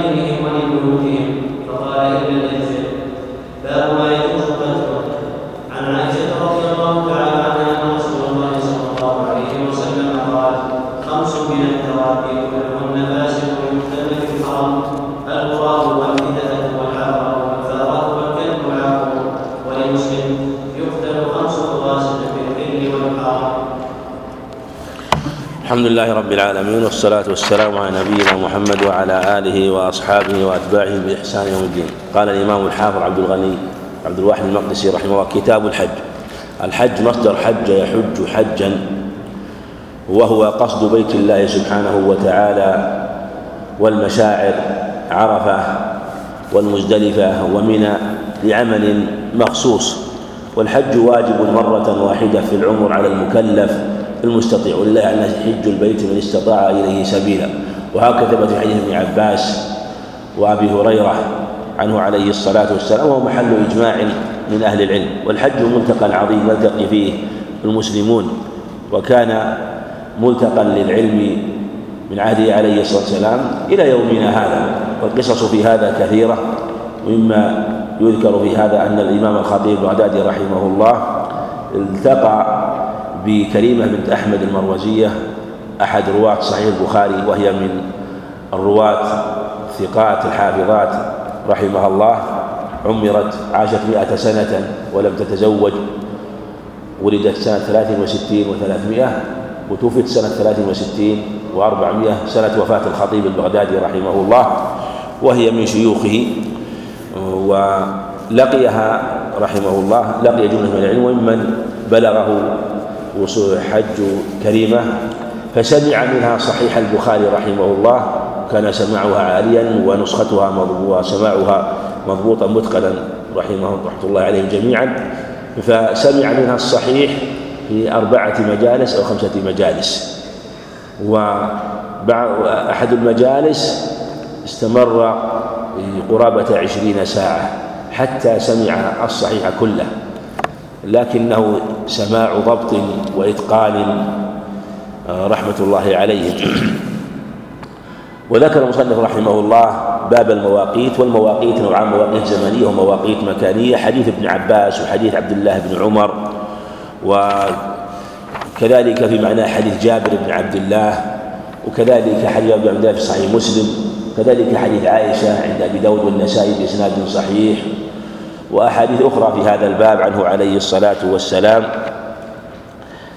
لغيرهم ولبيوتهم فقال إن الإنزل باب ما رب العالمين والصلاة والسلام على نبينا محمد وعلى آله وأصحابه وأتباعه بإحسان يوم الدين. قال الإمام الحافظ عبد الغني عبد الواحد المقدسي رحمه الله كتاب الحج. الحج مصدر حج يحج حجا وهو قصد بيت الله سبحانه وتعالى والمشاعر عرفة والمزدلفة ومنى لعمل مخصوص. والحج واجب مرة واحدة في العمر على المكلف المستطيع. ولله أن يحج البيت من استطاع إليه سبيلا. وهكذا ثبت في حديث ابن عباس وأبي هريرة عنه عليه الصلاة والسلام وهو محل إجماع من أهل العلم. والحج ملتقى عظيم يلتقي فيه المسلمون. وكان ملتقى للعلم من عهده عليه الصلاة والسلام إلى يومنا هذا. والقصص في هذا كثيرة مما يذكر في هذا أن الإمام الخطيب البغدادي رحمه الله التقى بكريمة بنت أحمد المروزية أحد رواة صحيح البخاري وهي من الرواة الثقات الحافظات رحمها الله عمرت عاشت مئة سنة ولم تتزوج ولدت سنة ثلاث وستين وثلاثمائة وتوفت سنة ثلاث وستين وأربعمائة سنة وفاة الخطيب البغدادي رحمه الله وهي من شيوخه ولقيها رحمه الله لقي جملة من العلم وممن بلغه حج كريمة فسمع منها صحيح البخاري رحمه الله كان سماعها عاليا ونسختها وسماعها مضبوطا متقنا رحمه رحمة الله عليهم جميعا. فسمع منها الصحيح في أربعة مجالس أو خمسة مجالس. وأحد المجالس استمر قرابة عشرين ساعة حتى سمع الصحيح كله. لكنه سماع ضبط وإتقان آه، رحمة الله عليهم وذكر المصنف رحمه الله باب المواقيت والمواقيت نوعان مواقيت زمنية ومواقيت مكانية. حديث ابن عباس وحديث عبد الله بن عمر وكذلك في معناه حديث جابر بن عبد الله وكذلك حديث ابن عبد الله في صحيح مسلم كذلك حديث عائشة عند أبي داود والنسائي بإسناد صحيح. وأحاديث أخرى في هذا الباب عنه عليه الصلاة والسلام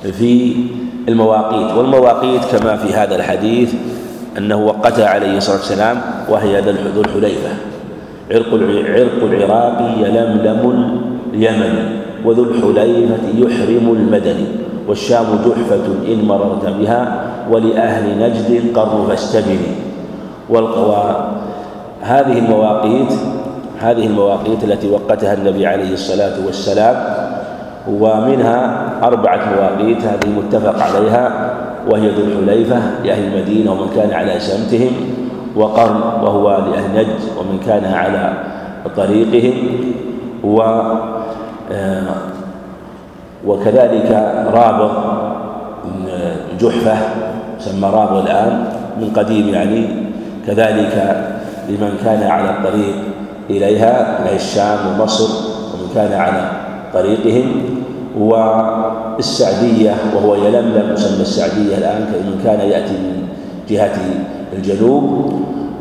في المواقيت. والمواقيت كما في هذا الحديث أنه وقتها عليه الصلاة والسلام وهي ذو الحليفة. عرق عرق العراق يلملم اليمن وذو الحليفة يحرم المدني والشام جحفة إن مررت بها ولأهل نجد قرن فاستبني هذه المواقيت هذه المواقيت التي وقتها النبي عليه الصلاة والسلام ومنها أربعة مواقيت هذه متفق عليها وهي ذو الحليفة لأهل المدينة ومن كان على سمتهم وقرن وهو لأهل نجد ومن كان على طريقهم و آه، وكذلك رابغ جحفة سمى رابغ الآن من قديم يعني كذلك لمن كان على الطريق إليها من الشام ومصر ومن كان على طريقهم. والسعدية وهو يلملم يسمى السعدية الآن من كان يأتي من جهة الجنوب.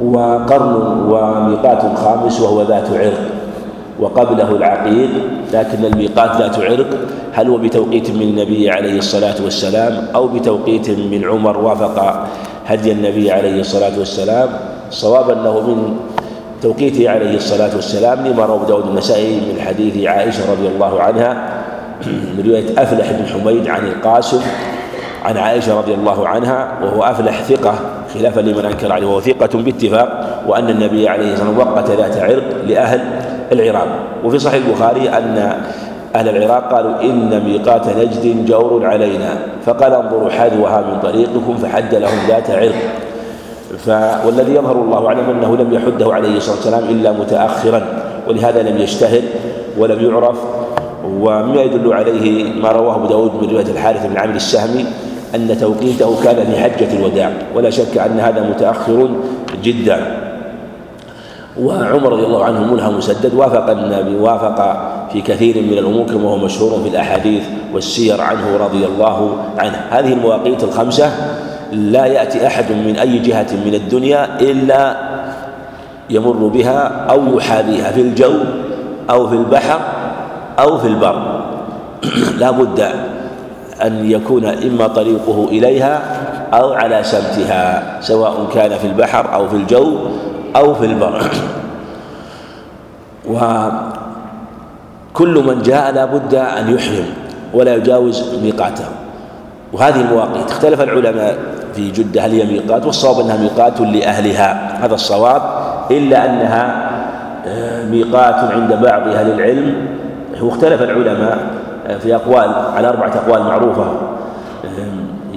وقرن وميقات خامس وهو ذات عرق وقبله العقيق. لكن الميقات ذات عرق هل هو بتوقيت من النبي عليه الصلاة والسلام أو بتوقيت من عمر وافق هدي النبي عليه الصلاة والسلام؟ صواب أنه من توقيته عليه الصلاة والسلام لما روى داود النسائي من حديث عائشة رضي الله عنها من رواية أفلح بن حميد عن القاسم عن عائشة رضي الله عنها وهو أفلح ثقة خلافا لمن أنكر عليه وهو ثقة باتفاق وأن النبي عليه الصلاة والسلام وقت ذات عرق لأهل العراق. وفي صحيح البخاري أن أهل العراق قالوا إن ميقات نجد جور علينا فقال انظروا حذوها من طريقكم فحد لهم ذات عرق. والذي يظهر الله أعلم أنه لم يحده عليه الصلاة والسلام إلا متأخرا ولهذا لم يشتهر ولم يعرف ومما يدل عليه ما رواه أبو داود من رواية الحارث بن عامر السهمي أن توقيته كان في حجة الوداع ولا شك أن هذا متأخر جدا. وعمر رضي الله عنه ملهم مسدد وافق النبي وافق في كثير من الأمور كما هو مشهور في الأحاديث والسير عنه رضي الله عنه. هذه المواقيت الخمسة لا يأتي أحد من أي جهة من الدنيا إلا يمر بها أو يحاذيها في الجو أو في البحر أو في البر. لا بد أن يكون إما طريقه إليها أو على سمتها سواء كان في البحر أو في الجو أو في البر. وكل من جاء لا بد أن يحرم ولا يجاوز ميقاته. وهذه المواقيت. اختلف العلماء في جدة هل هي ميقات والصواب أنها ميقات لأهلها. هذا الصواب إلا أنها آه، ميقات عند بعض أهل العلم. واختلف العلماء آه، في أقوال على أربعة أقوال معروفة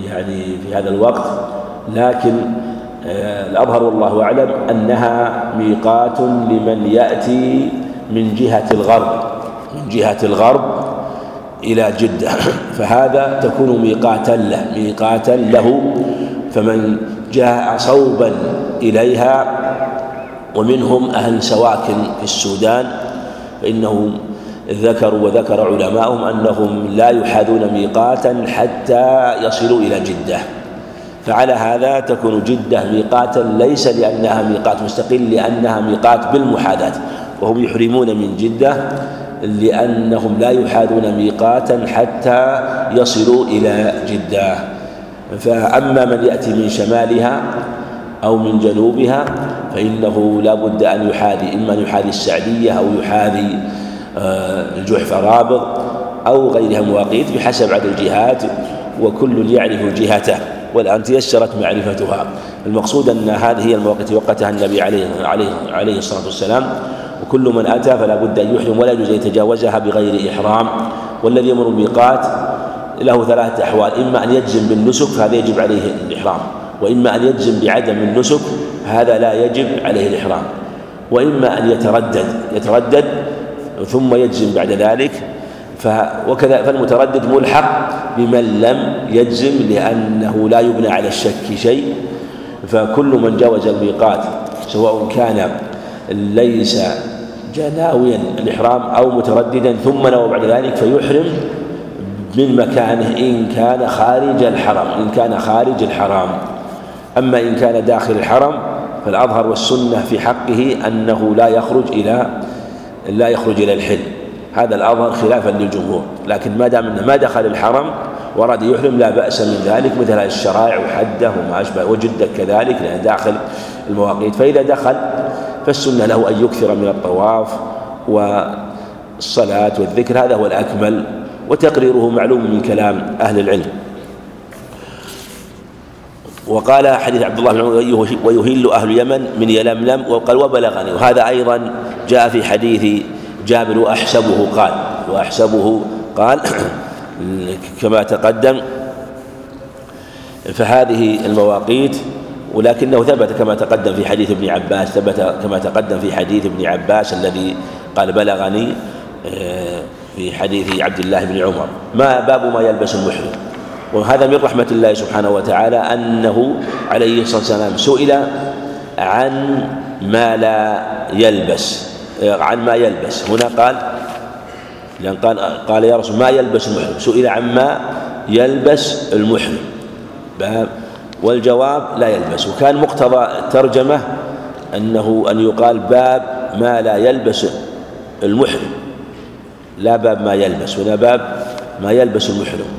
يعني في هذا الوقت. لكن آه، الأظهر والله أعلم أنها ميقات لمن يأتي من جهة الغرب. من جهة الغرب إلى جدة. فهذا تكون ميقاتا له ميقاتا له. فمن جاء صوبا إليها ومنهم أهل سواكن في السودان فإنهم ذكروا وذكر علماؤهم أنهم لا يحاذون ميقاتا حتى يصلوا إلى جدة. فعلى هذا تكون جدة ميقاتا ليس لأنها ميقات مستقل لأنها ميقات بالمحاذاة. وهم يحرمون من جدة لأنهم لا يحاذون ميقاتا حتى يصلوا إلى جدة. فأما من يأتي من شمالها أو من جنوبها فإنه لا بد أن يحاذي إما أن يحاذي السعدية أو يحاذي آه، الجحف رابض أو غيرها مواقيت بحسب عدد الجهات وكل يعرف جهته والآن تيسرت معرفتها. المقصود أن هذه هي المواقيت وقتها النبي عليه عليه عليه الصلاة والسلام. وكل من أتى فلا بد أن يحرم ولا يجوز أن يتجاوزها بغير إحرام. والذي يمر الميقات له ثلاثة أحوال إما أن يجزم بالنسك هذا يجب عليه الإحرام. وإما أن يجزم بعدم النسك هذا لا يجب عليه الإحرام. وإما أن يتردد يتردد ثم يجزم بعد ذلك. وكذا فالمتردد ملحق بمن لم يجزم لأنه لا يبنى على الشك شيء. فكل من جاوز الميقات سواء كان ليس جناويا الإحرام أو مترددا ثم نوى بعد ذلك فيحرم من مكانه إن كان خارج الحرم إن كان خارج الحرام. أما إن كان داخل الحرم فالأظهر والسنة في حقه أنه لا يخرج إلى لا يخرج إلى الحل. هذا الأظهر خلافا للجمهور لكن ما دام أنه ما دخل الحرم وراد يحرم لا بأس من ذلك مثل الشرائع وحده وما أشبه وجدة كذلك لأنه داخل المواقيت. فإذا دخل فالسنة له أن يكثر من الطواف والصلاة والذكر هذا هو الأكمل وتقريره معلوم من كلام أهل العلم. وقال حديث عبد الله بن عمر ويهل أهل اليمن من يلملم وقال وبلغني. وهذا أيضا جاء في حديث جابر وأحسبه قال وأحسبه قال كما تقدم فهذه المواقيت ولكنه ثبت كما تقدم في حديث ابن عباس ثبت كما تقدم في حديث ابن عباس الذي قال بلغني آه، في حديث عبد الله بن عمر. ما باب ما يلبس المحرم. وهذا من رحمة الله سبحانه وتعالى أنه عليه الصلاة والسلام سئل عن ما لا يلبس عن ما يلبس. هنا قال لأن قال قال يا رسول ما يلبس المحرم؟ سئل عما يلبس المحرم. باب والجواب لا يلبس. وكان مقتضى الترجمة أنه أن يقال باب ما لا يلبس المحرم. لا باب ما يلبس ولا باب ما يلبس المحرم.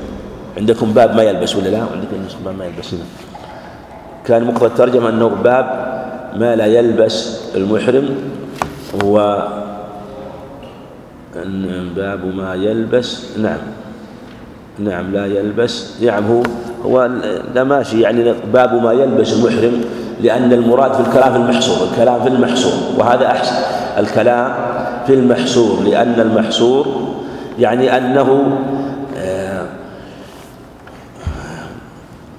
عندكم باب ما يلبس ولا لا؟ عندكم باب ما يلبس؟ هنا كان مقتضى الترجمة أنه باب ما لا يلبس المحرم. هو باب ما يلبس نعم نعم لا يلبس نعم هو هو لا ماشي يعني باب ما يلبس المحرم لأن المراد في الكلام في المحصور الكلام في المحصور وهذا أحسن. الكلام في المحصور لأن المحصور يعني أنه آه،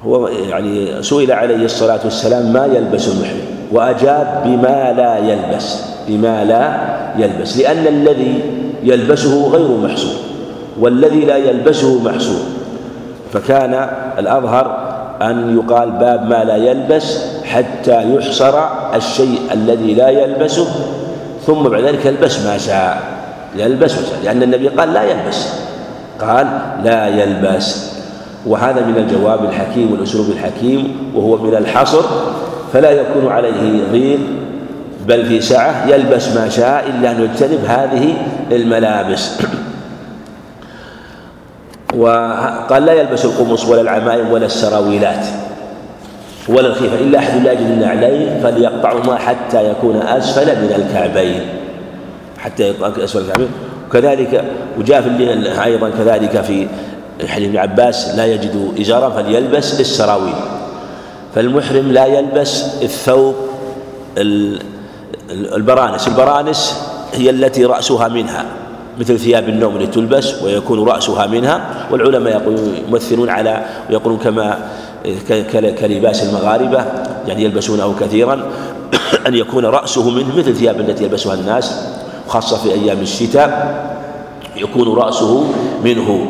هو يعني سئل عليه الصلاة والسلام ما يلبس المحرم وأجاب بما لا يلبس بما لا يلبس لأن الذي يلبسه غير محصور والذي لا يلبسه محصور. فكان الأظهر أن يقال باب ما لا يلبس حتى يحصر الشيء الذي لا يلبسه ثم بعد ذلك يلبس ما شاء يلبس ما شاء لأن النبي قال لا يلبس قال لا يلبس. وهذا من الجواب الحكيم والأسلوب الحكيم وهو من الحصر فلا يكون عليه ضيق بل في سعة يلبس ما شاء إلا أن يجتنب هذه الملابس. وقال لا يلبس القمص ولا العمائم ولا السراويلات ولا الخيفة إلا أحد لا يجد النعلين فليقطعهما حتى يكون أسفل من الكعبين حتى يكون أسفل الكعبين. وكذلك وجاء في أيضا كذلك في حديث ابن عباس لا يجد إزارا فليلبس السراويل فالمحرم لا يلبس الثوب البرانس. البرانس هي التي رأسها منها. مثل ثياب النوم التي تلبس ويكون رأسها منها والعلماء يقولون يمثلون على ويقولون كما كلباس المغاربة يعني يلبسونه كثيرا أن يكون رأسه منه مثل ثياب التي يلبسها الناس خاصة في أيام الشتاء يكون رأسه منه.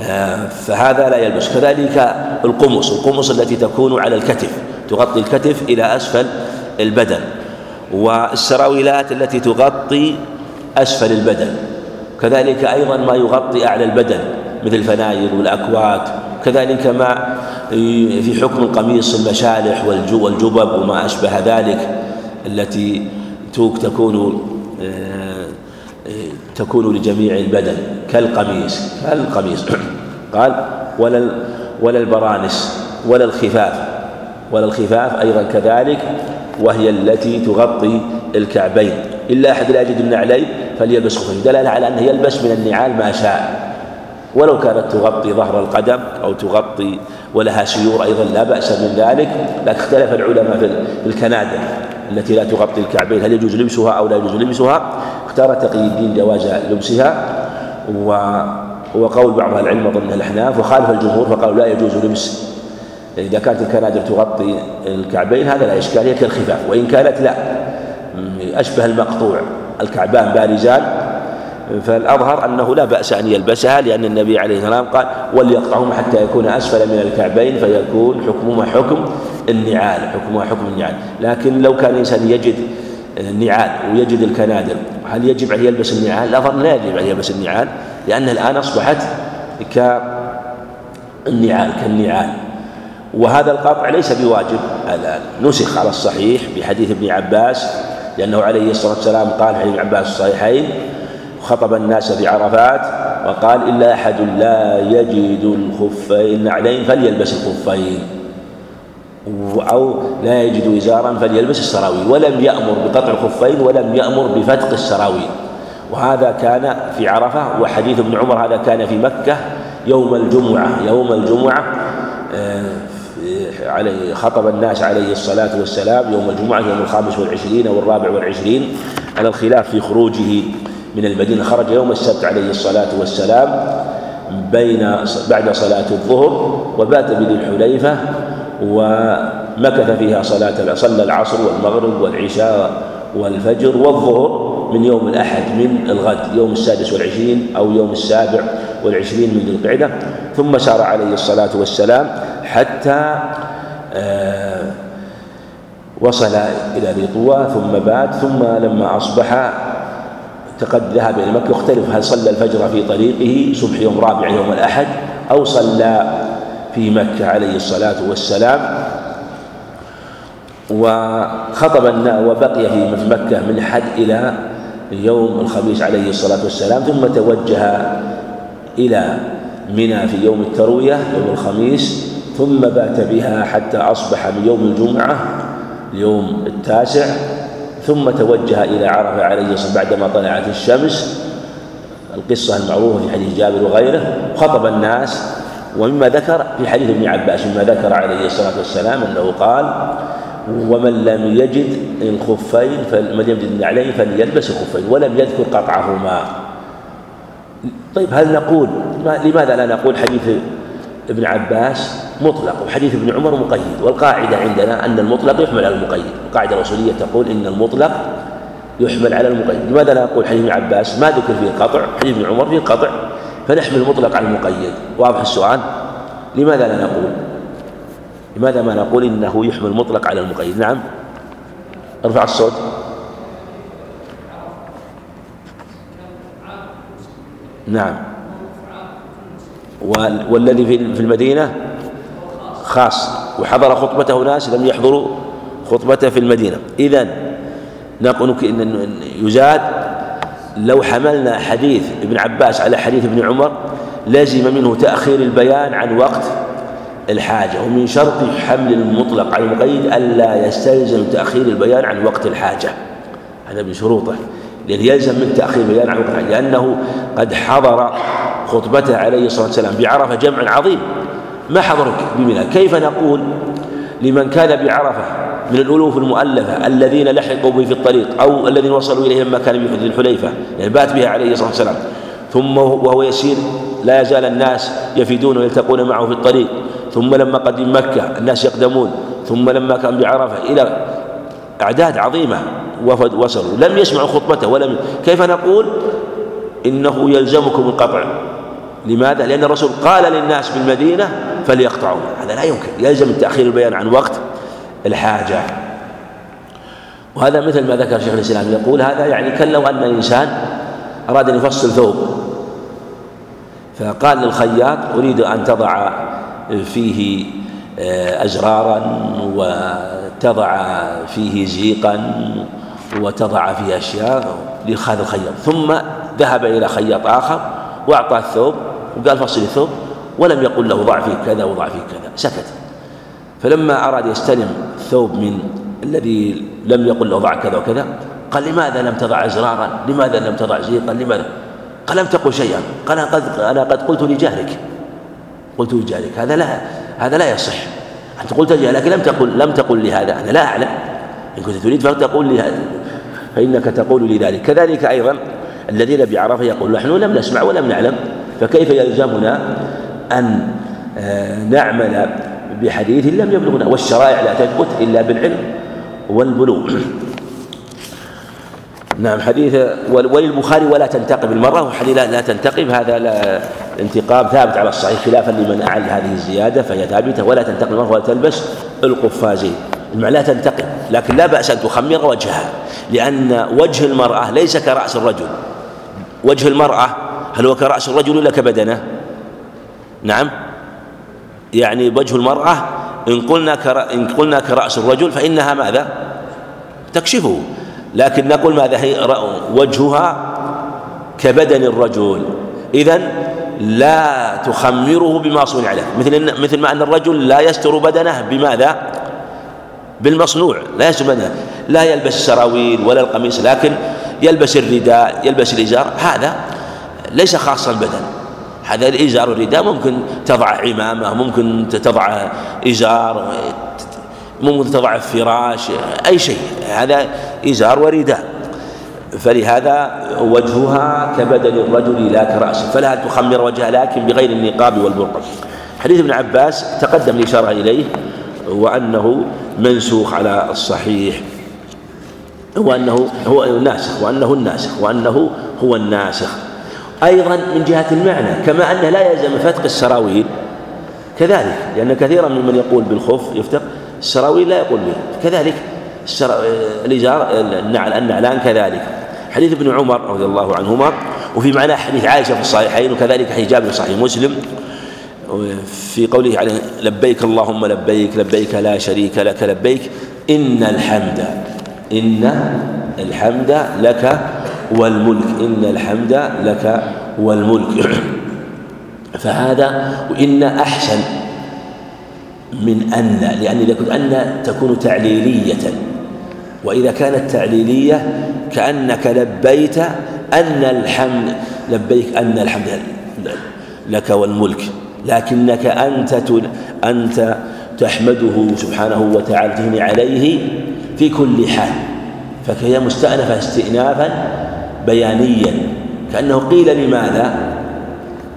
آه، فهذا لا يلبس. كذلك القمص القمص التي تكون على الكتف تغطي الكتف إلى أسفل البدن والسراويلات التي تغطي أسفل البدن. كذلك أيضا ما يغطي أعلى البدن مثل الفناير والأكوات. كذلك ما في حكم القميص المشالح والجبب وما أشبه ذلك التي تكون آه، تكون لجميع البدن. كالقميص كالقميص. قال ولا ولا البرانس ولا الخفاف. ولا الخفاف أيضا كذلك وهي التي تغطي الكعبين. إلا أحد لا يجد النعلين فليلبس خفين دلالة على أنه يلبس من النعال ما شاء. ولو كانت تغطي ظهر القدم أو تغطي ولها سيور أيضا لا بأس من ذلك لكن اختلف العلماء في الكنادر التي لا تغطي الكعبين هل يجوز لبسها أو لا يجوز لبسها؟ اختار تقي الدين جواز لبسها و وقول بعض العلم ضمن الأحناف وخالف الجمهور فقالوا لا يجوز لبس. إذا كانت الكنادر تغطي الكعبين هذا لا إشكال هي كالخفاف وإن كانت لا أشبه المقطوع الكعبان بارزان فالأظهر أنه لا بأس أن يلبسها لأن النبي عليه السلام قال وليقطعهما حتى يكون أسفل من الكعبين فيكون حكمهما حكم النعال حكمها حكم النعال لكن لو كان الإنسان يجد النعال ويجد الكنادر هل يجب عليه يلبس النعال؟ الأظهر لا يجب عليه يلبس النعال لأنها الآن أصبحت كالنعال كالنعال وهذا القطع ليس بواجب الآن نسخ على الصحيح بحديث ابن عباس لأنه عليه الصلاة والسلام قال في عباس الصحيحين خطب الناس في عرفات وقال إلا أحد لا يجد الخفين النعلين فليلبس الخفين أو لا يجد إزارا فليلبس السراويل ولم يأمر بقطع الخفين ولم يأمر بفتق السراويل وهذا كان في عرفة وحديث ابن عمر هذا كان في مكة يوم الجمعة يوم الجمعة آه، عليه خطب الناس عليه الصلاة والسلام يوم الجمعة يوم الخامس والعشرين أو الرابع والعشرين على الخلاف في خروجه من المدينة. خرج يوم السبت عليه الصلاة والسلام بين بعد صلاة الظهر وبات بذي الحليفة ومكث فيها صلاة صلى العصر والمغرب والعشاء والفجر والظهر من يوم الأحد من الغد يوم السادس والعشرين أو يوم السابع والعشرين من ذي القعدة. ثم سار عليه الصلاة والسلام حتى وصل إلى ذي طوى ثم بات ثم لما أصبح قد ذهب إلى مكة يختلف هل صلى الفجر في طريقه صبح يوم رابع يوم الأحد أو صلى في مكة عليه الصلاة والسلام. وخطب وبقي في مكة من حد إلى يوم الخميس عليه الصلاة والسلام ثم توجه إلى منى في يوم التروية يوم الخميس ثم بات بها حتى أصبح من يوم الجمعة اليوم التاسع ثم توجه إلى عرفة عليه الصلاة بعدما طلعت الشمس. القصة المعروفة في حديث جابر وغيره خطب الناس ومما ذكر في حديث ابن عباس مما ذكر عليه الصلاة والسلام أنه قال ومن لم يجد الخفين فمن يجد النعلين فليلبس الخفين ولم يذكر قطعهما. طيب هل نقول لماذا لا نقول حديث ابن عباس مطلق وحديث ابن عمر مقيد. والقاعدة عندنا أن المطلق يحمل على المقيد. القاعدة الأصولية تقول إن المطلق يحمل على المقيد. لماذا لا نقول حديث ابن عباس؟ ما ذكر فيه القطع حديث ابن عمر فيه القطع. فنحمل المطلق على المقيد. واضح السؤال؟ لماذا لا نقول؟ لماذا ما نقول إنه يحمل المطلق على المقيد؟ نعم. ارفع الصوت. نعم. والذي في المدينة؟ خاص وحضر خطبته ناس لم يحضروا خطبته في المدينة. إذا يزاد لو حملنا حديث ابن عباس على حديث ابن عمر لزم منه تأخير البيان عن وقت الحاجة ومن شرط حمل المطلق على المقيد ألا يستلزم تأخير البيان عن وقت الحاجة. هذا من شروطه لأن يلزم من تأخير البيان عن وقت الحاجة لأنه قد حضر خطبته عليه الصلاة والسلام بعرفة جمع عظيم. ما حضر بمنى؟ كيف نقول لمن كان بعرفة من الألوف المؤلفة الذين لحقوا به في الطريق أو الذين وصلوا إليه لما كان بذي الحليفة يعني بات بها عليه الصلاة والسلام. ثم وهو يسير لا يزال الناس يفيدون ويلتقون معه في الطريق. ثم لما قدم مكة الناس يقدمون. ثم لما كان بعرفة إلى أعداد عظيمة وفد وصلوا. لم يسمعوا خطبته ولم كيف نقول؟ إنه يلزمكم القطع. لماذا؟ لأن الرسول قال للناس في فليقطعوا. هذا لا يمكن. يلزم تأخير البيان عن وقت الحاجة. وهذا مثل ما ذكر شيخ الإسلام. يقول هذا يعني كان لو أن إنسان أراد أن يفصل ثوب. فقال للخياط أريد أن تضع فيه آه، أزرارا وتضع فيه زيقا وتضع فيه أشياء لهذا الخياط. ثم ذهب إلى خياط آخر وأعطاه الثوب وقال فصل الثوب. ولم يقل له ضع فيه كذا وضع فيه كذا سكت. فلما أراد يستلم الثوب من الذي لم يقل له ضع كذا وكذا قال لماذا لم تضع أزرارا؟ لماذا لم تضع زيقا؟ لماذا؟ قال لم تقل شيئا. قال أنا قد, أنا قد قلت لجهلك. قلت لجهلك. هذا لا هذا لا يصح. أنت قلت لجهلك لكن لم تقل لم تقل لهذا أنا لا أعلم. إن كنت تريد فلتقول لي هذا. فإنك تقول لذلك كذلك أيضا الذين بعرفة يقول نحن لم نسمع ولم نعلم. فكيف يلزمنا أن آه، نعمل بحديث لم يبلغنا والشرائع لا تثبت إلا بالعلم والبلوغ. نعم حديث وللبخاري ولا تنتقب المرأة وحديث لا, تنتقب هذا لا انتقاب ثابت على الصحيح خلافا لمن أعل هذه الزيادة فهي ثابتة ولا تنتقب المرأة ولا تلبس القفازين المعنى لا تنتقب لكن لا بأس أن تخمر وجهها لأن وجه المرأة ليس كرأس الرجل. وجه المرأة هل هو كرأس الرجل ولا كبدنة؟ نعم. يعني وجه المرأة إن قلنا إن قلنا كرأس الرجل فإنها ماذا؟ تكشفه. لكن نقول ماذا؟ هي وجهها كبدن الرجل. إذا لا تخمره بما صنع له. مثل مثل ما أن الرجل لا يستر بدنه بماذا؟ بالمصنوع. لا يستر بدنه. لا يلبس السراويل ولا القميص لكن يلبس الرداء يلبس الإزار. هذا ليس خاصا البدن. هذا الإزار والرداء ممكن تضع عمامة ممكن تضع إزار ممكن تضع فراش أي شيء. هذا إزار ورداء. فلهذا وجهها كبدن الرجل لا كرأسه فلها تخمر وجهها لكن بغير النقاب والبرقع حديث ابن عباس تقدم الإشارة إليه وأنه منسوخ على الصحيح. وأنه هو الناسخ وأنه الناسخ وأنه هو الناسخ. أيضا من جهة المعنى كما أنه لا يلزم فتق السراويل. كذلك لأن كثيرا ممن يقول بالخف يفتق السراويل لا يقول به. كذلك الإزار النعلان كذلك. حديث ابن عمر رضي الله عنهما وفي معنى حديث عائشة في الصحيحين وكذلك حديث جابر في صحيح مسلم. في قوله عليه لبيك اللهم لبيك لبيك لا شريك لك لبيك إن الحمد إن الحمد لك والملك إن الحمد لك والملك. فهذا وإن أحسن من أن لأن إذا كنت أن تكون تعليلية. وإذا كانت تعليلية كأنك لبيت أن الحمد لبيك أن الحمد لك والملك. لكنك أنت أنت تحمده سبحانه وتعالى تثني عليه في كل حال. فهي مستأنفة استئنافا بيانيا. كأنه قيل لماذا؟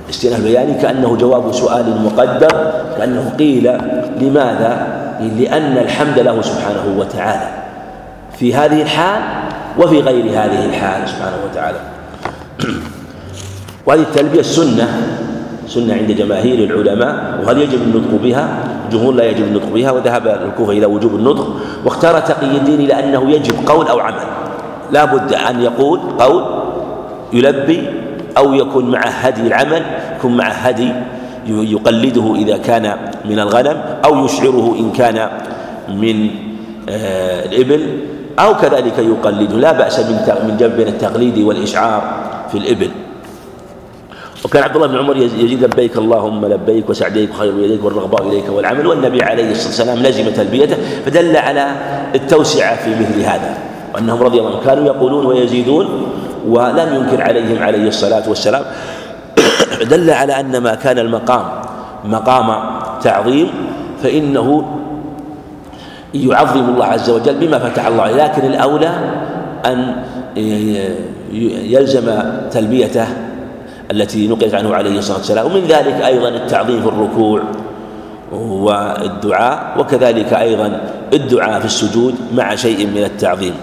استئناف بياني كأنه جواب سؤال مقدر كأنه قيل لماذا؟ لأن الحمد له سبحانه وتعالى في هذه الحال وفي غير هذه الحال سبحانه وتعالى. وهذه التلبية السنة سنة عند جماهير العلماء وهل يجب النطق بها الجمهور لا يجب النطق بها وذهب الكوفة إلى وجوب النطق واختار تقي الدين إلى أنه يجب قول أو عمل. لا بد أن يقول قول يلبي أو يكون مع هدي العمل يكون مع هدي يقلده إذا كان من الغنم أو يشعره إن كان من آه، الإبل أو كذلك يقلده. لا بأس من من جنب بين التقليد والإشعار في الإبل. وكان عبد الله بن عمر يزيد لبيك اللهم لبيك وسعديك وخير يديك والرغباء إليك والعمل. والنبي عليه الصلاة والسلام لزم تلبيته فدل على التوسعة في مثل هذا. وأنهم رضي الله عنهم كانوا يقولون ويزيدون ولم ينكر عليهم عليه الصلاة والسلام. دل على أن ما كان المقام مقام تعظيم فإنه يعظم الله عز وجل بما فتح الله. لكن الأولى أن يلزم تلبيته التي نقلت عنه عليه الصلاة والسلام. ومن ذلك أيضا التعظيم في الركوع والدعاء وكذلك أيضا الدعاء في السجود مع شيء من التعظيم.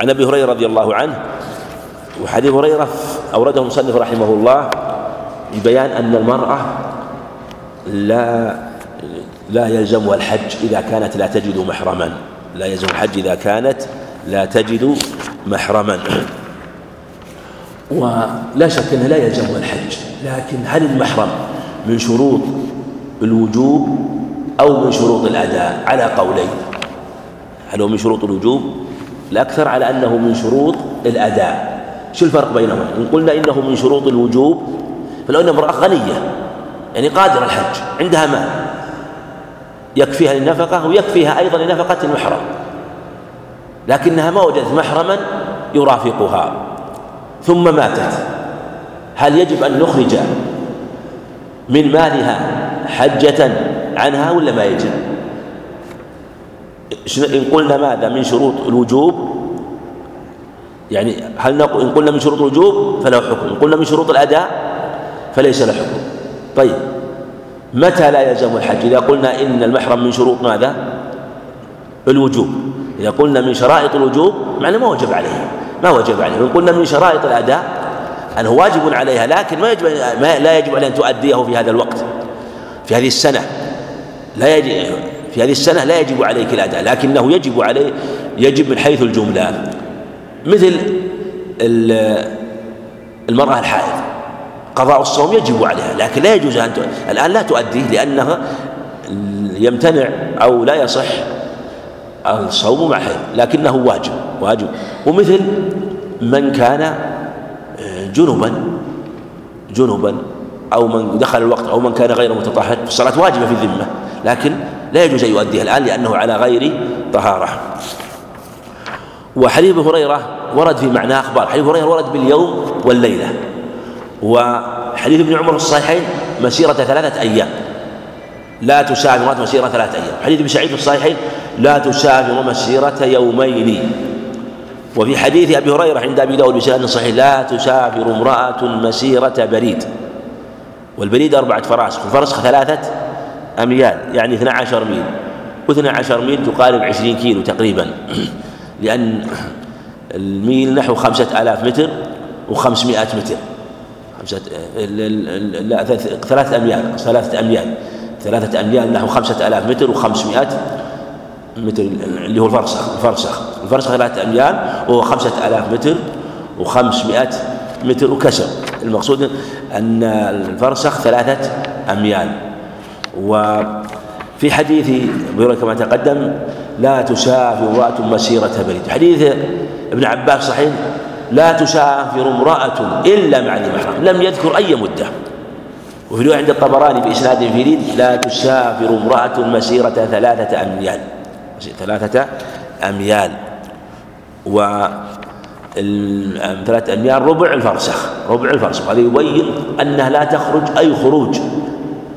عن أبي هريرة رضي الله عنه وحديث هريرة أورده المصنف رحمه الله ببيان أن المرأة لا لا يلزمها الحج إذا كانت لا تجد محرما. لا يلزم الحج إذا كانت لا تجد محرما. ولا شك أنه لا يلزمها الحج لكن هل المحرم من شروط الوجوب أو من شروط الأداء؟ على قولين. هل هو من شروط الوجوب؟ الأكثر على أنه من شروط الأداء. شو الفرق بينهما؟ إن قلنا إنه من شروط الوجوب فلو أن امرأة غنية يعني قادرة الحج عندها مال يكفيها للنفقة ويكفيها أيضا لنفقة المحرم لكنها ما وجدت محرما يرافقها. ثم ماتت. هل يجب أن نخرج من مالها حجة عنها ولا ما يجب؟ إن قلنا ماذا من شروط الوجوب؟ يعني هل نقول إن قلنا من شروط الوجوب؟ فله حكم. إن قلنا من شروط الأداء فليس له حكم. طيب. متى لا يلزم الحج؟ إذا قلنا إن المحرم من شروط ماذا؟ الوجوب. إذا قلنا من شرائط الوجوب معنى ما وجب عليه. ما وجب عليه. وإن قلنا من شرائط الأداء أنه واجب عليها لكن ما يجب ما لا يجب عليها أن تؤديه في هذا الوقت في هذه السنة. لا يجب في هذه السنة لا يجب عليك الأداء لكنه يجب عليه يجب من حيث الجملة. مثل المرأة الحائض قضاء الصوم يجب عليها لكن لا يجوز أن الآن لا تؤديه لأنها يمتنع أو لا يصح الصوم مع حيض لكنه واجب واجب. ومثل من كان آه، جنبا جنبا أو من دخل الوقت أو من كان غير متطهر الصلاة واجبة في الذمة لكن لا يجوز أن يؤديها الآن لأنه على غير طهارة. وحديث هريرة ورد في معنى أخبار. حديث هريرة ورد باليوم والليلة. وحديث ابن عمر في الصحيحين مسيرة ثلاثة أيام. لا تسافر مسيرة ثلاثة أيام. حديث ابن سعيد في الصحيحين لا تسافر مسيرة يومين. وفي حديث أبي هريرة عند أبي داود بسند صحيح لا تسافر امرأة مسيرة بريد. والبريد أربعة فراسخ. الفرسخ ثلاثة أميال يعني 12 ميل. و12 ميل تقارب 20 كيلو تقريبا. لأن الميل نحو خمسة آلاف متر وخمسمائة متر. خمسة لا ثلاثة أميال ثلاثة أميال. ثلاثة أميال نحو خمسة آلاف متر وخمسمائة متر اللي هو الفرسخ الفرسخ. الفرسخ ثلاثة أميال وهو خمسة آلاف متر وخمسمائة متر وكسر. المقصود أن الفرسخ ثلاثة أميال. وفي حديث كما تقدم لا تسافر امرأة مسيرة بريد حديث ابن عباس صحيح لا تسافر امرأة إلا مع ذي محرم. لم يذكر أي مدة. وفي عند الطبراني بإسناد فريد لا تسافر امرأة مسيرة ثلاثة أميال. ثلاثة أميال. و ثلاثة أميال ربع الفرسخ. ربع الفرسخ. هذا يبين أنها لا تخرج أي خروج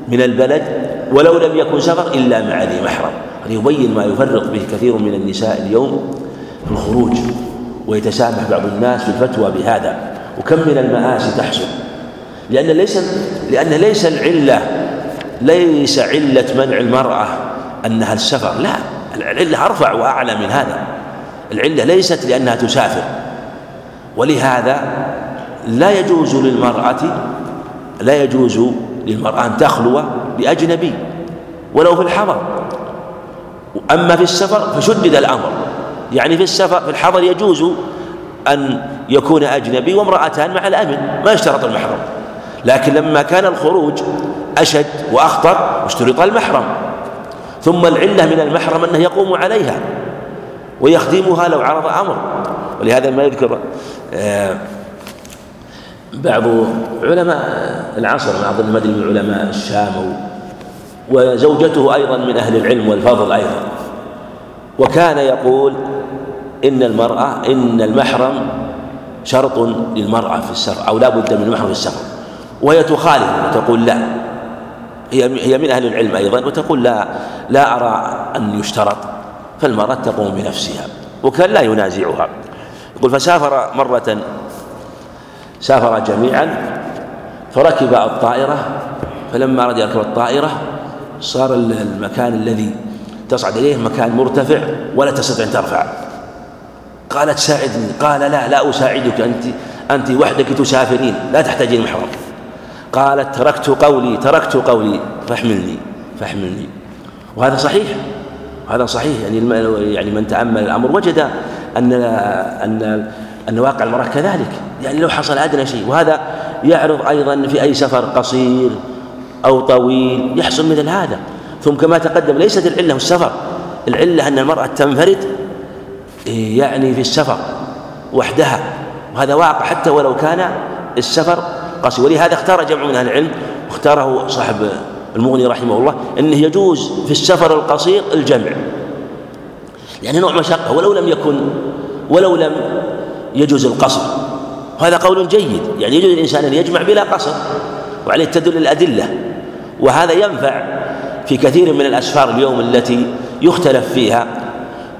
من البلد ولو لم يكن سفر إلا مع ذي محرم. يبين ما يفرق به كثير من النساء اليوم في الخروج ويتسامح بعض الناس في الفتوى بهذا. وكم من المآسي تحصل. لأن ليس لأن ليس العلة ليس علة منع المرأة أنها السفر لا العلة أرفع وأعلى من هذا. العلة ليست لأنها تسافر. ولهذا لا يجوز للمرأة لا يجوز للمرأة أن تخلو بأجنبي ولو في الحضر. أما في السفر فشدد الأمر. يعني في السفر في الحضر يجوز أن يكون أجنبي وامرأتان مع الأمن ما يشترط المحرم. لكن لما كان الخروج أشد وأخطر اشترط المحرم. ثم العلة من المحرم أنه يقوم عليها ويخدمها لو عرض أمر. ولهذا ما يذكر آه، بعض علماء العصر أظن ما أدري من علماء الشام وزوجته أيضا من أهل العلم والفضل أيضا. وكان يقول إن المرأة إن المحرم شرط للمرأة في السفر أو لا بد من المحرم في السفر وهي تخالف وتقول لا. هي هي من أهل العلم أيضا وتقول لا لا أرى أن يشترط فالمرأة تقوم بنفسها. وكان لا ينازعها. يقول فسافر مرة سافر جميعا فركب الطائرة فلما أراد يركب الطائرة صار المكان الذي تصعد إليه مكان مرتفع ولا تستطيع أن ترفع. قالت ساعدني قال لا لا أساعدك أنت أنت وحدك تسافرين لا تحتاجين محرم قالت تركت قولي تركت قولي فاحملني فاحملني. وهذا صحيح هذا صحيح يعني يعني من تأمل الأمر وجد أن أن أن واقع المرأة كذلك. يعني لو حصل أدنى شيء وهذا يعرض أيضا في أي سفر قصير أو طويل يحصل مثل هذا. ثم كما تقدم ليست العلة السفر. العلة أن المرأة تنفرد يعني في السفر وحدها. وهذا واقع حتى ولو كان السفر قصير. ولهذا اختار جمع من أهل العلم واختاره صاحب المغني رحمه الله أنه يجوز في السفر القصير الجمع. يعني نوع مشقة ولو لم يكن ولو لم يجوز القصر. وهذا قول جيد يعني يجوز الإنسان أن يجمع بلا قصر وعليه تدل الأدلة. وهذا ينفع في كثير من الأسفار اليوم التي يختلف فيها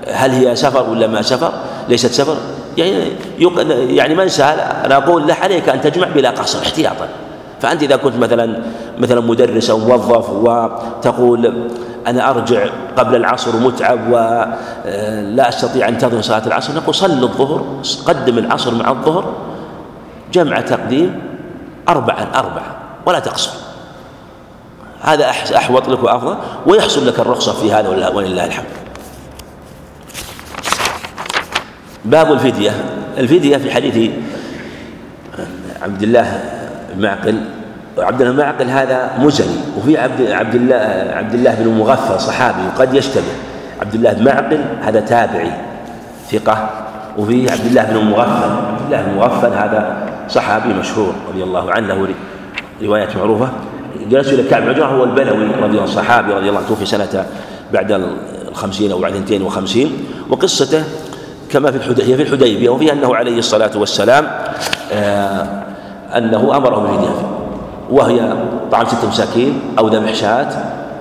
هل هي سفر ولا ما سفر ليست سفر. يعني يعني من سأل أنا أقول له عليك أن تجمع بلا قصر احتياطا. فأنت إذا كنت مثلا مثلا مدرس أو موظف وتقول أنا أرجع قبل العصر متعب ولا أستطيع أن أنتظر صلاة العصر نقول صل الظهر قدم العصر مع الظهر جمع تقديم أربعا أربعة ولا تقصر. هذا أحوط لك وأفضل ويحصل لك الرخصة في هذا ولله الحمد. باب الفدية. الفدية في حديث عبد الله معقل عبد الله معقل هذا مزني وفي عبد عبد الله عبد الله بن مغفل صحابي وقد يشتبه. عبد الله بن معقل هذا تابعي ثقة. وفي عبد الله بن مغفل عبد الله بن مغفل هذا صحابي مشهور رضي الله عنه له روايات معروفة. جلس إلى كعب بن هو البلوي رضي الله عنه صحابي رضي الله عنه توفي سنة بعد الخمسين أو بعد 250 وقصته كما في الحديبية في الحديبية وفي أنه عليه الصلاة والسلام آه أنه أمره بالفدية وهي طعام ست مساكين أو ذبح شاة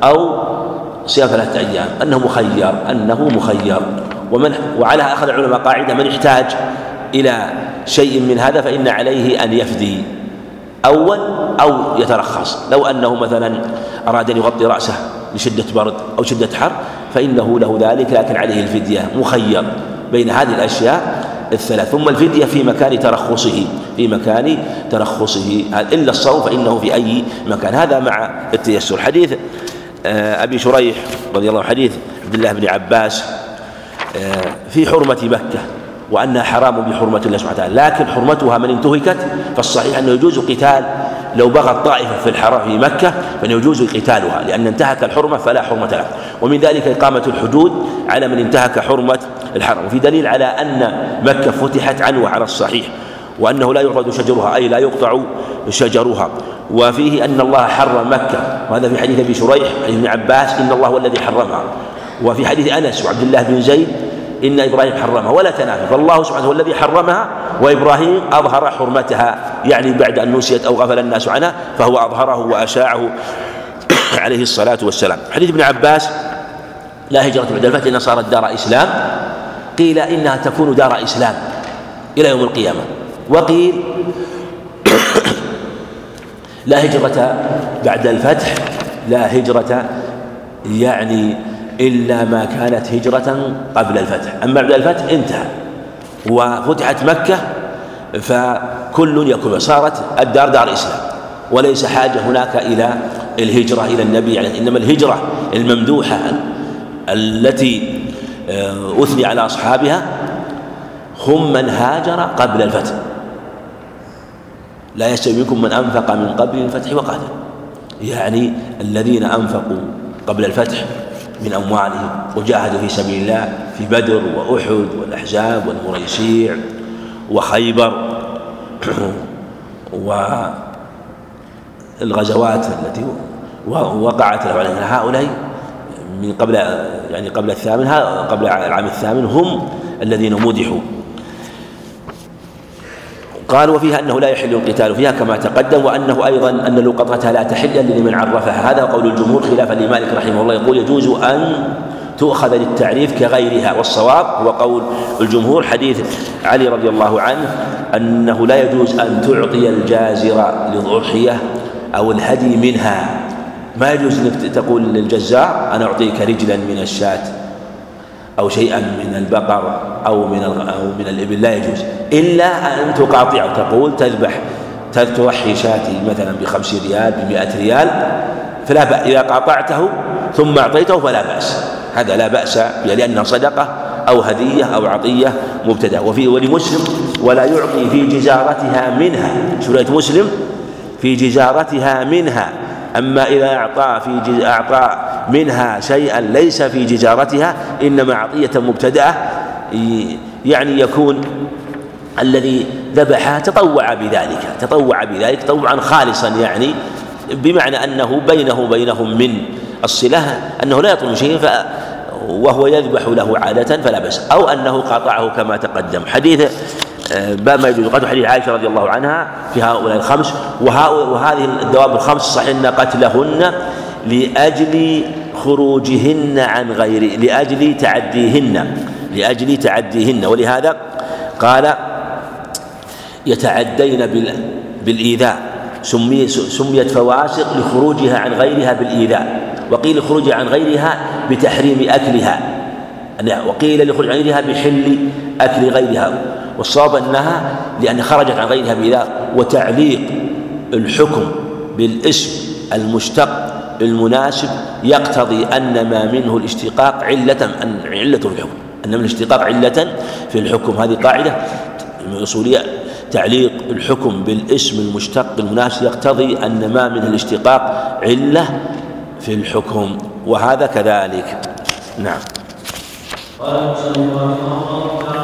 أو صيام ثلاثة أيام أنه مخير أنه مخير. ومن وعلى أخذ العلماء قاعدة من احتاج إلى شيء من هذا فإن عليه أن يفدي أول أو يترخص. لو أنه مثلا أراد أن يغطي رأسه لشدة برد أو شدة حر فإنه له ذلك لكن عليه الفدية مخير. بين هذه الأشياء الثلاث ثم الفدية في مكان ترخصه في مكان ترخصه. إلا الصوم فإنه في أي مكان. هذا مع التيسر. حديث آه، أبي شريح رضي الله عنه حديث عبد الله بن عباس آه، في حرمة مكة وأنها حرام بحرمة الله سبحانه وتعالى. لكن حرمتها من انتهكت فالصحيح أنه يجوز قتال لو بغت طائفة في الحرام في مكة فإنه يجوز قتالها. لأن انتهك الحرمة فلا حرمة له ومن ذلك إقامة الحدود على من انتهك حرمة الحرم وفي دليل على أن مكة فتحت عنوة على الصحيح وأنه لا يعرض شجرها أي لا يقطع شجرها. وفيه أن الله حرم مكة وهذا في حديث أبي شريح عن ابن عباس إن الله هو الذي حرمها. وفي حديث أنس وعبد الله بن زيد إن إبراهيم حرمها ولا تنافي. فالله سبحانه هو الذي حرمها وإبراهيم أظهر حرمتها يعني بعد أن نسيت أو غفل الناس عنها فهو أظهره وأشاعه عليه الصلاة والسلام. حديث ابن عباس لا هجرة بعد الفتح إنها صارت دار إسلام. قيل إنها تكون دار إسلام إلى يوم القيامة. وقيل لا هجرة بعد الفتح لا هجرة يعني إلا ما كانت هجرة قبل الفتح. أما بعد الفتح انتهى وفتحت مكة فكل يكون صارت الدار دار إسلام. وليس حاجة هناك إلى الهجرة إلى النبي يعني إنما الهجرة الممدوحة التي أثني على أصحابها. هم من هاجر قبل الفتح. لا يستوي منكم من أنفق من قبل الفتح وقاتل. يعني الذين أنفقوا قبل الفتح من أموالهم وجاهدوا في سبيل الله في بدر وأحد والأحزاب والمريسيع وخيبر والغزوات التي وقعت هؤلاء من قبل يعني قبل الثامن قبل العام الثامن هم الذين مدحوا قال وفيها أنه لا يحل القتال فيها كما تقدم وأنه أيضا أن لقطتها لا تحل الا لمن عرفها. هذا قول الجمهور خلافا لمالك رحمه الله. يقول يجوز أن تؤخذ للتعريف كغيرها والصواب هو قول الجمهور حديث علي رضي الله عنه أنه لا يجوز أن تعطي الجازر للضحيه أو الهدي منها. ما يجوز إنك تقول للجزار أنا أعطيك رجلا من الشاة أو شيئا من البقر أو من أو من الإبل لا يجوز. إلا أن تقاطعه تقول تذبح تضحي شاتي مثلا بخمس ريال بمئة ريال فلا بأس إذا قاطعته ثم أعطيته فلا بأس. هذا لا بأس لأنها صدقة أو هدية أو عطية مبتدأ. وفي ولمسلم ولا يعطي في جزارتها منها. سورة مسلم؟ في جزارتها منها. أما إذا أعطى في أعطى منها شيئا ليس في جزارتها إنما عطية مبتدأة يعني يكون الذي ذبحها تطوع بذلك تطوع بذلك تطوعا خالصا يعني بمعنى أنه بينه وبينهم من الصلة أنه لا يطلب شيء وهو يذبح له عادة فلا بأس أو أنه قاطعه كما تقدم. حديث باب ما يجوز قتل حديث عائشة رضي الله عنها في هؤلاء الخمس وهذه الدواب الخمس صحيح أن قتلهن لأجل خروجهن عن غير لأجل تعديهن لأجل تعديهن ولهذا قال يتعدين بالإيذاء سمي سميت فواسق لخروجها عن غيرها بالإيذاء وقيل خروجها عن غيرها بتحريم أكلها وقيل لخروج عن غيرها بحل أكل غيرها. والصواب أنها لأن خرجت عن غيرها بإيذاء وتعليق الحكم بالاسم المشتق المناسب يقتضي أن ما منه الاشتقاق علة علة في الحكم أن من الاشتقاق علة في الحكم. هذه قاعدة من أصولية. تعليق الحكم بالاسم المشتق المناسب يقتضي أن ما من الاشتقاق علة في الحكم وهذا كذلك. نعم. قال الله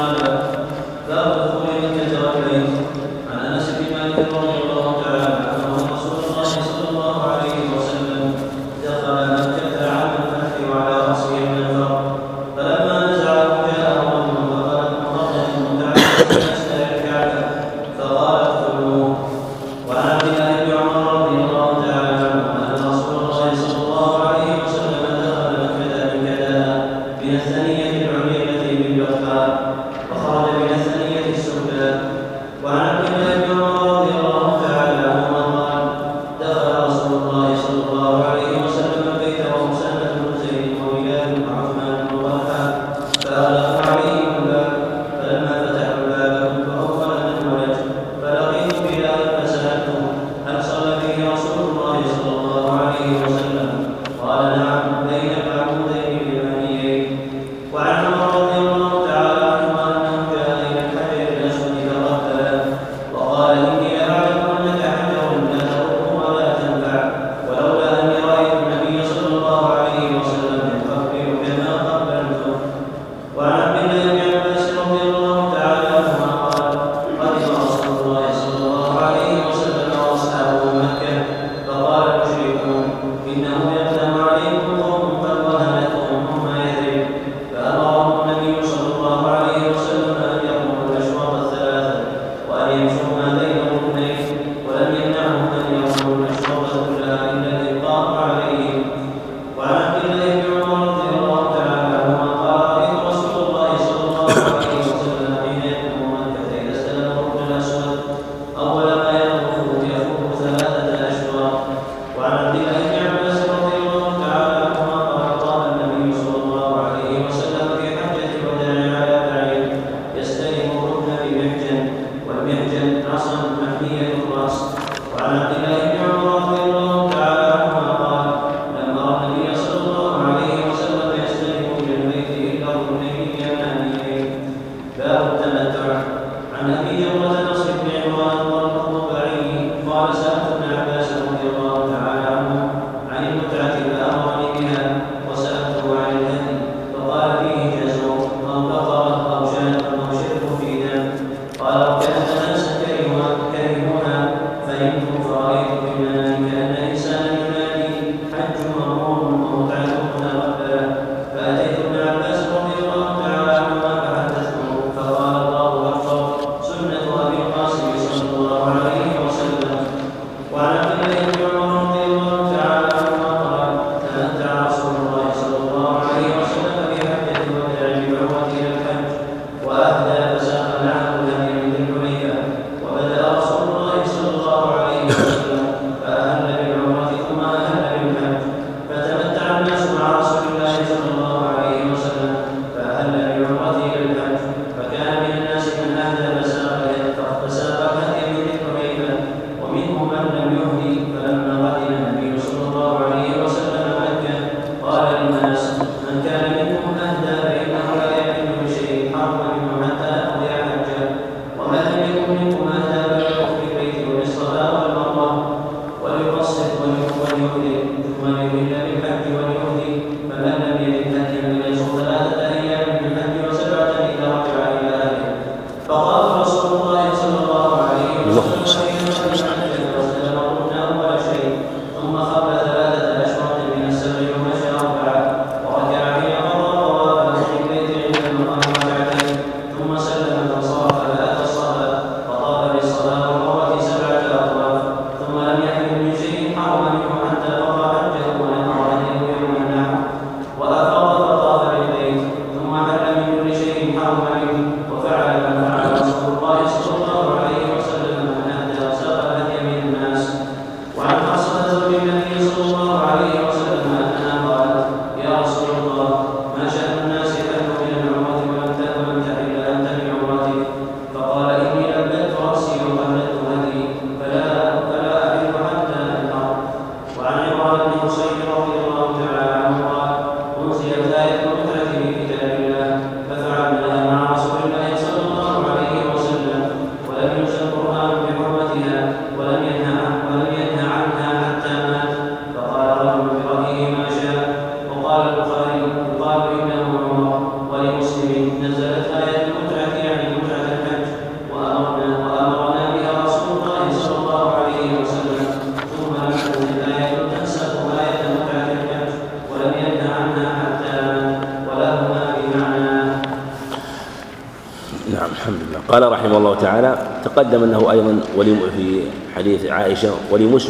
تعالى تقدم أنه أيضا ولي في حديث عائشة ولمس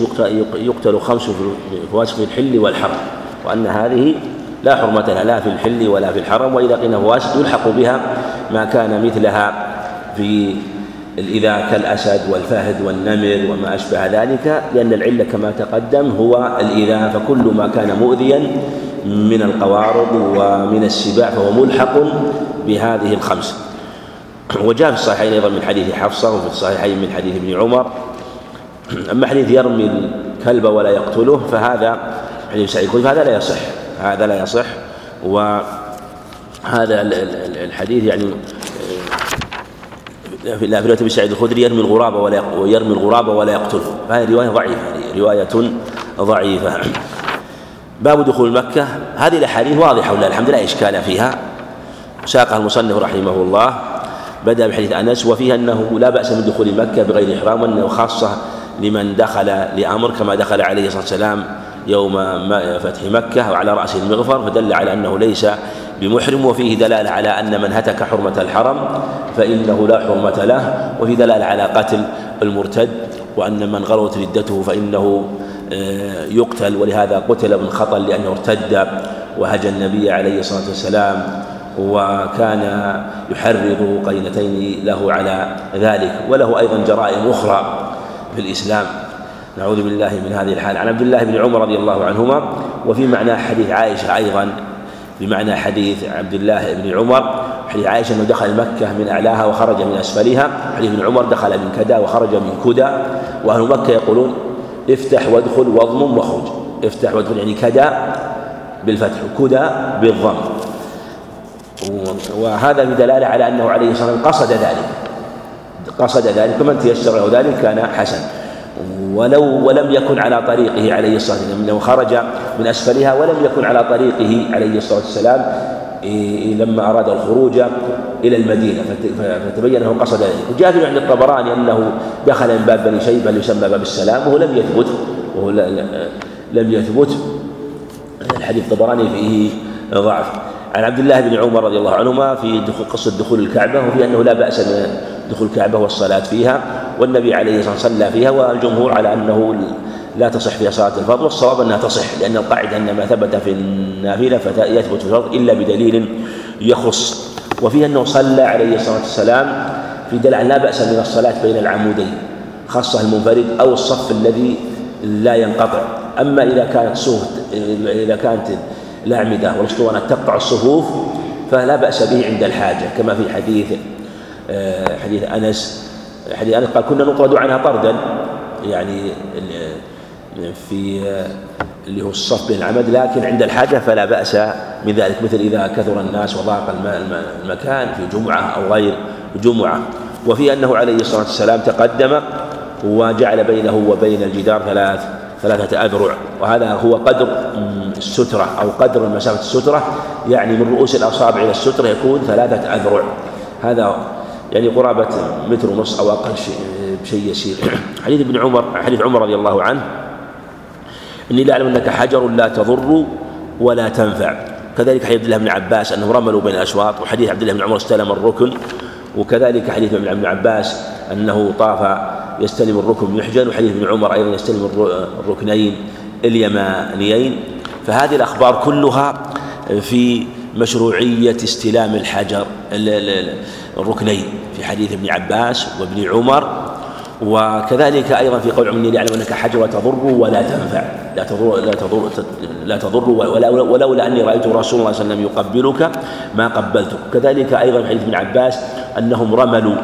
يقتل خمس في الحل والحرم وأن هذه لا حرمة لها لا في الحل ولا في الحرم وإذا قيل فواسق يلحق بها ما كان مثلها في الإذا كالأسد والفهد والنمر وما أشبه ذلك لأن العلة كما تقدم هو الإذا فكل ما كان مؤذيا من القوارض ومن السباع فهو ملحق بهذه الخمس. وجاء في الصحيحين أيضا من حديث حفصة وفي الصحيحين من حديث ابن عمر. أما حديث يرمي الكلب ولا يقتله فهذا حديث سعيد الخدري فهذا لا يصح. هذا لا يصح. وهذا الحديث يعني في لا في رواية سعيد الخدري يرمي الغراب ولا ويرمي الغراب ولا يقتله. فهذه رواية ضعيفة رواية ضعيفة. باب دخول مكة. هذه الأحاديث واضحة ولله الحمد لله إشكال فيها. ساقها المصنف رحمه الله. بدأ بحديث أنس وفيها أنه لا بأس من دخول مكة بغير إحرام وأنه خاصة لمن دخل لأمر كما دخل عليه الصلاة والسلام يوم فتح مكة وعلى رأسه المغفر فدل على أنه ليس بمحرم وفيه دلالة على أن من هتك حرمة الحرم فإنه لا حرمة له وفي دلالة على قتل المرتد وأن من غلوت ردته فإنه آه، يقتل ولهذا قتل ابن خطل لأنه ارتد وهجى النبي عليه الصلاة والسلام وكان يحرض قرينتين له على ذلك وله أيضا جرائم أخرى في الإسلام. نعوذ بالله من هذه الحال. عن عبد الله بن عمر رضي الله عنهما وفي معنى حديث عائشة أيضا بمعنى حديث عبد الله بن عمر حديث عائشة أنه دخل مكة من أعلاها وخرج من أسفلها. حديث ابن عمر دخل من كدا وخرج من كدى وأهل مكة يقولون افتح وادخل واضمم واخرج افتح وادخل يعني كدا بالفتح كدى بالضم. وهذا بدلالة على أنه عليه الصلاة والسلام قصد ذلك. قصد ذلك ومن تيسر له ذلك كان حسن. ولو ولم يكن على طريقه عليه الصلاة والسلام انه خرج من أسفلها ولم يكن على طريقه عليه الصلاة والسلام لما أراد الخروج إلى المدينة. فتبين أنه قصد ذلك. وجاء في عند الطبراني أنه دخل من باب بني شيبة يسمى باب السلام وهو لم يثبت وهو لم يثبت. الحديث الطبراني فيه ضعف. عن عبد الله بن عمر رضي الله عنهما في دخول قصة دخول الكعبة وفي أنه لا بأس من دخول الكعبة والصلاة فيها والنبي عليه الصلاة والسلام صلى فيها والجمهور على أنه لا تصح فيها صلاة الفرض والصواب أنها تصح لأن القاعدة أن ما ثبت في النافلة فيثبت في الفرض إلا بدليل يخص. وفيه أنه صلى عليه الصلاة والسلام في دلع لا بأس من الصلاة بين العمودين خاصة المنفرد أو الصف الذي لا ينقطع. أما إذا كانت صوت إذا كانت الأعمدة والأسطوانات تقطع الصفوف فلا بأس به عند الحاجة كما في حديث آه، حديث أنس حديث أنس قال كنا نطرد عنها طردا. يعني في اللي هو الصف بين العمد لكن عند الحاجة فلا بأس من ذلك مثل إذا كثر الناس وضاق المكان في جمعة أو غير جمعة. وفي أنه عليه الصلاة والسلام تقدم وجعل بينه وبين الجدار ثلاث ثلاثة أذرع وهذا هو قدر السترة أو قدر مسافة السترة. يعني من رؤوس الأصابع إلى السترة يكون ثلاثة أذرع هذا يعني قرابة متر ونص أو أقل شيء بشيء يسير. حديث ابن عمر حديث عمر رضي الله عنه. إني لا أعلم أنك حجر لا تضر ولا تنفع. كذلك حديث عبد الله بن عباس أنه رملوا بين الأشواط وحديث عبد الله بن عمر استلم الركن. وكذلك حديث ابن عباس أنه طاف يستلم الركن يحجن وحديث ابن عمر أيضا يستلم الركنين اليمانيين. فهذه الأخبار كلها في مشروعية استلام الحجر الركنين في حديث ابن عباس وابن عمر. وكذلك أيضا في قول عمني ليعلم أنك حجر تضر ولا تنفع. لا تضر لا تضر لا تضر ولولا أني رأيت رسول الله صلى الله عليه وسلم يقبلك ما قبلتك. كذلك أيضا في حديث ابن عباس أنهم رملوا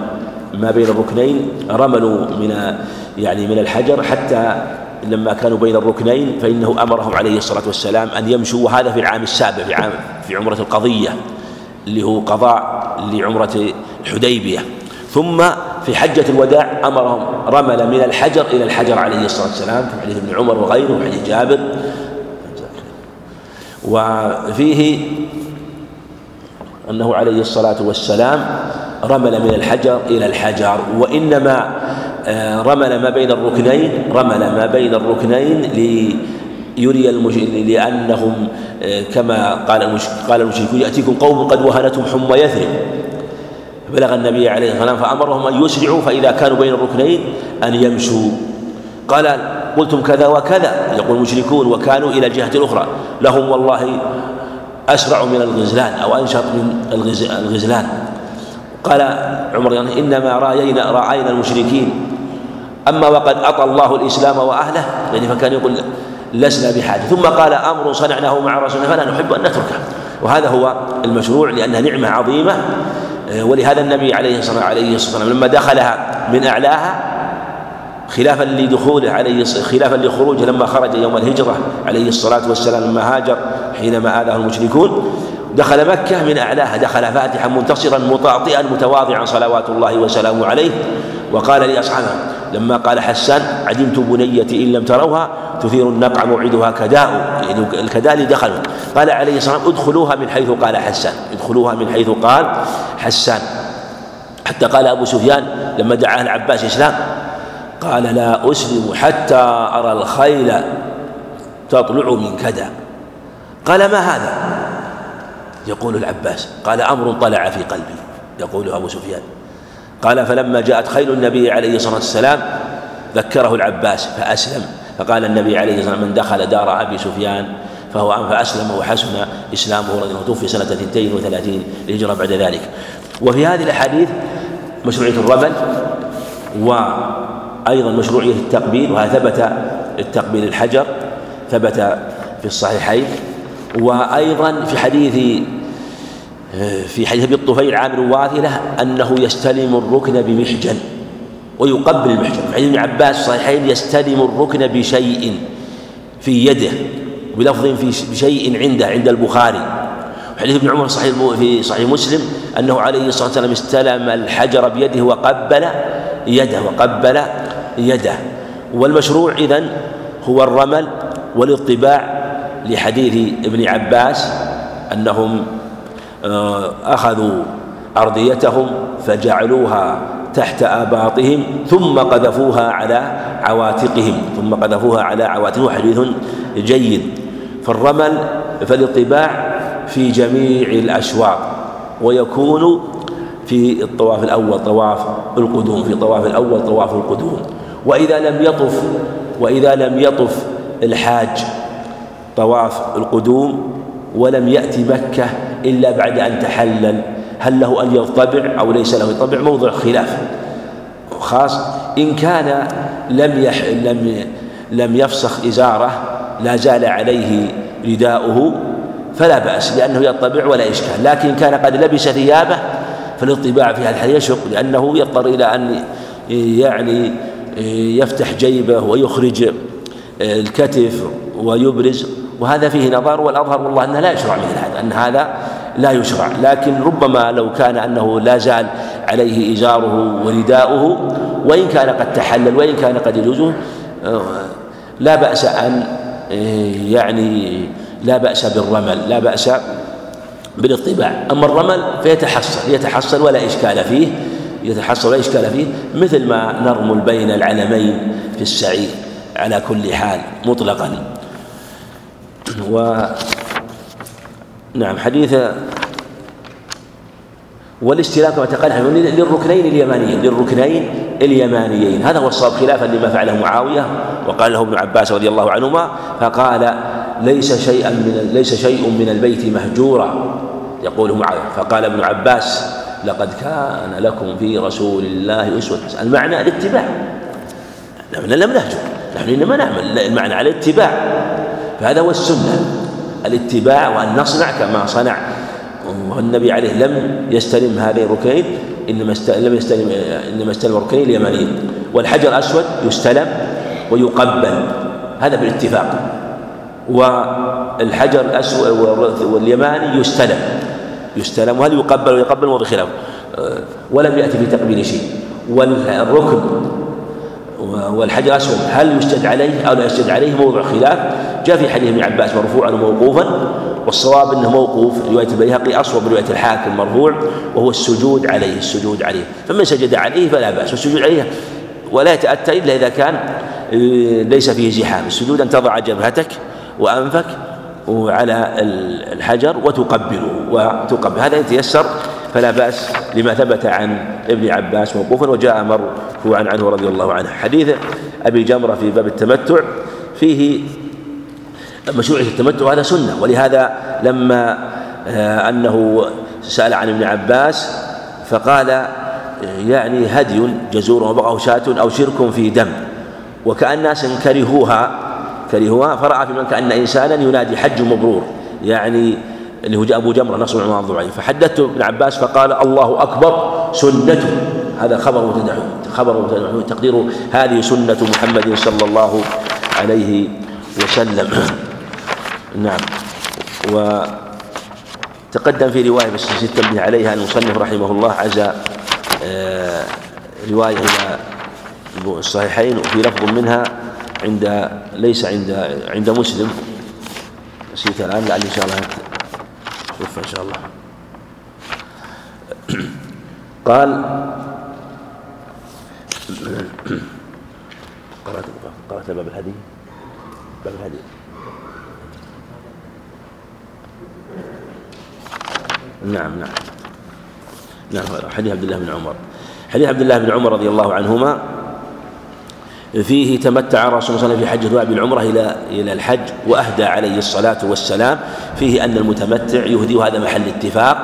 ما بين الركنين رملوا من يعني من الحجر حتى لما كانوا بين الركنين فإنه أمرهم عليه الصلاة والسلام أن يمشوا وهذا في العام السابع في عام في عمرة القضية اللي هو قضاء لعمرة الحديبية. ثم في حجة الوداع أمرهم رمل من الحجر إلى الحجر عليه الصلاة والسلام في حديث ابن عمر وغيره وحديث جابر. وفيه أنه عليه الصلاة والسلام رمل من الحجر إلى الحجر وإنما آه، رمل ما بين الركنين رمل ما بين الركنين ليري المش... لأنهم آه، كما قال. قال المشركون يأتيكم قوم قد وهنتهم حمى يثرب بلغ النبي عليه الصلاة والسلام فأمرهم أن يسرعوا فإذا كانوا بين الركنين أن يمشوا. قال قلتم كذا وكذا يقول المشركون وكانوا إلى الجهة الأخرى لهم والله أسرع من الغزلان أو أنشط من الغزلان. قال عمر يعني إنما رأينا رأينا المشركين. أما وقد أطى الله الإسلام وأهله يعني فكان يقول لسنا بحاجة. ثم قال أمر صنعناه مع رسولنا فلا نحب أن نتركه. وهذا هو المشروع لأنها نعمة عظيمة. ولهذا النبي عليه الصلاة عليه والسلام لما دخلها من أعلاها خلافا لدخوله عليه خلافا لخروجه لما خرج يوم الهجرة عليه الصلاة والسلام لما هاجر حينما آذاه المشركون دخل مكة من أعلاها دخل فاتحا منتصرا مطاطئا متواضعا صلوات الله وسلامه عليه. وقال لأصحابه لما قال حسان عدمت بنيتي إن لم تروها تثير النقع موعدها كداء. يعني الكداء اللي دخلوا. قال عليه الصلاة والسلام ادخلوها من حيث قال حسان ادخلوها من حيث قال حسان. حتى قال أبو سفيان لما دعاه العباس إسلام قال لا أسلم حتى أرى الخيل تطلع من كذا قال ما هذا؟ يقول العباس قال أمر طلع في قلبي يقول أبو سفيان. قال فلما جاءت خيل النبي عليه الصلاة والسلام ذكره العباس فأسلم. فقال النبي عليه الصلاة والسلام من دخل دار أبي سفيان فهو فأسلم وحسن إسلامه رضي الله توفي سنة 32 الهجرة بعد ذلك. وفي هذه الأحاديث مشروعية الرمل وأيضا مشروعية التقبيل وهذا ثبت التقبيل الحجر ثبت في الصحيحين. وأيضا في حديث في حديث أبي الطفيل عامر واثله أنه يستلم الركن بمحجن ويقبل المحجن. في حديث ابن عباس الصحيحين يستلم الركن بشيء في يده بلفظ في بشيء عنده عند البخاري. حديث ابن عمر صحيح في صحيح مسلم أنه عليه الصلاة والسلام استلم الحجر بيده وقبل يده وقبل يده. والمشروع إذن هو الرمل والإطباع لحديث ابن عباس أنهم آه، أخذوا أرضيتهم فجعلوها تحت آباطهم ثم قذفوها على عواتقهم ثم قذفوها على عواتقهم. حديث جيد. فالرمل فالاطباع في جميع الأشواط ويكون في الطواف الأول طواف القدوم في الطواف الأول طواف القدوم. وإذا لم يطف وإذا لم يطف الحاج طواف القدوم ولم يأتي مكة إلا بعد أن تحلل. هل له أن يطبع أو ليس له يطبع موضع خلاف. خاص إن كان لم يح لم لم يفسخ إزاره لا زال عليه رداؤه فلا بأس لأنه يطبع ولا إشكال. لكن كان قد لبس ثيابه فالاطباع في هذا الحديث يشق لأنه يضطر إلى أن يعني يفتح جيبه ويخرج الكتف ويبرز. وهذا فيه نظر والأظهر والله أنه لا يشرع مثل هذا أن هذا لا يشرع. لكن ربما لو كان أنه لا زال عليه إزاره ورداؤه وإن كان قد تحلل وإن كان قد يجوزه آه، لا بأس أن آه، يعني لا بأس بالرمل لا بأس بالاطباع. أما الرمل فيتحصل يتحصل ولا إشكال فيه يتحصل لا إشكال فيه مثل ما نرمل بين العلمين في السعي على كل حال مطلقا. و نعم حديث والاستلام كما تقدم للركنين اليمانيين للركنين اليمانيين. هذا هو الصواب خلافا لما فعله معاوية وقال له ابن عباس رضي الله عنهما فقال ليس شيئا من ليس شيء من البيت مهجورا. يقول معاوية. فقال ابن عباس لقد كان لكم في رسول الله أسوة. المعنى الاتباع. نحن لم نهجر نحن إنما نعمل المعنى على الاتباع. فهذا هو السنة الاتباع وأن نصنع كما صنع. والنبي عليه لم يستلم هذين الركنين إنما لم يستلم إنما استلم الركنين اليمانيين. والحجر الأسود يستلم ويقبل هذا بالاتفاق. والحجر الأسود واليماني يستلم يستلم. وهل يقبل؟ ويقبل وبخلاف ولم يأتي في تقبيل شيء. والركن والحجر الاسود هل يسجد عليه أو لا يسجد عليه؟ موضع خلاف. جاء في حديث ابن عباس مرفوعا وموقوفا. والصواب إنه موقوف. رواية البيهقي أصوب من رواية الحاكم مرفوع وهو السجود عليه السجود عليه. فمن سجد عليه فلا بأس. والسجود عليه ولا يتأتى إلا إذا كان آه، ليس فيه زحام. السجود أن تضع جبهتك وأنفك على الحجر وتقبله. وتقبل هذا يتيسر فلا بأس لما ثبت عن ابن عباس موقوفا وجاء مرفوعا عنه رضي الله عنه. حديث أبي جمرة في باب التمتع فيه مشروعية التمتع هذا سنة. ولهذا لما آه، أنه سأل عن ابن عباس فقال يعني هدي جزور وبقعه شاة أو شرك في دم. وكأن ناس كرهوها كرهوها فرأى في من كأن إنسانا ينادي حج مبرور. يعني اللي هو أبو جمرة نصر عمر الضبعي فحدثت ابن عباس فقال الله أكبر سنته. هذا خبر متدح خبر متدح تقدير هذه سنة محمد صلى الله عليه وسلم. نعم. وتقدم في رواية بس نسيت التنبيه عليها. المصنف رحمه الله عزى آه، رواية إلى الصحيحين وفي لفظ منها عند ليس عند عند مسلم. نسيت الآن لعل إن شاء الله شوف إن شاء الله. قال قرأت قرأت باب الهدي. باب الهدي. نعم نعم. نعم حديث عبد الله بن عمر. حديث عبد الله بن عمر رضي الله عنهما فيه تمتع الرسول صلى الله عليه وسلم في حجة الوداع بالعمرة إلى إلى الحج وأهدى عليه الصلاة والسلام. فيه أن المتمتع يهدي وهذا محل اتفاق.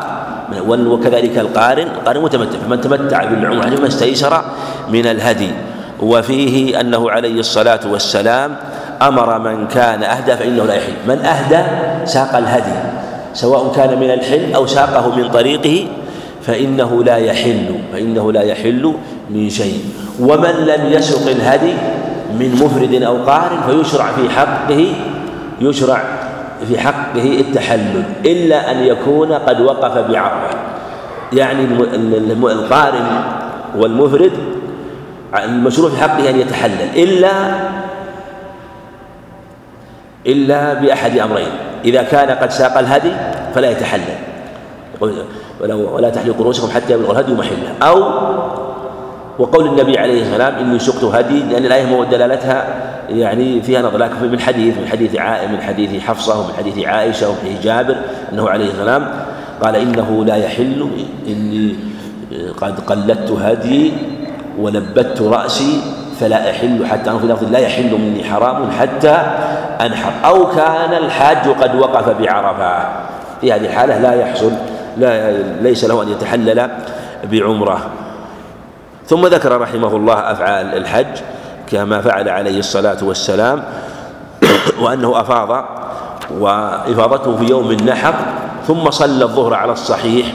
وكذلك القارن القارن متمتع. فمن تمتع بالعمرة ما استيسر من الهدي. وفيه أنه عليه الصلاة والسلام أمر من كان أهدى فإنه لا يحل. من أهدى ساق الهدي سواء كان من الحل أو ساقه من طريقه فإنه لا يحل فإنه لا يحل من شيء. ومن لم يسق الهدي من مفرد أو قارن فيشرع في حقه يشرع في حقه التحلل إلا أن يكون قد وقف بعرضه. يعني القارن والمفرد المشروع في حقه أن يتحلل إلا إلا بأحد أمرين. إذا كان قد ساق الهدي فلا يتحلل. ولا تحلقوا رؤوسكم حتى يبلغ الهدي محله أو وقول النبي عليه السلام إني سقت هدي لأن الايه دلالتها يعني فيها نظر لكن من حديث من حديث عائشة من حديث حفصة ومن حديث عائشة ومن حديث جابر إنه عليه السلام قال إنه لا يحل إني قد قلدت هدي ولبت رأسي فلا أحل حتى في لفظ لا يحل مني حرام حتى أنحر. أو كان الحاج قد وقف بعرفة. في هذه الحالة لا يحصل لا ليس له أن يتحلل بعمرة. ثم ذكر رحمه الله أفعال الحج كما فعل عليه الصلاة والسلام وأنه أفاض وإفاضته في يوم النحر ثم صلى الظهر على الصحيح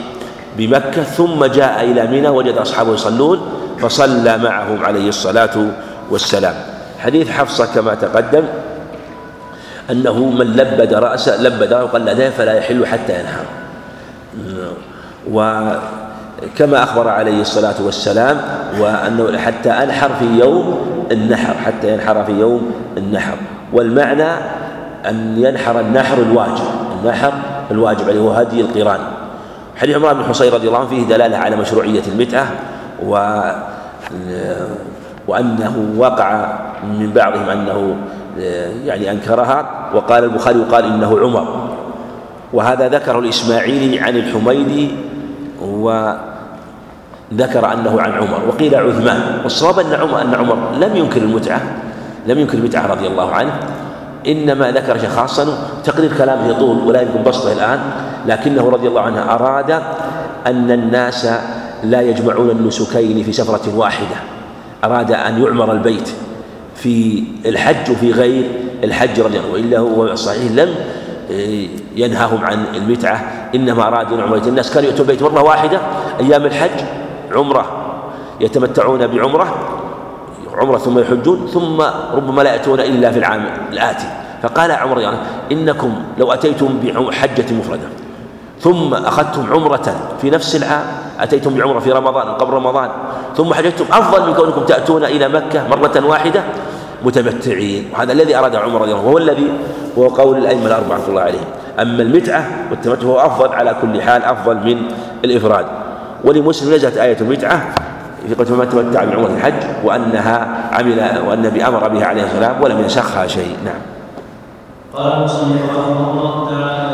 بمكة ثم جاء إلى منى وجد أصحابه يصلون فصلى معهم عليه الصلاة والسلام. حديث حفصة كما تقدم أنه من لبد رأسه لبد وقلده فلا يحل حتى ينحر. و كما أخبر عليه الصلاة والسلام وأنه حتى أنحر في يوم النحر حتى ينحر في يوم النحر. والمعنى أن ينحر النحر الواجب النحر الواجب عليه هو هدي القرآن. حديث عمران بن حصين رضي الله عنه فيه دلالة على مشروعية المتعة و وأنه وقع من بعضهم أنه يعني أنكرها وقال البخاري وقال إنه عمر. وهذا ذكره الإسماعيلي عن الحميدي وذكر أنه عن عمر. وقيل عثمان. والصواب أن عمر أن عمر لم ينكر المتعة لم ينكر المتعة رضي الله عنه. إنما ذكر شيء خاصا تقرير كلامه يطول ولا يمكن بسطه الآن لكنه رضي الله عنه أراد أن الناس لا يجمعون النسكين في سفرة واحدة. أراد أن يعمر البيت في الحج وفي غير الحج رضي الله وإلا هو صحيح لم ينهاهم عن المتعة. إنما أرادوا أن عمرة الناس كانوا يأتون البيت مرة واحدة أيام الحج عمرة يتمتعون بعمرة عمرة ثم يحجون ثم ربما لا يأتون إلا في العام الآتي. فقال عمر يعني إنكم لو أتيتم بحجة مفردة ثم أخذتم عمرة في نفس العام أتيتم بعمرة في رمضان قبل رمضان ثم حججتم أفضل من كونكم تأتون إلى مكة مرة واحدة متمتعين. وهذا الذي أراد عمر رضي الله عنه وهو الذي هو قول الأئمة الأربعة رحمة الله عليهم. أما المتعة والتمتع هو أفضل على كل حال أفضل من الإفراد. ولمسلم نزلت آية المتعة في قوله ما تمتع بعمرة الحج وأنها عمل وأن النبي أمر بها عليه السلام ولم ينسخها شيء. نعم. قال المسلم رحمه الله تعالى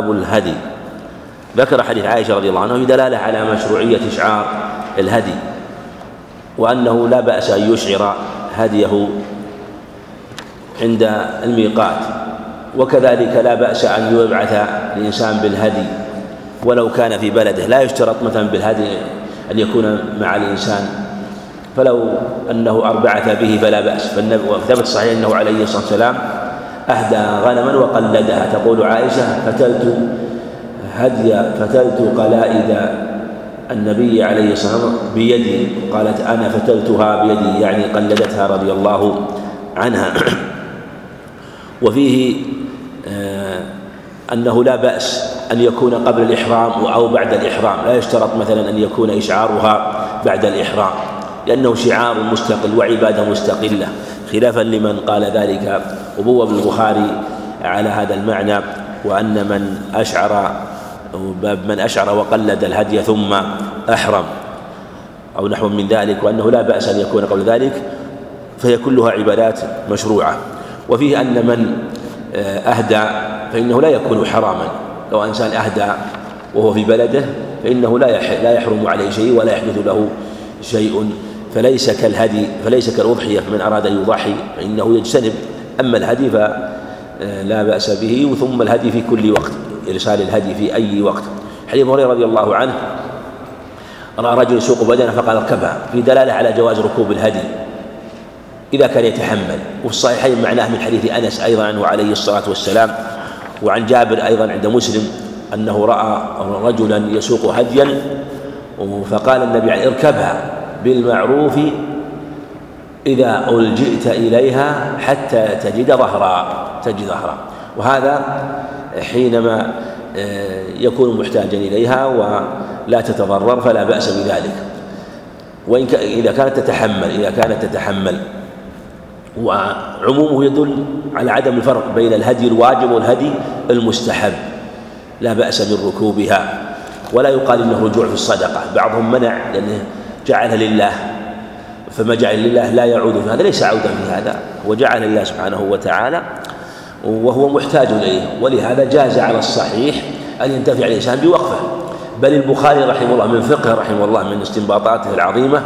باب الهدي. ذكر حديث عائشة رضي الله عنها بدلالة على مشروعية إشعار الهدي وأنه لا بأس أن يشعر هديه عند الميقات وكذلك لا بأس أن يبعث الإنسان بالهدي ولو كان في بلده. لا يشترط مثلا بالهدي أن يكون مع الإنسان فلو أنه أربعث به فلا بأس. فثبت صحيح أنه عليه الصلاة والسلام أهدى غنما وقلدها. تقول عائشة فتلت هدي فتلت قلائد النبي عليه الصلاة والسلام بيدي. قالت أنا فتلتها بيدي يعني قلدتها رضي الله عنها. وفيه آه، أنه لا بأس أن يكون قبل الإحرام أو بعد الإحرام. لا يشترط مثلا أن يكون إشعارها بعد الإحرام لأنه شعار مستقل وعبادة مستقلة خلافا لمن قال ذلك. وبوب البخاري على هذا المعنى وأن من أشعر من أشعر وقلد الهدي ثم أحرم أو نحو من ذلك وأنه لا بأس أن يكون قبل ذلك فهي كلها عبادات مشروعة. وفيه أن من آه، أهدى فإنه لا يكون حراما. لو إنسان أهدى وهو في بلده فإنه لا لا يحرم عليه شيء ولا يحدث له شيء فليس كالهدي فليس كالأضحية من أراد أن يضحي فإنه يجتنب أما الهدي فلا بأس به ثم الهدي في كل وقت إرسال الهدي في أي وقت. حديث هريرة رضي الله عنه رأى رجل يسوق بدنه فقال اركبها في دلالة على جواز ركوب الهدي. إذا كان يتحمل وفي الصحيحين معناه من حديث أنس أيضا عنه عليه الصلاة والسلام وعن جابر أيضا عند مسلم أنه رأى رجلا يسوق هديا فقال النبي اركبها بالمعروف إذا ألجئت إليها حتى تجد ظهرا تجد ظهرا. وهذا حينما آه، يكون محتاجا إليها ولا تتضرر فلا بأس بذلك. وإن إذا كانت تتحمل إذا كانت تتحمل. وعمومه يدل على عدم الفرق بين الهدي الواجب والهدي المستحب. لا بأس من ركوبها. ولا يقال إنه رجوع في الصدقة. بعضهم منع لأنه جعلها لله فما جعل لله لا يعود في هذا ليس عودا في هذا. هو جعل لله سبحانه وتعالى وهو محتاج إليه. ولهذا جاز على الصحيح أن ينتفع الإنسان بوقفه. بل البخاري رحمه الله من فقه رحمه الله من استنباطاته العظيمة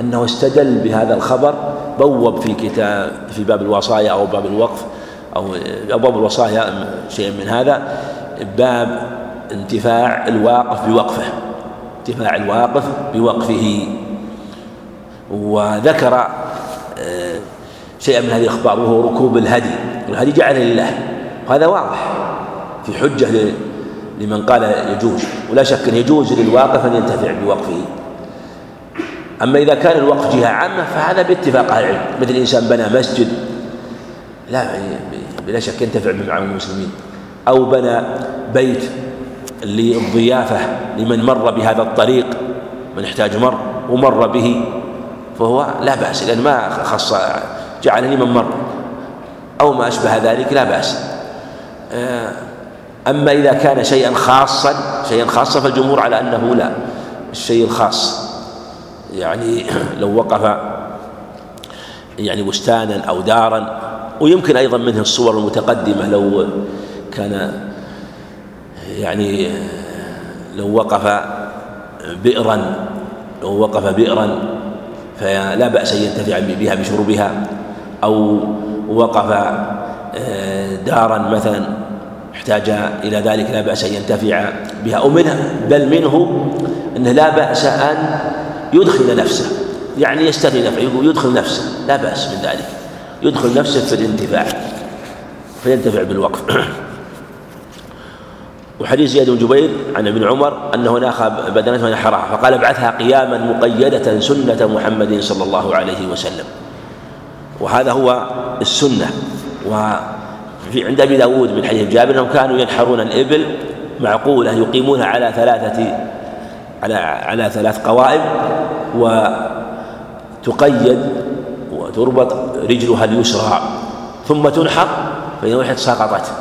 أنه استدل بهذا الخبر بوب في كتاب في باب الوصايا أو باب الوقف أو أبواب الوصايا شيء من هذا. باب انتفاع الواقف بوقفه. انتفاع الواقف بوقفه. وذكر آه، شيئا من هذه الأخبار وهو ركوب الهدي. الهدي جعل لله. وهذا واضح في حجة لمن قال يجوز. ولا شك أن يجوز للواقف أن ينتفع بوقفه. أما إذا كان الوقف جهة عامة فهذا باتفاق أهل العلم. مثل إنسان بنى مسجد لا بلا شك ينتفع بمعامل المسلمين. أو بنى بيت للضيافة لمن مر بهذا الطريق من احتاج مر ومر به. فهو لا بأس لأن ما خص جعل لمن مر. أو ما أشبه ذلك لا بأس. آه، أما إذا كان شيئا خاصا شيئا خاصا فالجمهور على أنه لا الشيء الخاص. يعني لو وقف يعني بستانا أو دارا ويمكن أيضا منه الصور المتقدمة لو كان يعني لو وقف بئرا لو وقف بئرا فلا بأس أن ينتفع بها بشربها أو وقف آه، دارا مثلا احتاج إلى ذلك لا بأس أن ينتفع بها أو منها بل منه أنه لا بأس أن يدخل نفسه يعني يستثني نفسه يدخل نفسه لا بأس من ذلك يدخل نفسه في الانتفاع فينتفع بالوقف. وحديث زياد بن جبير عن ابن عمر أنه ناخ بدنته ونحرها فقال ابعثها قياما مقيدة سنة محمد صلى الله عليه وسلم. وهذا هو السنة. وفي عند أبي داود من حديث جابر أنهم كانوا ينحرون الإبل معقولة يقيمونها على ثلاثة على على ثلاث قوائم وتقيد وتربط رجلها اليسرى ثم تنحر فإذا وحدت سقطت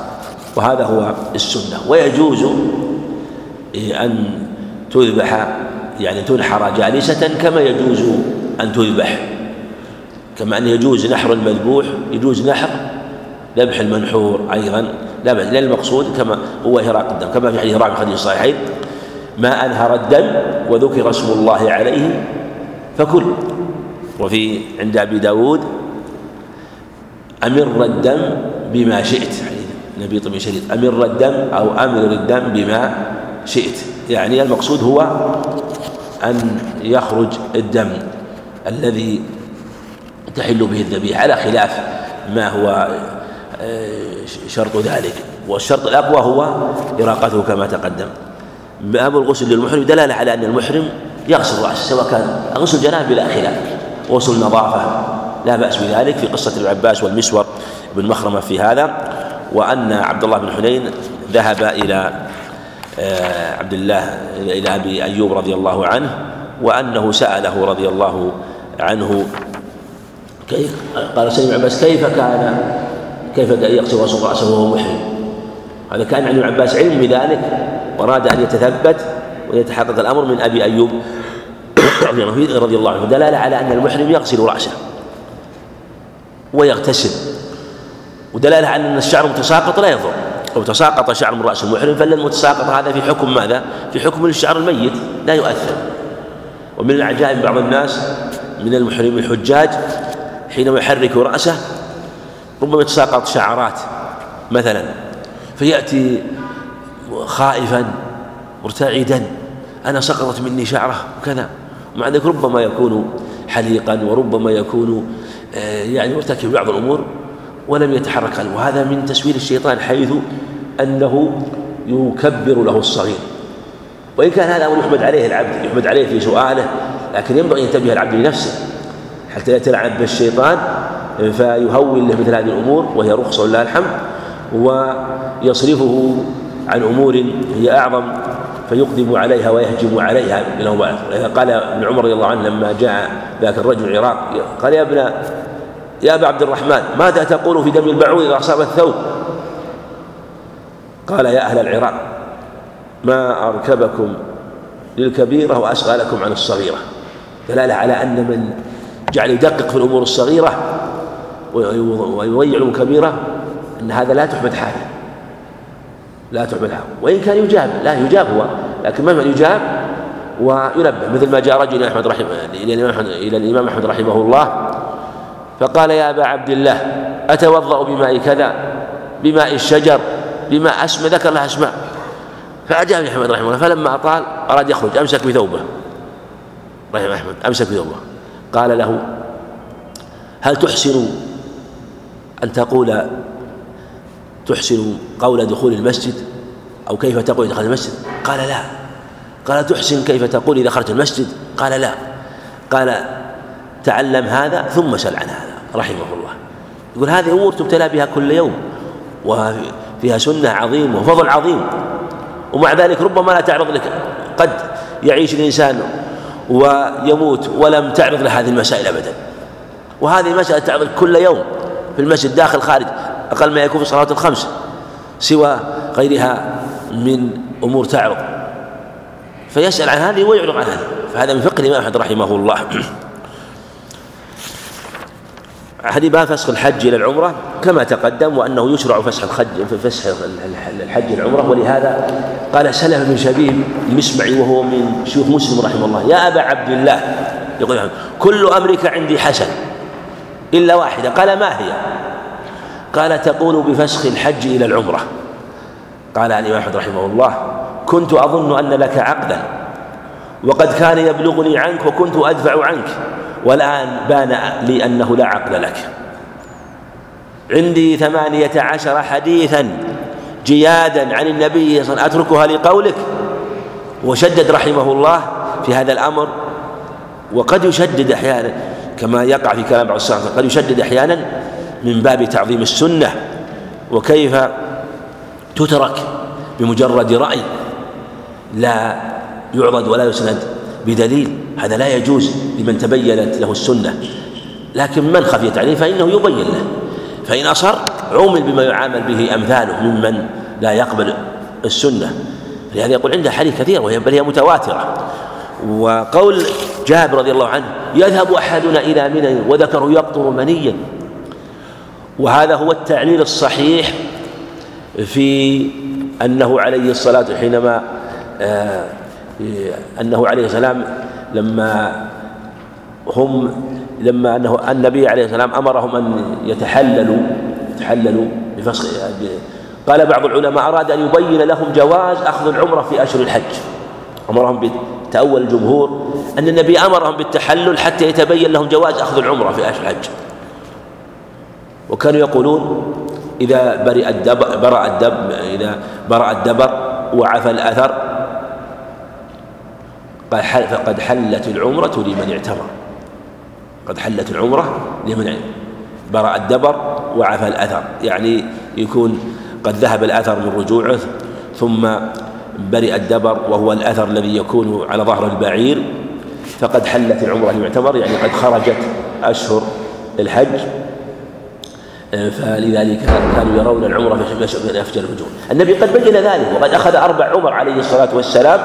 وهذا هو السنة. ويجوز أن تذبح يعني تنحر جالسة كما يجوز أن تذبح. كما أن يجوز نحر المذبوح يجوز نحر ذبح المنحور أيضا. لا بأس لأن المقصود كما هو إهراق الدم كما في حديث رابع حديث الصحيحين ما أنهر الدم وذكر اسم الله عليه فكل. وفي عند أبي داود أمر الدم بما شئت. نبي طبي شديد أمر الدم أو أمر الدم بما شئت. يعني المقصود هو أن يخرج الدم الذي تحل به الذبيحة. على خلاف ما هو آه، شرط ذلك. والشرط الأقوى هو إراقته كما تقدم. باب الغسل للمحرم. دلالة على أن المحرم يغسل رأسه سواء كان غسل جناب بلا خلاف غسل نظافة. لا بأس بذلك في قصة ابن عباس والمسور بن مخرمة في هذا. وأن عبد الله بن حنين ذهب إلى آه، عبد الله إلى أبي أيوب رضي الله عنه وأنه سأله رضي الله عنه كيف؟ قال سلم عباس كيف كان كيف يغسل رأسه وهو محرم؟ هذا كان عن عباس علم بذلك وأراد أن يتثبت ويتحقق الأمر من أبي أيوب رضي الله عنه دلالة على أن المحرم يغسل رأسه ويغتسل. ودلالة على أن الشعر متساقط لا يضر. لو تساقط شعر من رأس المحرم فإن المتساقط هذا في حكم ماذا؟ في حكم الشعر الميت لا يؤثر. ومن العجائب بعض الناس من المحرمين الحجاج حينما يحرك رأسه ربما يتساقط شعرات مثلا فيأتي خائفا مرتعدا أنا سقطت مني شعرة وكذا. ومع ذلك ربما يكون حليقا وربما يكون آه، يعني مرتكب بعض الأمور ولم يتحرك قلبه وهذا من تسوير الشيطان حيث أنه يكبر له الصغير. وإن كان هذا أمر يحمد عليه العبد يحمد عليه في سؤاله لكن ينبغي أن ينتبه العبد لنفسه. حتى لا يتلعب بالشيطان فيهول له مثل هذه الأمور وهي رخصة لله الحمد ويصرفه عن أمور هي أعظم فيقدم عليها ويهجم عليها. قال ابن عمر رضي الله عنه لما جاء ذاك الرجل العراق قال يا ابن يا أبا عبد الرحمن ماذا تقول في دم البعوض إذا أصاب الثوب؟ قال يا أهل العراق ما أركبكم للكبيرة وأشغلكم عن الصغيرة. دلالة على أن من جعل يدقق في الأمور الصغيرة ويضيع الكبيرة أن هذا لا تحمد حاله لا تحمد حاله وإن كان يجاب لا يجاب هو لكن مهما يجاب وينبه مثل ما جاء رجل إلى أحمد رحمه إلى الإمام أحمد رحمه الله فقال يا أبا عبد الله أتوضأ بماء كذا بماء الشجر بماء أسمى ذكر له أسماء فأجابني أحمد رحمه الله فلما أطال أراد يخرج أمسك بثوبه. رحمه أحمد أمسك بثوبه. قال له هل تحسن أن تقول تحسن قول دخول المسجد؟ أو كيف تقول إذا المسجد؟ قال لا. قال تحسن كيف تقول إذا خرجت المسجد؟ قال لا. قال تعلم هذا ثم سل عن هذا. رحمه الله يقول هذه أمور تبتلى بها كل يوم وفيها سنة عظيمة وفضل عظيم. ومع ذلك ربما لا تعرض لك قد يعيش الإنسان ويموت ولم تعرض له هذه المسائل أبدا. وهذه المسألة تعرض كل يوم في المسجد داخل خارج أقل ما يكون في الصلوات الخمس سوى غيرها من أمور تعرض. فيسأل عن هذه ويعرض عن هذه. فهذا من فقه الإمام أحمد رحمه الله باب فسخ الحج إلى العمرة كما تقدم وأنه يشرع فسخ الحج فسخ الحج إلى العمرة. ولهذا قال سلف بن شبيب المسمعي وهو من شيوخ مسلم رحمه الله يا أبا عبد الله يقول كل أمرك عندي حسن إلا واحدة. قال ما هي؟ قال تقول بفسخ الحج إلى العمرة. قال الإمام أحمد رحمه الله كنت أظن أن لك عقدا وقد كان يبلغني عنك وكنت أدفع عنك والآن بان لي أنه لا عقل لك. عندي ثمانية عشر حديثا جيادا عن النبي صلى الله عليه وسلم أتركها لقولك. وشدد رحمه الله في هذا الأمر. وقد يشدد أحيانا كما يقع في كلام بعض الصحابة قد يشدد أحيانا من باب تعظيم السنة. وكيف تترك بمجرد رأي لا يعضد ولا يسند؟ بدليل هذا لا يجوز لمن تبينت له السنة. لكن من خفيت عليه؟ فإنه يبين له. فإن أصر عومل بما يعامل به أمثاله ممن لا يقبل السنة. لهذا يقول عنده حديث كثير وهي بل هي متواترة. وقول جابر رضي الله عنه يذهب أحدنا إلى منى وذكره يقطر منيا. وهذا هو التعليل الصحيح في أنه عليه الصلاة حينما آه، أنه عليه السلام لما هم لما أنه النبي عليه السلام أمرهم أن يتحللوا يتحللوا بفسخ قال بعض العلماء أراد أن يبين لهم جواز أخذ العمرة في أشهر الحج. أمرهم بتأول الجمهور أن النبي أمرهم بالتحلل حتى يتبين لهم جواز أخذ العمرة في أشهر الحج. وكانوا يقولون إذا برئ الدبر برأ الدب إذا برأ الدبر وعفى الأثر فقد حلت العمرة لمن اعتمر قد حلت العمرة لمن برأ الدبر وعفى الأثر. يعني يكون قد ذهب الأثر من رجوعه ثم برئ الدبر وهو الأثر الذي يكون على ظهر البعير. فقد حلت العمرة المعتمر يعني قد خرجت أشهر الحج فلذلك كانوا يرون العمرة في أفجر الوجوه النبي قد بين ذلك وقد أخذ أربع عمر عليه الصلاة والسلام.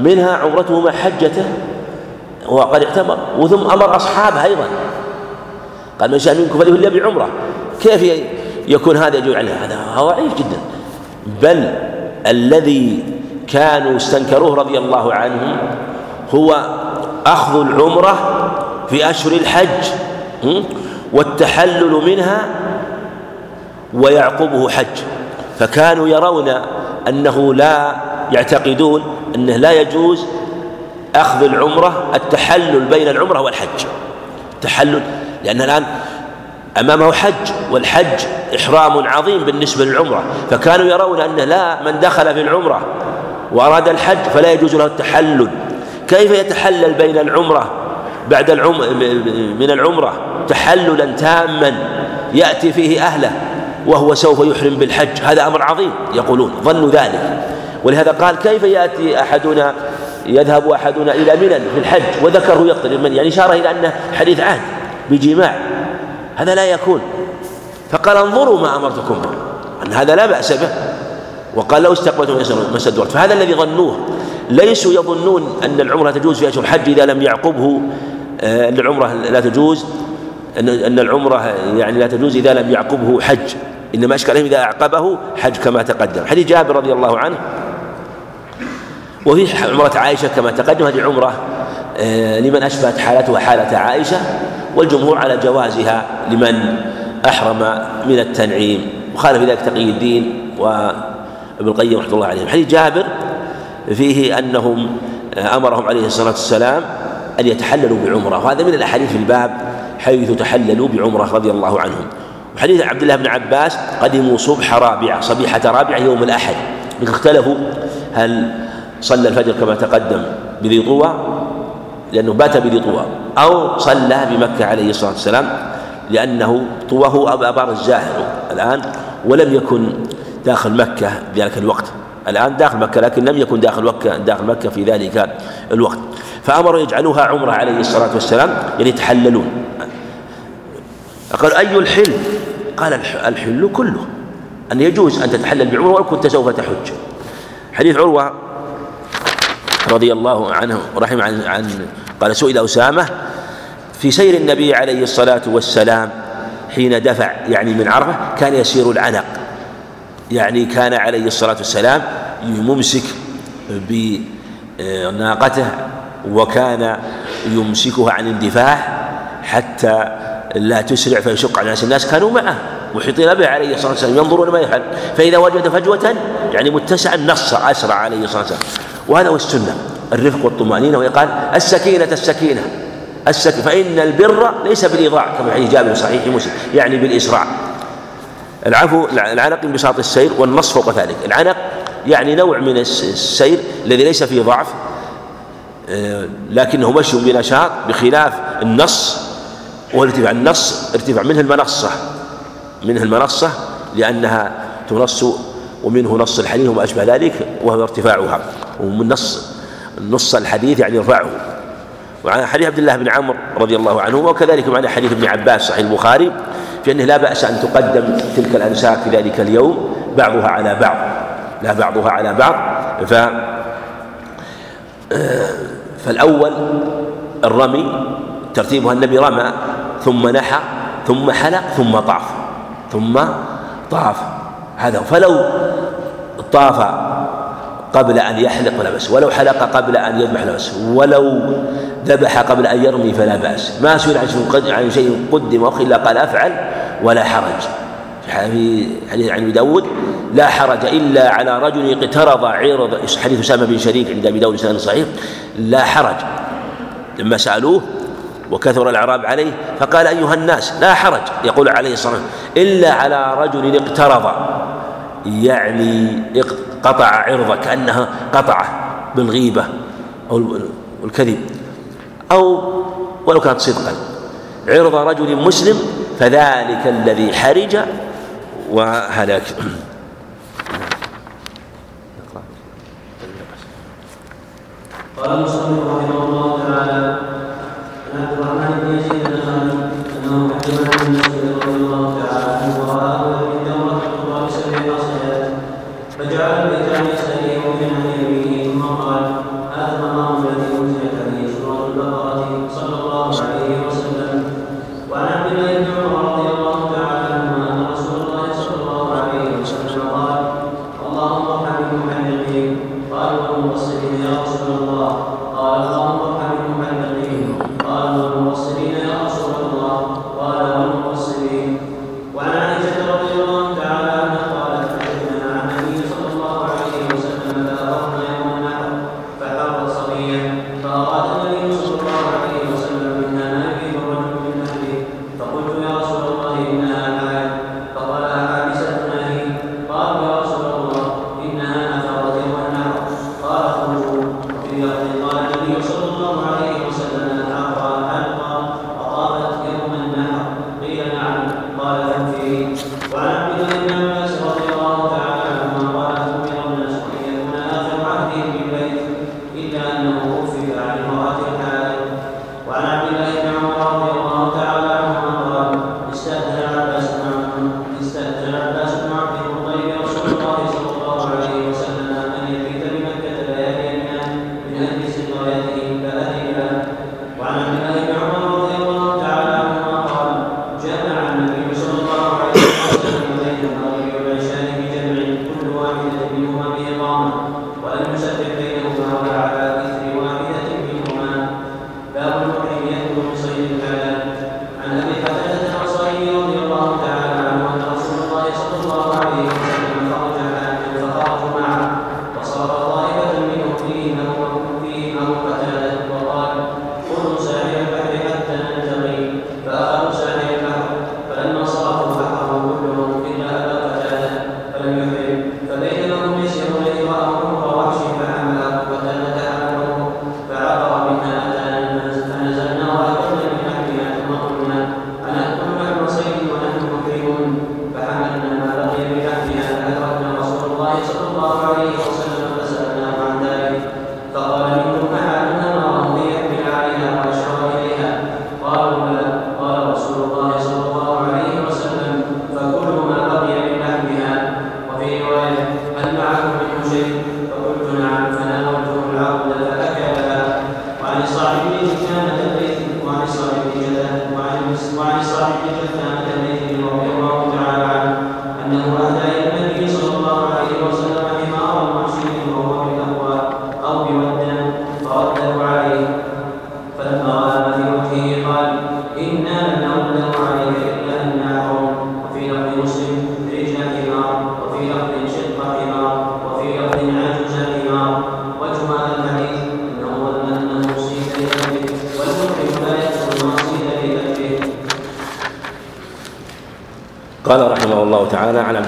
منها عمرته مع حجته وقد اعتمر وثم أمر أصحابه أيضا. قال من شاء منكم فليهل بعمرة. كيف يكون هذا يجوز عليه هذا ضعيف جدا. بل الذي كانوا استنكروه رضي الله عنهم هو أخذ العمرة في أشهر الحج والتحلل منها ويعقبه حج. فكانوا يرون أنه لا يعتقدون أنه لا يجوز أخذ العمرة التحلل بين العمرة والحج. تحلل لأن الآن أمامه حج والحج إحرام عظيم بالنسبة للعمرة. فكانوا يرون أنه لا من دخل في العمرة وأراد الحج فلا يجوز له التحلل. كيف يتحلل بين العمرة؟ بعد العم من العمرة. تحللا تاما يأتي فيه أهله وهو سوف يحرم بالحج. هذا أمر عظيم يقولون ظنوا ذلك. ولهذا قال كيف يأتي أحدنا يذهب أحدنا إلى منى في الحج وذكره يقتل من يعني إشارة إلى أنه حديث عهد بجماع. هذا لا يكون. فقال انظروا ما أمرتكم به. أن هذا لا بأس به. وقال لو استقبلتم مسد الوقت فهذا الذي ظنوه. ليسوا يظنون أن العمرة تجوز في أشهر الحج إذا لم يعقبه آه، أن العمرة لا تجوز. أن العمرة يعني لا تجوز إذا لم يعقبه حج. إنما أشكالهم إذا أعقبه حج كما تقدم. حديث جابر رضي الله عنه. وفي عمرة عائشة كما تقدم هذه عمرة آه، لمن أشبهت حالتها حالة عائشة والجمهور على جوازها لمن أحرم من التنعيم. وخالف ذلك تقي الدين وابن القيم رحمة الله عليهم. حديث جابر فيه أنهم آه، أمرهم عليه الصلاة والسلام أن يتحللوا بعمرة وهذا من الأحاديث في الباب حيث تحللوا بعمرة رضي الله عنهم. وحديث عبد الله بن عباس قدموا صبح رابعة صبيحة رابعة يوم الأحد. اختلفوا هل صلى الفجر كما تقدم بذي طوى لأنه بات بذي طوى أو صلى بمكة عليه الصلاة والسلام لأنه طواه أبار الزاهر الآن ولم يكن داخل مكة ذلك الوقت. الآن داخل مكة لكن لم يكن داخل مكة داخل مكة في ذلك الوقت. فأمروا يجعلوها عمرة عليه الصلاة والسلام يعني يتحللون. قال أي الحل؟ قال الحل كله أن يجوز أن تتحلل بعمرة ولو كنت سوف تحج. حديث عروة رضي الله عنه رحم عن, عن قال سئل أسامة في سير النبي عليه الصلاة والسلام حين دفع يعني من عرفة كان يسير العنق. يعني كان عليه الصلاة والسلام ممسك بناقته وكان يمسكها عن الدفاع حتى لا تسرع فيشق على الناس الناس كانوا معه محيطين به عليه الصلاة والسلام ينظرون ما يفعل. فإذا وجد فجوة يعني متسعا نص أسرع عليه الصلاة والسلام. وهذا هو السنة الرفق والطمأنينة وقال السكينة السكينة. السكينة فإن البر ليس بالإيضاع كما في جابر صحيح مسلم يعني بالإسراع. العفو العنق انبساط السير والنص فوق ذلك. العنق يعني نوع من السير الذي ليس فيه ضعف آه، لكنه مشي بنشاط بخلاف النص والارتفاع. النص ارتفاع منه المنصة منه المنصة لأنها تنص ومنه نص الحليل وما أشبه ذلك وهو ارتفاعها. ومن نص نص الحديث يعني رفعه. وعن حديث عبد الله بن عمرو رضي الله عنه وكذلك معنى حديث ابن عباس صحيح البخاري في أنه لا بأس أن تقدم تلك الانساك في ذلك اليوم بعضها على بعض لا بعضها على بعض. ف فالأول الرمي ترتيبها النبي رمى ثم نحى ثم حلق ثم طاف ثم طاف. هذا فلو طاف قبل أن يحلق فلا بأس. ولو حلق قبل أن يذبح فلا بأس. ولو ذبح قبل أن يرمي فلا بأس. ما سئل عن شيء قدم أخي إلا قال أفعل ولا حرج. في حديث عن أبي داود لا حرج إلا على رجل اقترض عرض حديث أسامة بن شريك عند أبي داود سنه صحيح. لا حرج. لما سألوه وكثر الإعراب عليه فقال أيها الناس لا حرج. يقول عليه الصلاة والسلام إلا على رجل اقترض. يعني قطع عرضه كأنها قطعة بالغيبة أو الكذب. أو ولو كانت صدقا. عرض رجل مسلم فذلك الذي حرج وهلك. قال المصنف رحمه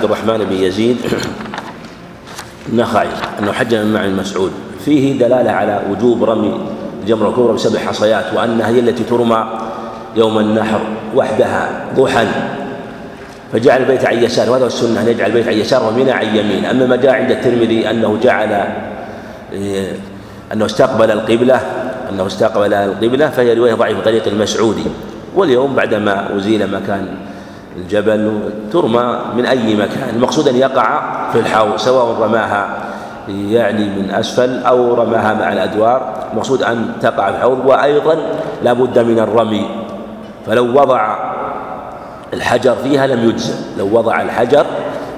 عبد الرحمن بن يزيد النخعي أنه حج من معي مسعود. فيه دلالة على وجوب رمي الجمرة الكبرى بسبع حصيات وأنها هي التي ترمى يوم النحر وحدها ضحى. فجعل البيت عن يسار وهذا السنة أن يجعل البيت عن يسار ومنى عن يمين. أما ما جاء عند الترمذي أنه جعل أنه استقبل القبلة أنه استقبل القبلة فهي رواية ضعيفة طريق المسعودي. واليوم بعدما أزيل مكان الجبل ترمى من أي مكان. المقصود أن يقع في الحوض سواء رماها يعني من أسفل أو رماها مع الأدوار. المقصود أن تقع في الحوض وأيضا لا بد من الرمي. فلو وضع الحجر فيها لم يجزئ. لو وضع الحجر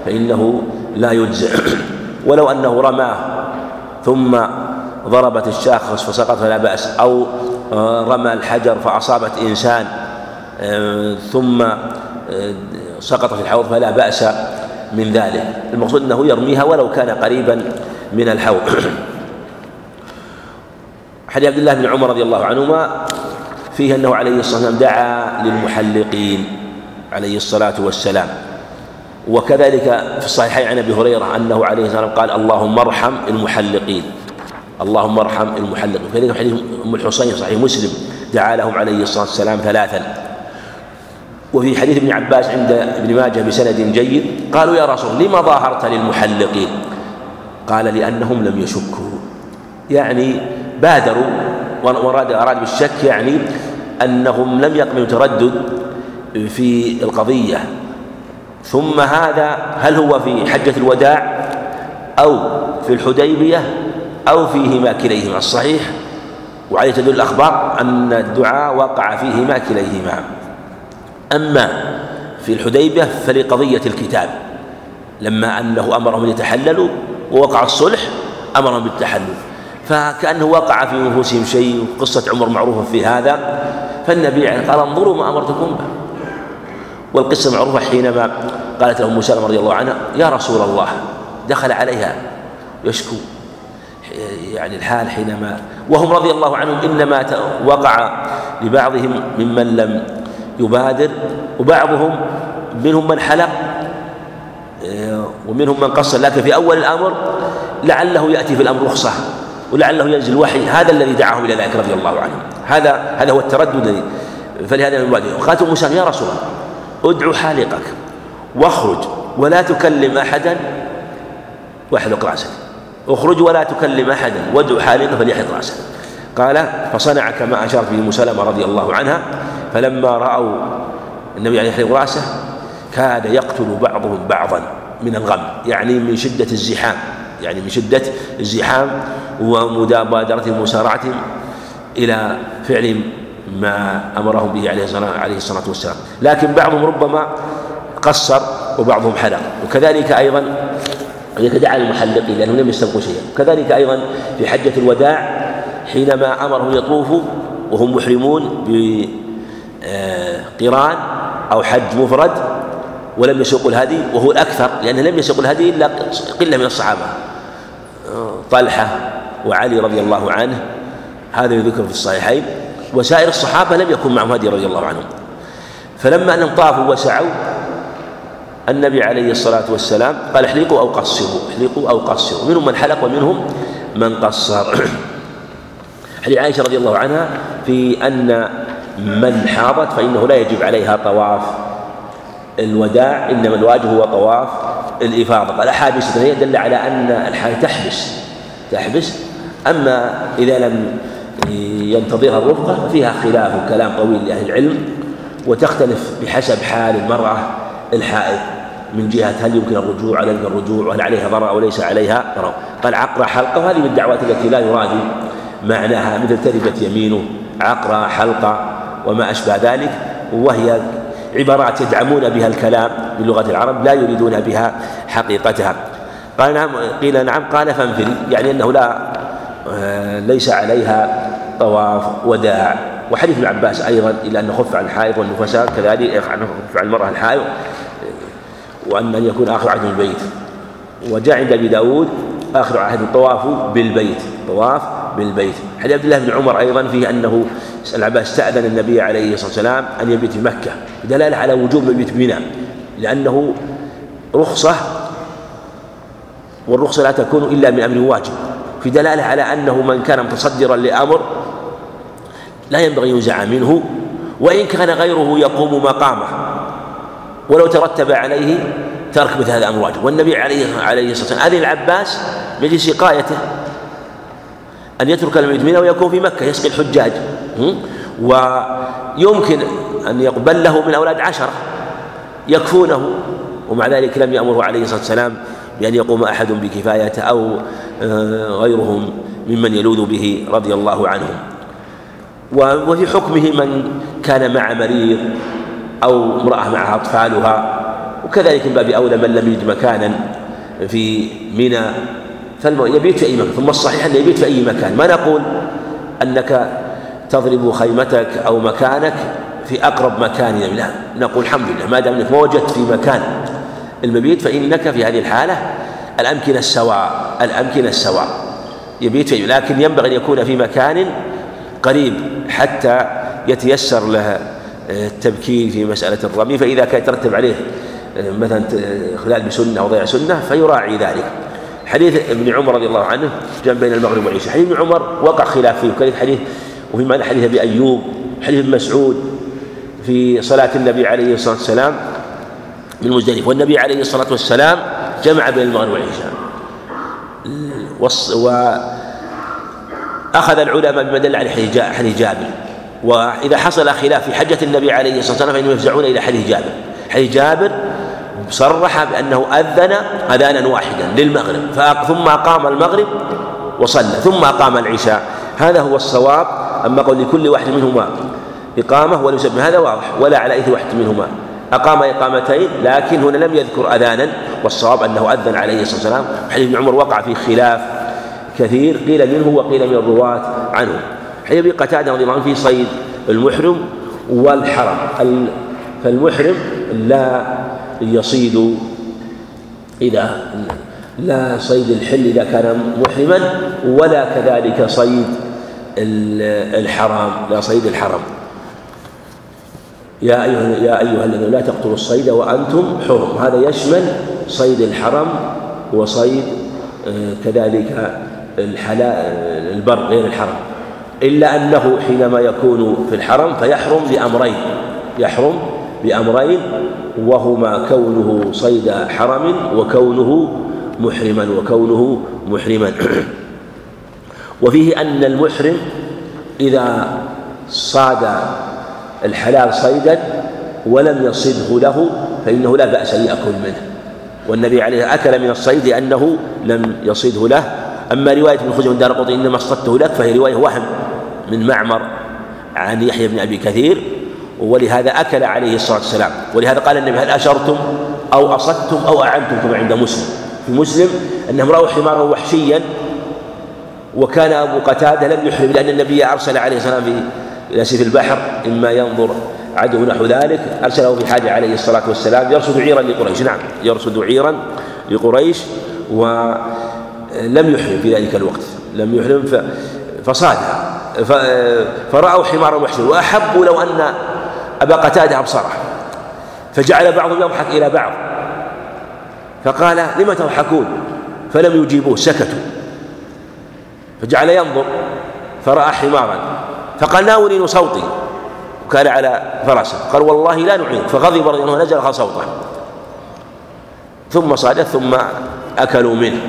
فإنه لا يجزئ. ولو أنه رماه ثم ضربت الشاخص فسقط فلا بأس أو رمى الحجر فأصابت إنسان آه، ثم سقط في الحوض فلا بأس من ذلك. المقصود أنه يرميها ولو كان قريبا من الحوض. حديث عبد الله بن عمر رضي الله عنهما فيه أنه عليه الصلاة والسلام دعا للمحلقين عليه الصلاة والسلام. وكذلك في الصحيحين عن أبي هريرة أنه عليه الصلاة والسلام قال اللهم ارحم المحلقين. اللهم ارحم المحلقين. وكذلك حديث أم الحصين صحيح مسلم دعا لهم عليه الصلاة والسلام ثلاثا. وفي حديث ابن عباس عند ابن ماجه بسند جيد قالوا يا رسول لما ظاهرت للمحلقين؟ قال لأنهم لم يشكوا. يعني بادروا وأراد أراد بالشك يعني أنهم لم يقبلوا تردد في القضية. ثم هذا هل هو في حجة الوداع أو في الحديبية أو فيهما كليهما؟ الصحيح. وعليه تدل الأخبار أن الدعاء وقع فيهما كليهما. أما في الحديبية فلقضية الكتاب لما أنه أمرهم يتحللوا ووقع الصلح أمرهم بالتحلل فكأنه وقع في نفوسهم شيء وقصة عمر معروفة في هذا. فالنبي قال انظروا ما أمرتكم به. والقصة معروفة حينما قالت له سلمة رضي الله عنها يا رسول الله دخل عليها يشكو. يعني الحال حينما وهم رضي الله عنهم إنما وقع لبعضهم ممن لم يبادر وبعضهم منهم من حلق ومنهم من قصر. لكن في أول الأمر لعله يأتي في الأمر رخصة ولعله ينزل وحي هذا الذي دعاهم إلى ذلك رضي الله عنهم. هذا هذا هو التردد. فلهذا بعد قالت موسى يا رسول الله ادعو حالقك واخرج ولا تكلم أحدا. واحلق رأسك. اخرج ولا تكلم أحدا وادعو حالقك فليحلق رأسك. قال فصنع كما أشار به مسلمة رضي الله عنها. فلما رأوا النبي عليه الصلاة رأسه كاد يقتل بعضهم بعضا من الغم يعني من شدة الزحام يعني من شدة الزحام ومبادرتهم ومسارعتهم إلى فعل ما أمرهم به عليه الصلاة والسلام لكن بعضهم ربما قصر وبعضهم حلق. وكذلك أيضا دعا المحلقين لأنهم لم يستبقوا شيئا. وكذلك أيضا في حجة الوداع حينما أمرهم يطوفوا وهم محرمون بقران أو حج مفرد ولم يسوقوا الهدي وهو الأكثر لأنه لم يسوقوا الهدي إلا قلة من الصحابة طلحة وعلي رضي الله عنه هذا يذكر في الصحيحين وسائر الصحابة لم يكن معهم هدي رضي الله عنهم. فلما أنهم طافوا وسعوا النبي عليه الصلاة والسلام قال احلقوا أو قصروا احلقوا أو قصروا منهم من حلق ومنهم من قصر. حديث عائشة رضي الله عنها في أن من حاضت فإنه لا يجب عليها طواف. الوداع إنما الواجب هو طواف الإفاضة. قال حابسة هي دل على أن الحال تحبس تحبس. أما إذا لم ينتظرها الرفقة ففيها خلاف وكلام طويل لأهل العلم وتختلف بحسب حال المرأة الحائض. من جهة هل يمكن الرجوع على الرجوع وهل عليها ضرر أو ليس عليها ضرر. قال عقر حلقة وهذه من الدعوات التي لا يراد معناها مثل تربت يمينه عقرة حلقة. وما أشبه ذلك وهي عبارات يدعمون بها الكلام بلغة العرب لا يريدون بها حقيقتها. قال نعم قيل نعم قال فانفري يعني أنه لا آه، ليس عليها طواف وداع. وحديث ابن عباس أيضا إلى أنه خف عن الحائض والنفساء كذلك عن المرأة الحائض وأن أن يكون آخر عهد البيت. وجاء عند أبي داود آخر عهد الطواف بالبيت طواف بالبيت. حديث عبد الله بن عمر أيضا فيه أنه العباس استأذن النبي عليه الصلاة والسلام أن يبيت في مكة. دلالة على وجوب مبيت بمنى لأنه رخصة والرخصة لا تكون إلا من أمر واجب. في دلالة على أنه من كان متصدرا لأمر لا ينبغي ينزع منه وإن كان غيره يقوم مقامه. ولو ترتب عليه ترك مثل هذا الأمر واجب. والنبي عليه عليه الصلاة والسلام أذن العباس مجلس سقايته أن يترك الميت ويكون في مكة يسقي الحجاج. ويمكن أن يقبل له من أولاد عشرة يكفونه. ومع ذلك لم يأمره عليه الصلاة والسلام بأن يقوم أحد بكفايته أو آه، غيرهم ممن يلوذ به رضي الله عنهم. وفي حكمه من كان مع مريض أو امرأة معها أطفالها. وكذلك من باب أولى من لم يجد مكانا في منى يبيت في أي مكان ثم الصحيح أنه يبيت في أي مكان. ما نقول أنك تضرب خيمتك أو مكانك في أقرب مكان لا نقول الحمد لله ما دام أنك ما وجدت في مكان المبيت فإنك في هذه الحالة الأمكنة السواء الأمكنة السواء. يبيت فيه لكن ينبغي أن يكون في مكان قريب حتى يتيسر له التبكير في مسألة الرمي. فإذا كان يترتب عليه مثلا خلال بسنة أو ضيع سنة فيراعي ذلك. حديث ابن عمر رضي الله عنه جمع بين المغرب والعشاء. حديث ابن عمر وقع خلاف فيه. وكذلك حديث وفي معنى حديث أبي أيوب حديث ابن مسعود في صلاة النبي عليه الصلاة والسلام من مزدلفة والنبي عليه الصلاة والسلام جمع بين المغرب والعشاء. وأخذ العلماء بما دل على حديث جابر. وإذا حصل خلاف في حجة النبي عليه الصلاة والسلام فإنهم يفزعون إلى حديث جابر. حديث جابر صرح بأنه أذن أذانا واحدا للمغرب ثم أقام المغرب وصلى ثم أقام العشاء. هذا هو الصواب. أما قول لكل واحد منهما إقامة ولم يسمى هذا واضح ولا على إثر واحد منهما. أقام إقامتين لكن هنا لم يذكر أذانا والصواب أنه أذن عليه الصلاة والسلام. حديث ابن عمر وقع في خلاف كثير قيل منه وقيل من الرواة عنه. حديث أبي قتادة رضي الله عنه في صيد المحرم والحرم. فالمحرم لا يصيد إذا لا صيد الحل إذا كان محرما ولا كذلك صيد الحرام لا صيد الحرم. يا أيها يا أيها الذين لا تقتلوا الصيد وأنتم حرم. هذا يشمل صيد الحرم وصيد آه، كذلك الحلال البر غير الحرم. إلا أنه حينما يكون في الحرم فيحرم بأمرين يحرم بأمرين وهما كونه صيد حرم وكونه محرما وكونه محرما. وفيه أن المحرم إذا صاد الحلال صيدا ولم يصده له فإنه لا بأس أن يأكل منه. والنبي عليه أكل من الصيد لأنه لم يصده له. أما رواية ابن خزيمة دار إنما اصطدته لك فهي رواية وهم من معمر عن يحيى بن أبي كثير ولهذا أكل عليه الصلاة والسلام. ولهذا قال النبي هل أشرتم أو أصدتم أو أعنتم كما عند مسلم؟ في مسلم أنهم رأوا حمارا وحشيا وكان أبو قتادة لم يحرم لأن النبي أرسل عليه والسلام إلى سيف البحر إما ينظر عدو نحو ذلك أرسله في حاجة عليه الصلاة والسلام يرصد عيرا لقريش. نعم يرصد عيرا لقريش ولم يحرم في ذلك الوقت. لم يحرم فصادها. فرأوا حمارا وحشا وأحبوا لو أن أبا قتادة أبصره فجعل بعضهم يضحك إلى بعض فقال لم تضحكون؟ فلم يجيبوه سكتوا. فجعل ينظر فرأى حمارا فقال ناولين صوتي وكان على فرسه قال والله لا نعيد فغضب رضي الله نزل صوته. ثم صادت ثم أكلوا منه.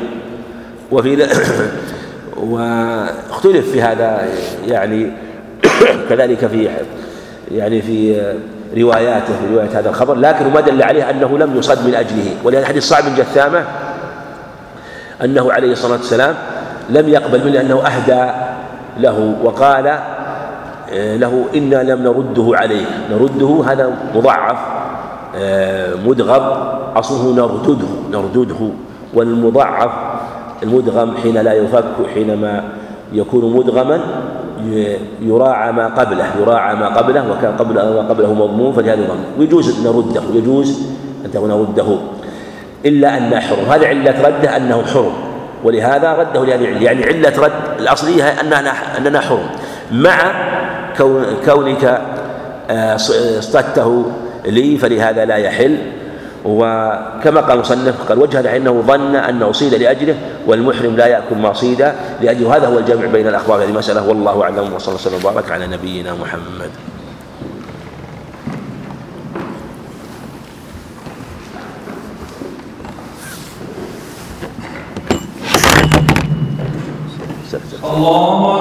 وفي واختلف في هذا يعني كذلك في يعني في رواياته في رواية هذا الخبر لكن ما دل عليه أنه لم يصد من أجله. ولهذا حديث صعب بن جثامة أنه عليه الصلاة والسلام لم يقبل منه أنه أهدى له وقال آه، له إنا لم نرده عليه. نرده هذا مضعف آه، مدغم أصله نردده نردده. والمضعف المدغم حين لا يفك حينما يكون مدغما يراعى ما قبله يراعى ما قبله وكان قبل ما قبله مضمون فلهذا ضم ويجوز نرده يجوز أن تكون نرده. إلا أن حرم. هذا علة رده أنه حرم. ولهذا رده لهذه العلة يعني علة رد الأصلية أننا أننا حرم. مع كونك آه، اصطدته لي فلهذا لا يحل. وكما قال مصنف قال وجه لأنه ظن انه صيد لأجله والمحرم لا يأكل ما صيد لأجله. هذا هو الجمع بين الأخبار هذه المسألة. والله أعلم. وصلى الله وسلم وبارك على نبينا محمد. الله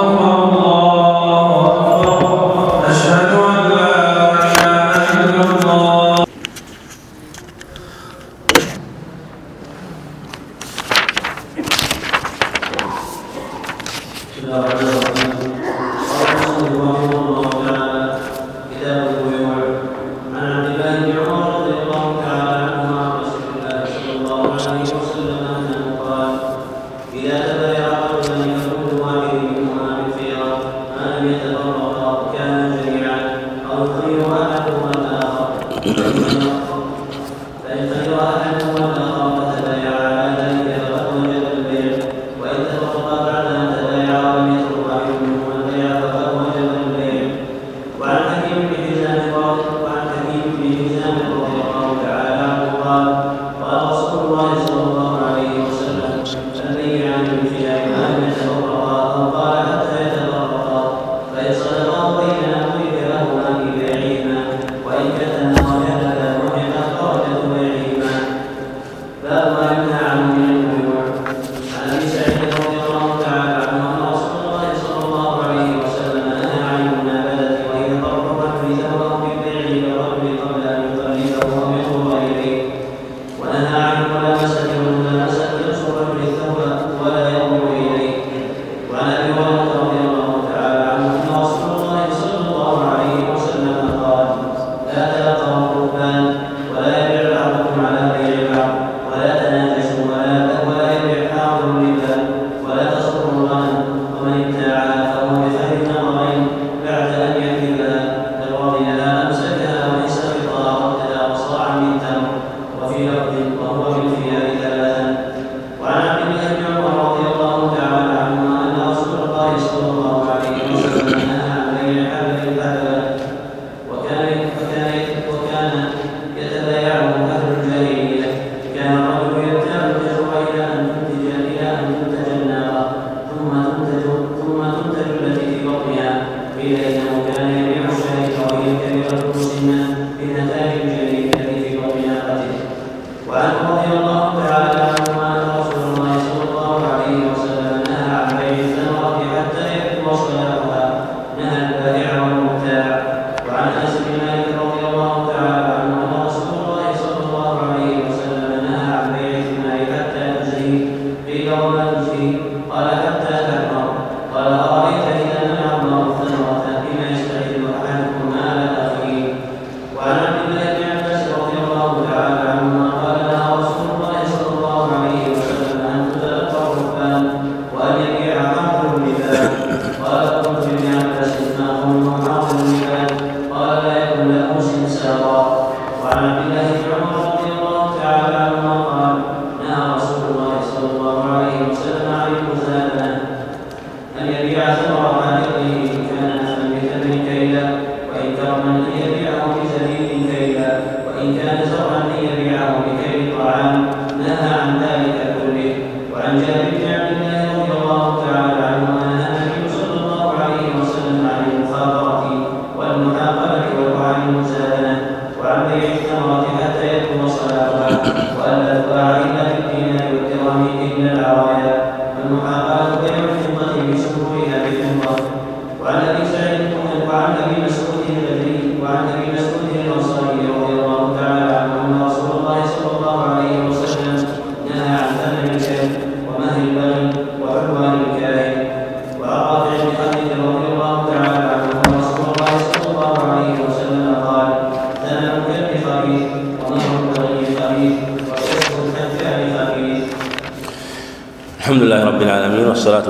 Padre,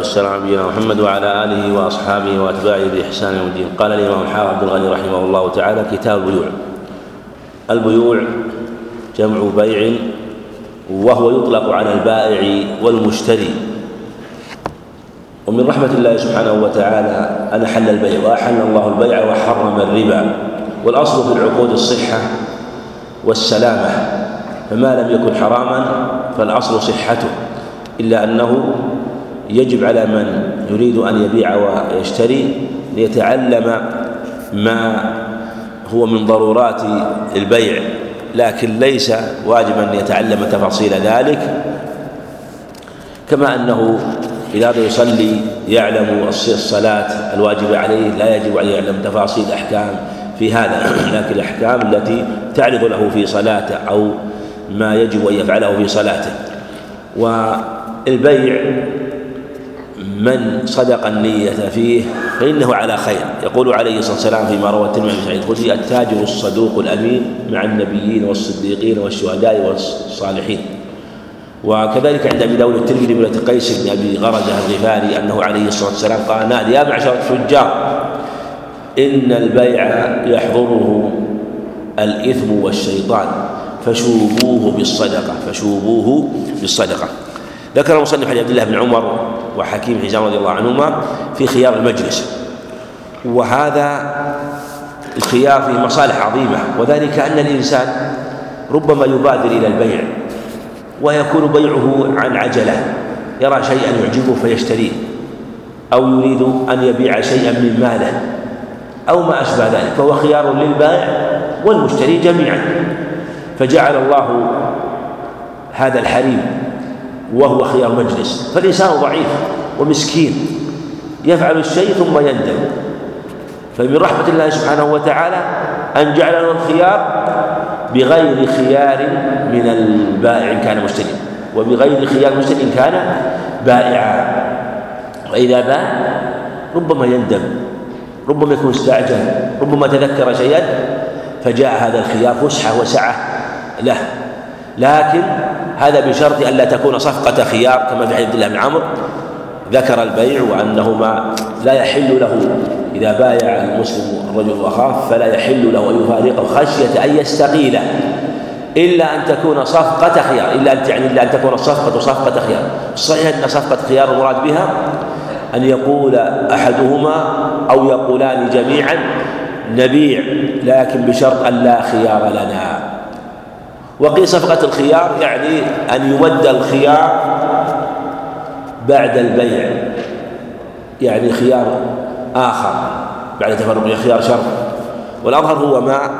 والسلام على نبينا محمد وعلى آله وأصحابه وأتباعه بإحسان يوم الدين. قال الإمام الحافظ عبد الغني رحمه الله تعالى كتاب البيوع. البيوع جمع بيع وهو يطلق على البائع والمشتري. ومن رحمة الله سبحانه وتعالى أن أحل البيع وأحل الله البيع وحرم الربا. والأصل في العقود الصحة والسلامة. فما لم يكن حراما فالأصل صحته إلا أنه يجب على من يريد أن يبيع ويشتري ليتعلم ما هو من ضرورات البيع لكن ليس واجبا أن يتعلم تفاصيل ذلك. كما أنه إذا هذا يصلي يعلم الصلاة الواجبة عليه لا يجب أن يعلم تفاصيل أحكام في هذا لكن الأحكام التي تعرض له في صلاته أو ما يجب أن يفعله في صلاته. والبيع من صدق النية فيه فإنه على خير. يقول عليه الصلاة والسلام فيما روى الترمذي عن سعيد الخدري التاجر الصدوق الأمين مع النبيين والصديقين والشهداء والصالحين. وكذلك عند أبي داود الترمذي بن قيس بن أبي غرزة الغفاري أنه عليه الصلاة والسلام قال نادي يا معشر التجار إن البيع يحضره الإثم والشيطان فشوبوه بالصدقة فشوبوه بالصدقة. ذكر المصنف عن عبد الله بن عمر وحكيم حزام رضي الله عنهما في خيار المجلس. وهذا الخيار فيه مصالح عظيمة وذلك أن الإنسان ربما يبادر إلى البيع ويكون بيعه عن عجلة يرى شيئا يعجبه فيشتريه أو يريد أن يبيع شيئا من ماله أو ما أشبه ذلك فهو خيار للبائع والمشتري جميعا. فجعل الله هذا الحريم وهو خيار مجلس. فالإنسان ضعيف ومسكين يفعل الشيء ثم يندم. فمن رحمة الله سبحانه وتعالى أن جعل له الخيار بغير خيار من البائع إن كان مشتري وبغير خيار مشتري إن كان بائعا. وإذا باع ربما يندم ربما يكون استعجل ربما تذكر شيئا فجاء هذا الخيار فسحة وسعة له. لكن هذا بشرط ألا تكون صفقة خيار كما في حديث الله بن عمرو ذكر البيع وأنهما لا يحل له إذا بايع المسلم الرجل وخاف فلا يحل له أن يفارقه خشية أن يستقيله إلا أن تكون صفقة خيار إلا أن يعني إلا أن تكون الصفقة صفقة خيار. الصحيح أن صفقة خيار المراد بها أن يقول أحدهما أو يقولان جميعا نبيع لكن بشرط أن لا خيار لنا. وقيل صفقة الخيار يعني أن يمد الخيار بعد البيع. يعني خيار آخر بعد تفرق خيار شرط. والأظهر هو ما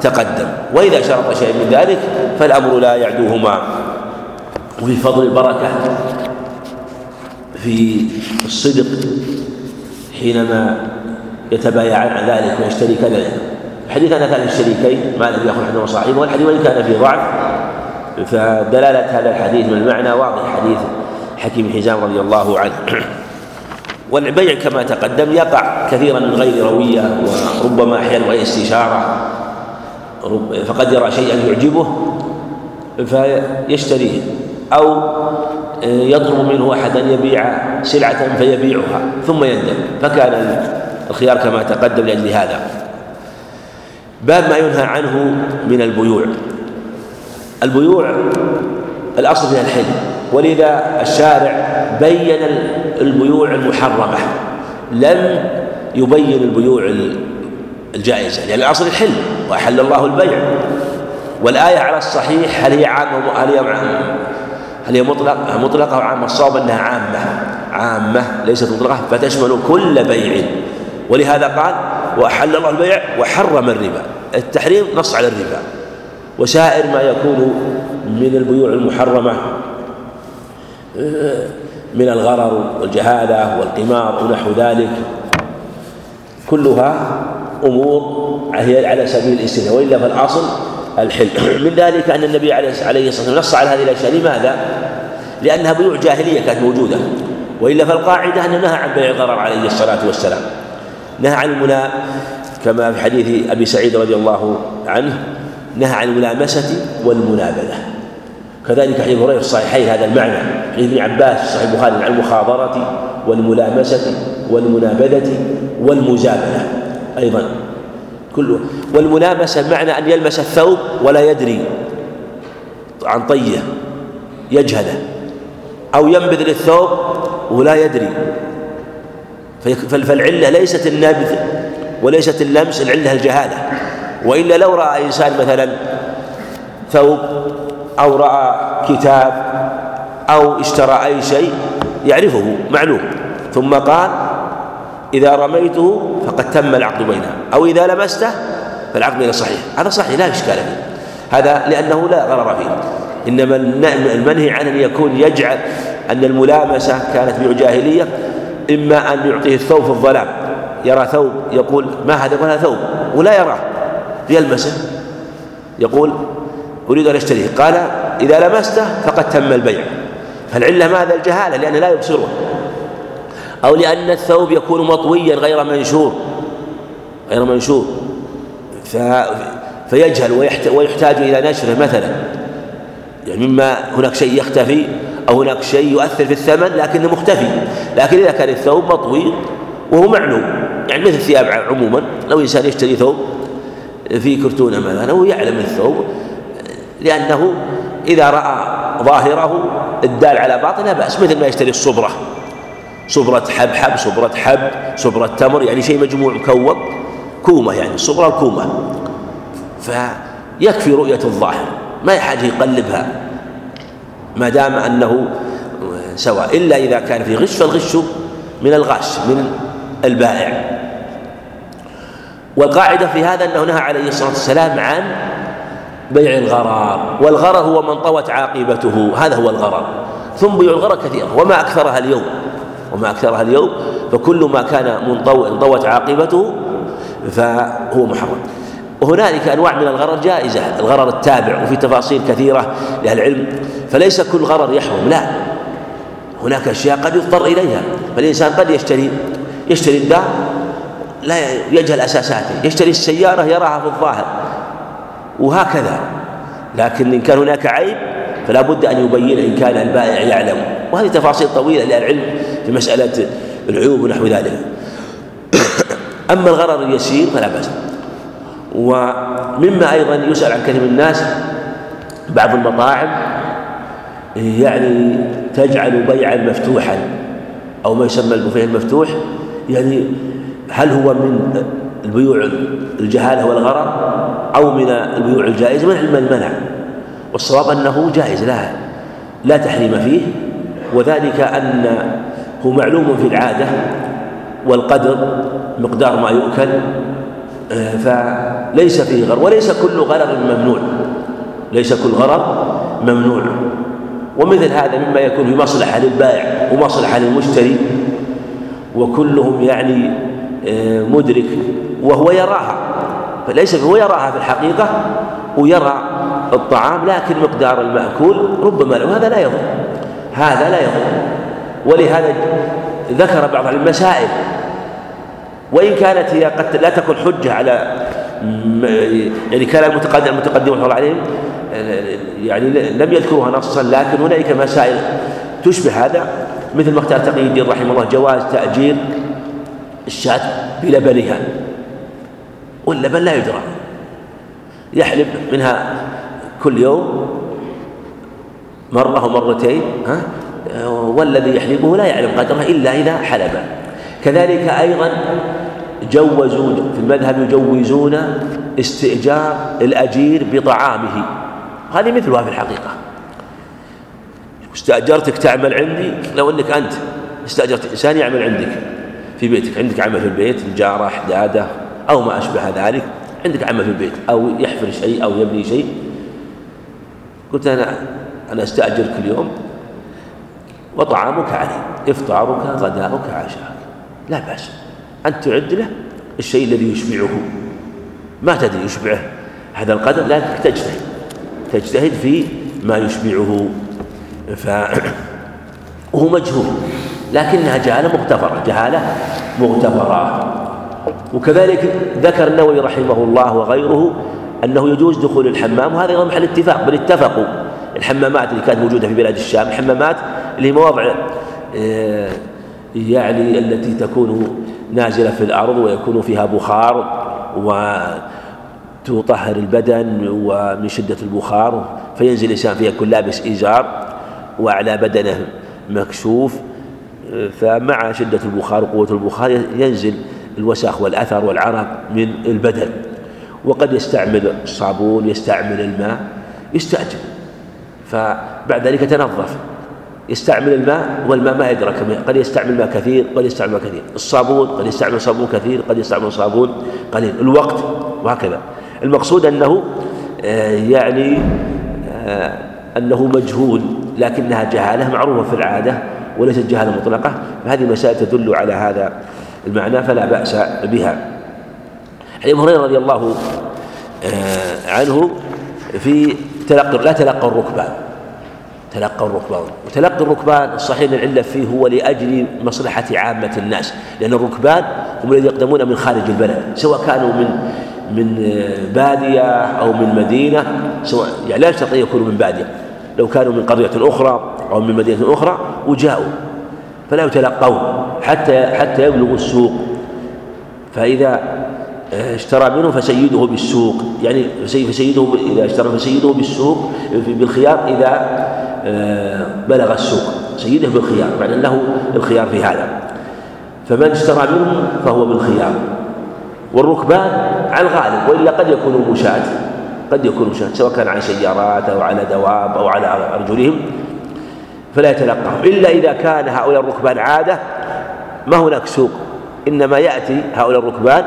تقدم. وإذا شرط شيء من ذلك فالأمر لا يعدوهما. وفي فضل البركة في الصدق حينما يتبايعان عن ذلك ويشتري كذا حديث أن كان الشريكين ما لم يأخذ أحدهما صاحبه والحديث وإن كان في ضعف فدلالة هذا الحديث من المعنى واضح حديث حكيم حزام رضي الله عنه. والبيع كما تقدم يقع كثيرا من غير روية وربما أحيانا غير استشارة فقد يرى شيئا يعجبه فيشتريه أو يطلب منه أحد أن يبيع سلعة فيبيعها ثم يندم فكان الخيار كما تقدم لأجل هذا. باب ما ينهى عنه من البيوع. البيوع الأصل فيها الحل ولذا الشارع بين البيوع المحرمة لم يبين البيوع الجائزة لأن الأصل الحل وأحل الله البيع. والآية على الصحيح هل هي عامة هل هي هل هي مطلقة مطلقة أو عامة؟ الصواب أنها عامة عامة ليست مطلقة فتشمل كل بيع. ولهذا قال وأحل الله البيع وحرم الربا. التحريم نص على الربا. وسائر ما يكون من البيوع المحرمة من الغرر والجهالة والقمار ونحو ذلك. كلها أمور هي على سبيل الاستثناء. وإلا فالأصل الحل. من ذلك أن النبي عليه الصلاة والسلام نص على هذه الأشياء. لماذا؟ لأنها بيوع جاهلية كانت موجودة. وإلا فالقاعدة أنه نهى عن بيع الغرر عليه الصلاة والسلام. نهى عن المنا كما في حديث أبي سعيد رضي الله عنه نهى عن الملامسة والمنابذة كذلك حديث هريرة الصحيحين هذا المعنى. حديث ابن عباس صحيح البخاري عن المخابرة والملامسة والمنابذة والمزابنة أيضا. كله والملامسة معنى أن يلمس الثوب ولا يدري عن طيه يجهله أو ينبذ للثوب ولا يدري. فالعلة ليست النبذ وليست اللمس العلة الجهالة. وإلا لو رأى إنسان مثلا ثوب أو رأى كتاب أو اشترى أي شيء يعرفه معلوم. ثم قال إذا رميته فقد تم العقد بيننا أو إذا لمسته فالعقد بين صحيح. هذا صحيح لا إشكال فيه. هذا لأنه لا غرر فيه. إنما المنهي عنه أن يكون يجعل أن الملامسة كانت بيع إما أن يعطيه الثوب في الظلام يرى ثوب يقول ما هذا يقول هذا ثوب؟ ولا يراه. يلمسه يقول أريد أن أشتريه. قال إذا لمسته فقد تم البيع. فالعلة ماذا؟ الجهالة لأنه لا يبصره أو لأن الثوب يكون مطويا غير منشور. غير منشور. فيجهل ويحتاج إلى نشره مثلا. يعني مما هناك شيء يختفي أو هناك شيء يؤثر في الثمن لكنه مختفي. لكن إذا كان الثوب مطوي وهو معلوم يعني مثل الثياب عموما لو إنسان يشتري ثوب في كرتونة مثلا هو يعلم الثوب لأنه إذا رأى ظاهره الدال على باطن لا بأس مثل ما يشتري الصبرة. صبرة حبحب صبرة حب صبرة تمر يعني شيء مجموع مكوب كومة يعني الصبرة الكومة. فيكفي رؤية الظاهر ما يحتاج يقلبها. ما دام أنه سواء إلا إذا كان في غش فالغش من الغش من البائع. والقاعدة في هذا أنه نهى عليه الصلاة والسلام عن بيع الغرار والغرر هو من طوت عاقبته هذا هو الغرر. ثم بيع الغرر كثيرة وما أكثرها اليوم وما أكثرها اليوم فكل ما كان منطو انطوت عاقبته فهو محرم. وهنالك أنواع من الغرر جائزة الغرر التابع وفي تفاصيل كثيرة لأهل العلم فليس كل غرر يحرم لا. هناك أشياء قد يضطر إليها فالإنسان قد يشتري يشتري الدار لا يجهل أساساته يشتري السيارة يراها في الظاهر وهكذا. لكن إن كان هناك عيب فلا بد أن يبين إن كان البائع يعلم. وهذه تفاصيل طويلة لأهل العلم في مسألة العيوب ونحو ذلك. أما الغرر اليسير فلا بأس. ومما أيضا يسأل عن كثير من الناس بعض المطاعم يعني تجعل بيعا مفتوحا أو ما يسمى البوفيه المفتوح يعني هل هو من البيوع الجهالة والغرر أو من البيوع الجائزة من علم المنع؟ والصواب أنه جائز لا لا تحريم فيه وذلك أنه معلوم في العادة والقدر مقدار ما يؤكل فليس فيه غرر وليس كل غرر ممنوع. ليس كل غرر ممنوع. ومثل هذا مما يكون في مصلحة للبائع ومصلحة للمشتري وكلهم يعني آه، مدرك وهو يراها. فليس هو يراها في الحقيقة ويرى الطعام لكن مقدار المأكول ربما له. هذا لا يضر. هذا لا يضر. ولهذا ذكر بعض المسائل وإن كانت هي قد لا تكون حجة على يعني كان المتقدم المتقدم رحمة الله عليهم يعني لم يذكروها نصا لكن هنالك مسائل تشبه هذا مثل ما اختار تقي الدين رحمه الله جواز تأجير الشاة بلبنها. واللبن لا يدرى يحلب منها كل يوم مرة ومرتين ها؟ والذي يحلبه لا يعلم قدرها إلا إذا حلب. كذلك أيضا جوزوا في المذهب يجوزون استئجار الأجير بطعامه. هذه مثلها في الحقيقة. استأجرتك تعمل عندي لو أنك أنت استأجرت إنسان يعمل عندك في بيتك عندك عمل في البيت الجارة حدادة أو ما أشبه ذلك عندك عمل في البيت أو يحفر شيء أو يبني شيء. قلت أنا أنا أستأجر كل يوم وطعامك علي إفطارك غداؤك عشاءك لا بأس. أنت تعد له الشيء الذي يشبعه. ما تدري يشبعه. هذا القدر لكنك تجتهد. تجتهد في ما يشبعه. ف وهو مجهول لكنها جهالة مغتفرة. جهالة مغتفرة. وكذلك ذكر النووي رحمه الله وغيره أنه يجوز دخول الحمام وهذا أيضا محل اتفاق بل اتفقوا. الحمامات اللي كانت موجودة في بلاد الشام الحمامات اللي مواضع آه، يعني التي تكون نازلة في الأرض ويكون فيها بخار وتطهر البدن ومن شدة البخار فينزل الإنسان فيها يكون لابس إزار وأعلى بدنه مكشوف. فمع شدة البخار وقوة البخار ينزل الوسخ والأثر والعرق من البدن. وقد يستعمل الصابون يستعمل الماء يستأجر فبعد ذلك يتنظف يستعمل الماء والماء ما يدرك قد يستعمل ماء كثير قد يستعمل ماء كثير. الصابون قد يستعمل صابون كثير قد يستعمل صابون قليل. الوقت وهكذا. المقصود أنه آه، يعني آه، أنه مجهول لكنها جهالة معروفة في العادة وليست جهالة مطلقة. فهذه مسائل تدل على هذا المعنى فلا بأس بها. أبي هريرة رضي الله آه، عنه في تلقي لا تلقى الركبان. تلقى الركبان. وتلقي الركبان الصحيح العلة فيه هو لأجل مصلحة عامة الناس لأن الركبان هم الذين يقدمون من خارج البلد سواء كانوا من من بادية أو من مدينة سواء يعني لا يشترط أن يكونوا من بادية. لو كانوا من قرية أخرى أو من مدينة أخرى وجاءوا فلا يتلقون حتى حتى يبلغوا السوق. فإذا اشترى منه فسيده بالسوق. يعني فسيده إذا اشترى فسيده بالسوق بالخيار إذا آه، بلغ السوق. سيده بالخيار معنى له الخيار في هذا. فمن اشترى منه فهو بالخيار. والركبان على الغالب وإلا قد يكونوا مشاة. قد يكونوا مشاة سواء كان على سيارات أو على دواب أو على أرجلهم فلا يتلقاهم إلا إذا كان هؤلاء الركبان عادة ما هناك سوق. إنما يأتي هؤلاء الركبان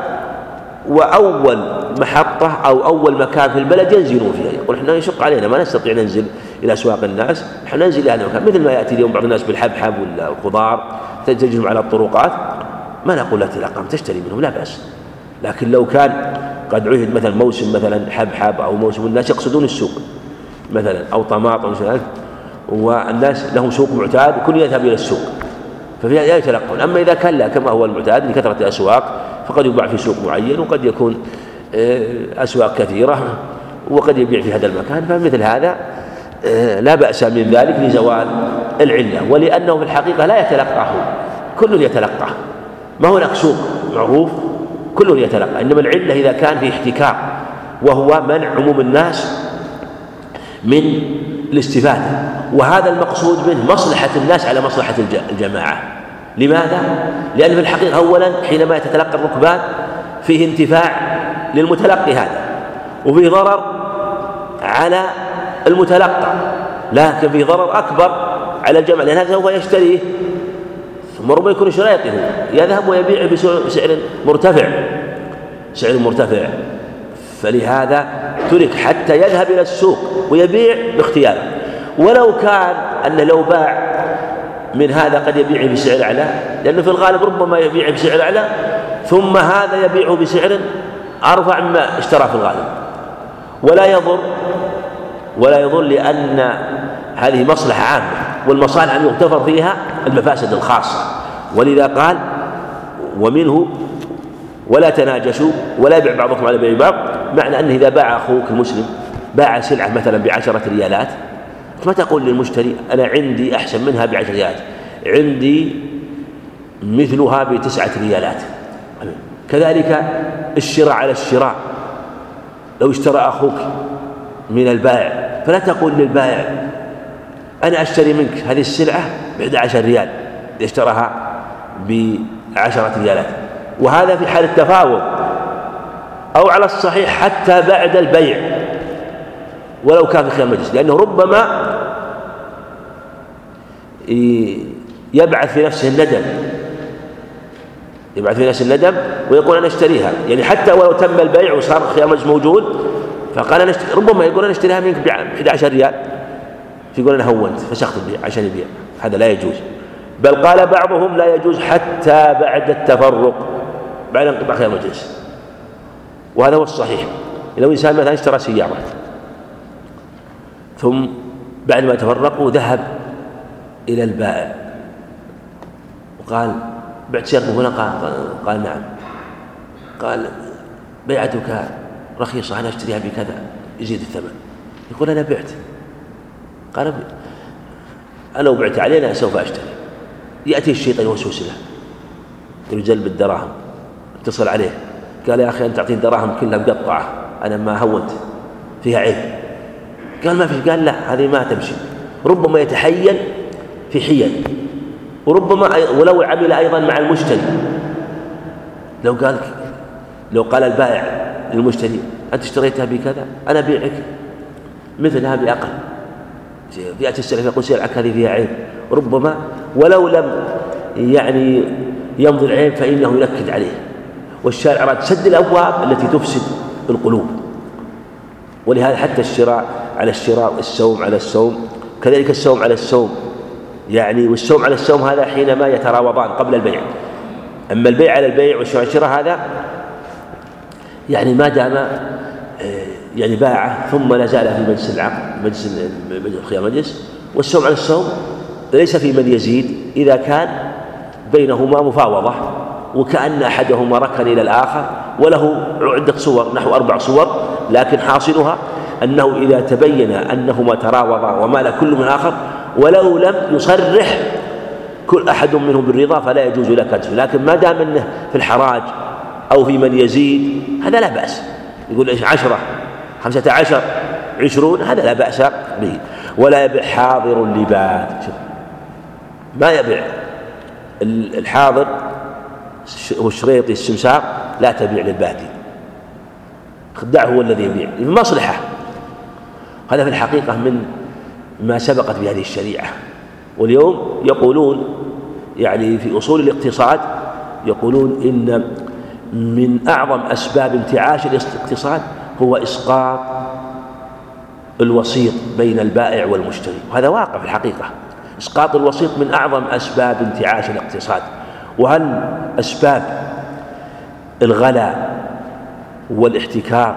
وأول محطة أو أول مكان في البلد ينزلون فيها. يقول إحنا يشق علينا ما نستطيع ننزل. إلى أسواق الناس. إحنا ننزل إلى هذا المكان مثل ما يأتي اليوم بعض الناس بالحبحب ولا الخضار تجدهم على الطرقات. ما نقول لا تلقم تشتري منهم لا بأس. لكن لو كان قد عهد مثلا موسم مثلا حبحب أو موسم الناس يقصدون السوق مثلا أو طماطم والناس لهم سوق معتاد وكل يذهب إلى السوق. ففيها لا يتلقون. أما إذا كان لا كما هو المعتاد؟ لكثرة الأسواق. فقد يباع في سوق معين وقد يكون آه، أسواق كثيرة وقد يبيع في هذا المكان. فمثل هذا لا بأس من ذلك لزوال العلة. ولأنه في الحقيقة لا يتلقاه. كل يتلقاه. ما هناك سوق معروف. كل يتلقى إنما العلة إذا كان في احتكار وهو منع عموم الناس من الاستفادة. وهذا المقصود منه مصلحة الناس على مصلحة الجماعة. لماذا؟ لأن في الحقيقة أولا حينما يتتلقى الركبان فيه انتفاع للمتلقي هذا. وفيه ضرر على المتلقى لكن فيه ضرر أكبر على الجمع لأن هذا سوف يشتريه. ثم ربما يكون شريطه يذهب ويبيع بسعر مرتفع. سعر مرتفع. فلهذا ترك حتى يذهب إلى السوق ويبيع باختياره. ولو كان أنه لو باع من هذا قد يبيع بسعر أعلى لأنه في الغالب ربما يبيع بسعر أعلى ثم هذا يبيعه بسعر أرفع مما اشترى في الغالب. ولا يضر ولا يضر لأن هذه مصلحة عامة والمصالح أن يغتفر فيها المفاسد الخاصة. ولذا قال ومنه ولا تناجشوا ولا يبيع بعضكم على بيع بعض. معنى أنه إذا باع أخوك المسلم باع سلعة مثلا بعشرة ريالات ما تقول للمشتري أنا عندي أحسن منها بعشر ريالات عندي مثلها بتسعة ريالات. كذلك الشراء على الشراء. لو اشترى أخوك من البائع فلا تقول للبائع أنا أشتري منك هذه السلعة ب عشر ريال اشتراها بعشرة ريالات. وهذا في حال التفاوض أو على الصحيح حتى بعد البيع ولو كان في خير المجلس لأنه ربما يبعث في نفسه الندم يبعث في نفسه الندم ويقول أنا أشتريها. يعني حتى ولو تم البيع وصار خيار مجلس موجود فقال أنا أشتري ربما يقول أنا أشتريها منك ب 11 ريال. فيقول أنا هونت فسخت البيع عشان يبيع هذا لا يجوز. بل قال بعضهم لا يجوز حتى بعد التفرق. بعد انقطاع خيار المجلس. وهذا هو الصحيح. لو إنسان مثلا اشترى سيارة ثم بعد ما تفرقوا ذهب إلى البائع. وقال بعت سيارة هنا قال, قال نعم. قال بيعتك رخيصة أنا أشتريها بكذا يزيد الثمن. يقول أنا بعت. قال أنا بعت علينا سوف أشتري. يأتي الشيطان يوسوس له. يجلب الدراهم؟ اتصل عليه. قال يا أخي أنت تعطيني الدراهم كلها مقطعة. أنا ما هونت. فيها عيب. قال ما في قال لا هذه ما تمشي. ربما يتحين في حيل. وربما ولو عمل أيضا مع المشتري. لو قال لو قال البائع للمشتري أنت اشتريتها بكذا؟ أنا أبيعك. مثلها بأقل يأتي السلف يقول سير العكا هذه فيها عيب. ربما ولو لم يعني يمضي العيب فإنه ينكد عليه. والشارع أراد سد الأبواب التي تفسد القلوب. ولهذا حتى الشراء على الشراء السوم على السوم كذلك السوم على السوم يعني والسوم على السوم هذا حينما يتراوضان قبل البيع. أما البيع على البيع والشراء هذا يعني ما دام آه، يعني باعه ثم لا زال في مجلس العقد مجلس خيار المجلس والسوم على السوم ليس في من يزيد إذا كان بينهما مفاوضة وكأن أحدهما ركن إلى الآخر وله عدة صور نحو أربع صور لكن حاصلها أنه إذا تبين أنهما تراوضا ومال كل من آخر ولو لم يصرح كل أحد منهم بالرضا فلا يجوز لك لكن ما دام أنه في الحراج أو في من يزيد هذا لا بأس. يقول عشرة خمسة عشر عشرون هذا لا بأس به. ولا يبيع حاضر لباد ما يبيع. الحاضر والشريطي السمسار لا تبيع للبادي. دعه هو الذي يبيع. المصلحة هذا في الحقيقة من ما سبقت بهذه الشريعة. واليوم يقولون يعني في أصول الاقتصاد يقولون إن من أعظم أسباب انتعاش الاقتصاد هو إسقاط الوسيط بين البائع والمشتري. وهذا واقع في الحقيقة. إسقاط الوسيط من أعظم أسباب انتعاش الاقتصاد. وهل أسباب الغلاء والاحتكار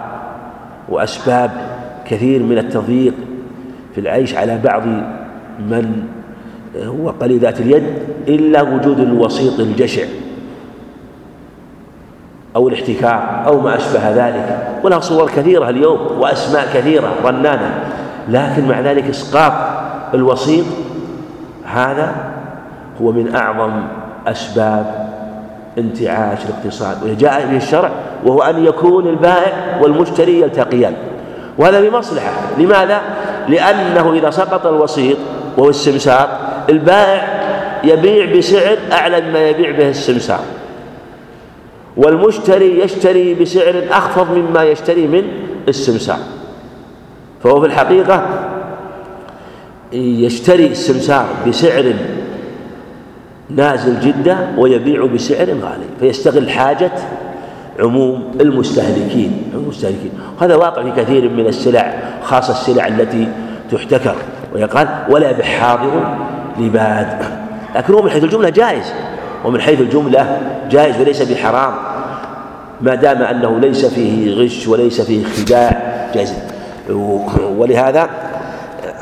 وأسباب كثير من التضييق في العيش على بعض من هو قليل ذات اليد إلا وجود الوسيط الجشع أو الاحتكار أو ما أشبه ذلك. ولها صور كثيرة اليوم وأسماء كثيرة رنانة لكن مع ذلك إسقاط الوسيط هذا هو من أعظم أسباب انتعاش الاقتصاد. وجاء به الشرع وهو أن يكون البائع والمشتري يلتقيان. وهذا بمصلحة. لماذا؟ لأنه إذا سقط الوسيط وهو السمسار البائع يبيع بسعر أعلى مما يبيع به السمسار والمشتري يشتري بسعر أخفض مما يشتري من السمسار. فهو في الحقيقة يشتري السمسار بسعر نازل جدا ويبيع بسعر غالي فيستغل حاجة عموم المستهلكين المستهلكين. هذا واقع في كثير من السلع خاصة السلع التي تحتكر. ويقال ولا بحاضر لباد. لكن هو من حيث الجملة جائز. ومن حيث الجملة جائز وليس بحرام ما دام أنه ليس فيه غش وليس فيه خداع جائز. ولهذا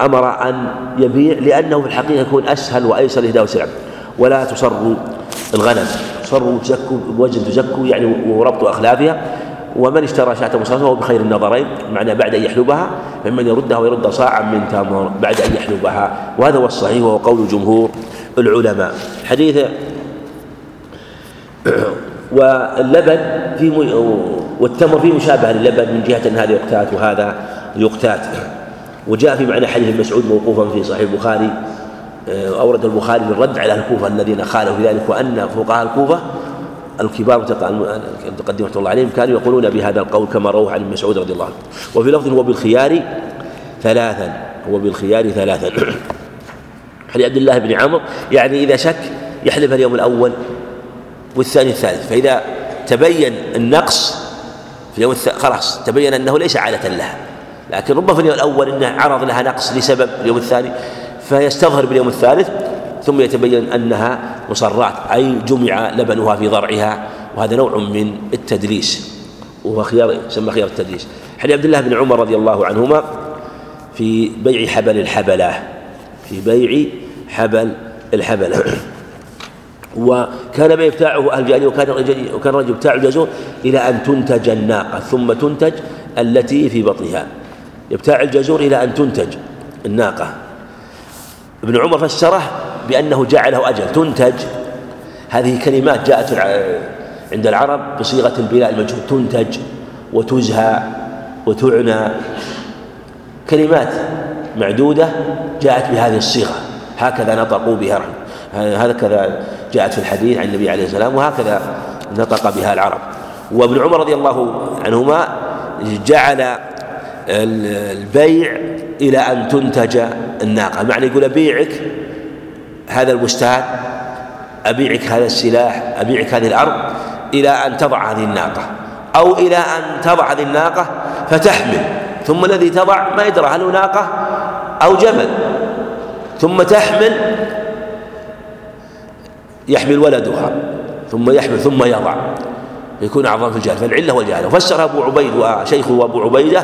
أمر أن يبيع لأنه في الحقيقة يكون أسهل وأيسر إهداء سلع ولا تصروا الغنم. صروا تزكوا بوجه تزكوا يعني وربط أخلافها. ومن اشترى شاة مصرفة فهو بخير النظرين معنى بعد أن يحلبها فمن يردها ويرد صاعا من تمر بعد أن يحلبها. وهذا هو الصحيح وهو قول جمهور العلماء. حديث واللبن في والتمر فيه مشابهة للبن من جهة أن هذا يقتات وهذا يقتات. وجاء في معنى حديث مسعود موقوفا في صحيح البخاري آه، أورد البخاري للرد على الكوفة الذين خالفوا في ذلك وأن فقهاء الكوفة الكبار المتقدمين رحمه الله عليهم كانوا يقولون بهذا القول كما رواه عن مسعود رضي الله عنه. وفي لفظ هو بالخيار ثلاثا هو بالخيار ثلاثا. حديث عبد الله بن عمرو يعني إذا شك يحلف اليوم الأول والثاني الثالث فإذا تبين النقص في اليوم الثالث خلاص تبين أنه ليس عادة لها. لكن ربما في اليوم الأول أنه عرض لها نقص لسبب اليوم الثاني فيستظهر باليوم الثالث ثم يتبين أنها مصرات أي جمع لبنها في ضرعها. وهذا نوع من التدليس. وهو خيار يسمى خيار التدليس. حديث عبد الله بن عمر رضي الله عنهما في بيع حبل الحبلة. في بيع حبل الحبلة. وكان يبتاعه أهل الجاهلية وكان وكان الرجل يبتاع الجزور إلى أن تنتج الناقة ثم تنتج التي في بطنها. يبتاع الجزور إلى أن تنتج الناقة. ابن عمر فسره بأنه جعله أجل تنتج. هذه كلمات جاءت عند العرب بصيغة البناء المجهول تنتج وتزهى وتعنى. كلمات معدودة جاءت بهذه الصيغة. هكذا نطقوا بها هكذا جاءت في الحديث عن النبي عليه السلام وهكذا نطق بها العرب. وابن عمر رضي الله عنهما جعل البيع إلى أن تنتج الناقة. معنى يقول أبيعك هذا البستان أبيعك هذا السلاح أبيعك هذه الأرض إلى أن تضع هذه الناقة. أو إلى أن تضع هذه الناقة فتحمل. ثم الذي تضع ما يدرى هل ناقة أو جمل. ثم تحمل يحمل ولدها ثم يحمل ثم يضع يكون أعظم في الجهل فالعلة والجهل وفسر أبو عبيد وشيخه أبو عبيدة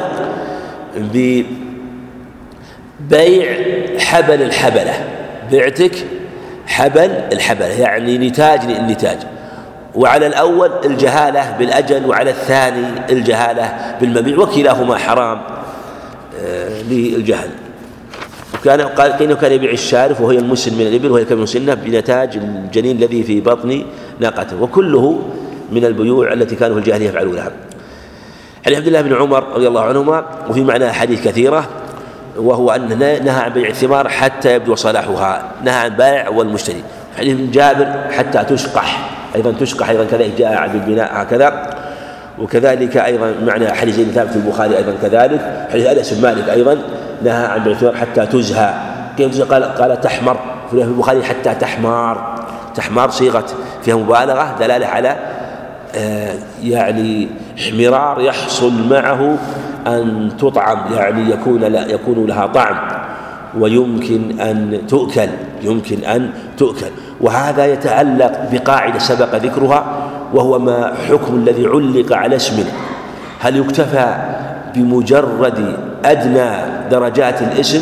ببيع حبل الحبلة. بعتك حبل الحبلة يعني نتاج للنتاج. وعلى الأول الجهالة بالأجل وعلى الثاني الجهالة بالمبيع وكلاهما حرام آه، للجهل. وكان قال كأنه كان يبيع الشارف وهي المسن من الإبل وهي كم مسنة بنتاج الجنين الذي في بطن ناقته. وكله من البيوع التي كانوا في الجاهلية يفعلونها. عن عبد الله بن عمر رضي الله عنهما وفي معنى حديث كثيرة وهو أن نهى عن بيع الثمار حتى يبدو صلاحها. نهى عن البائع والمشتري. حديث من جابر حتى تشقح. أيضا تشقح أيضا كذلك جاء عن البناء هكذا. وكذلك أيضا معنى حديث ثابت البخاري أيضا كذلك. حديث أنس بن مالك أيضا. نهى عن الثمار حتى تزهى. كيف قال قال تحمر. في البخاري حتى تحمار. تحمار صيغة فيها مبالغة دلالة على آه، يعني احمرار يحصل معه أن تطعم يعني يكون يكون لها طعم. ويمكن أن تؤكل يمكن أن تؤكل. وهذا يتعلق بقاعدة سبق ذكرها وهو ما حكم الذي علق على اسم هل يكتفى بمجرد أدنى درجات الاسم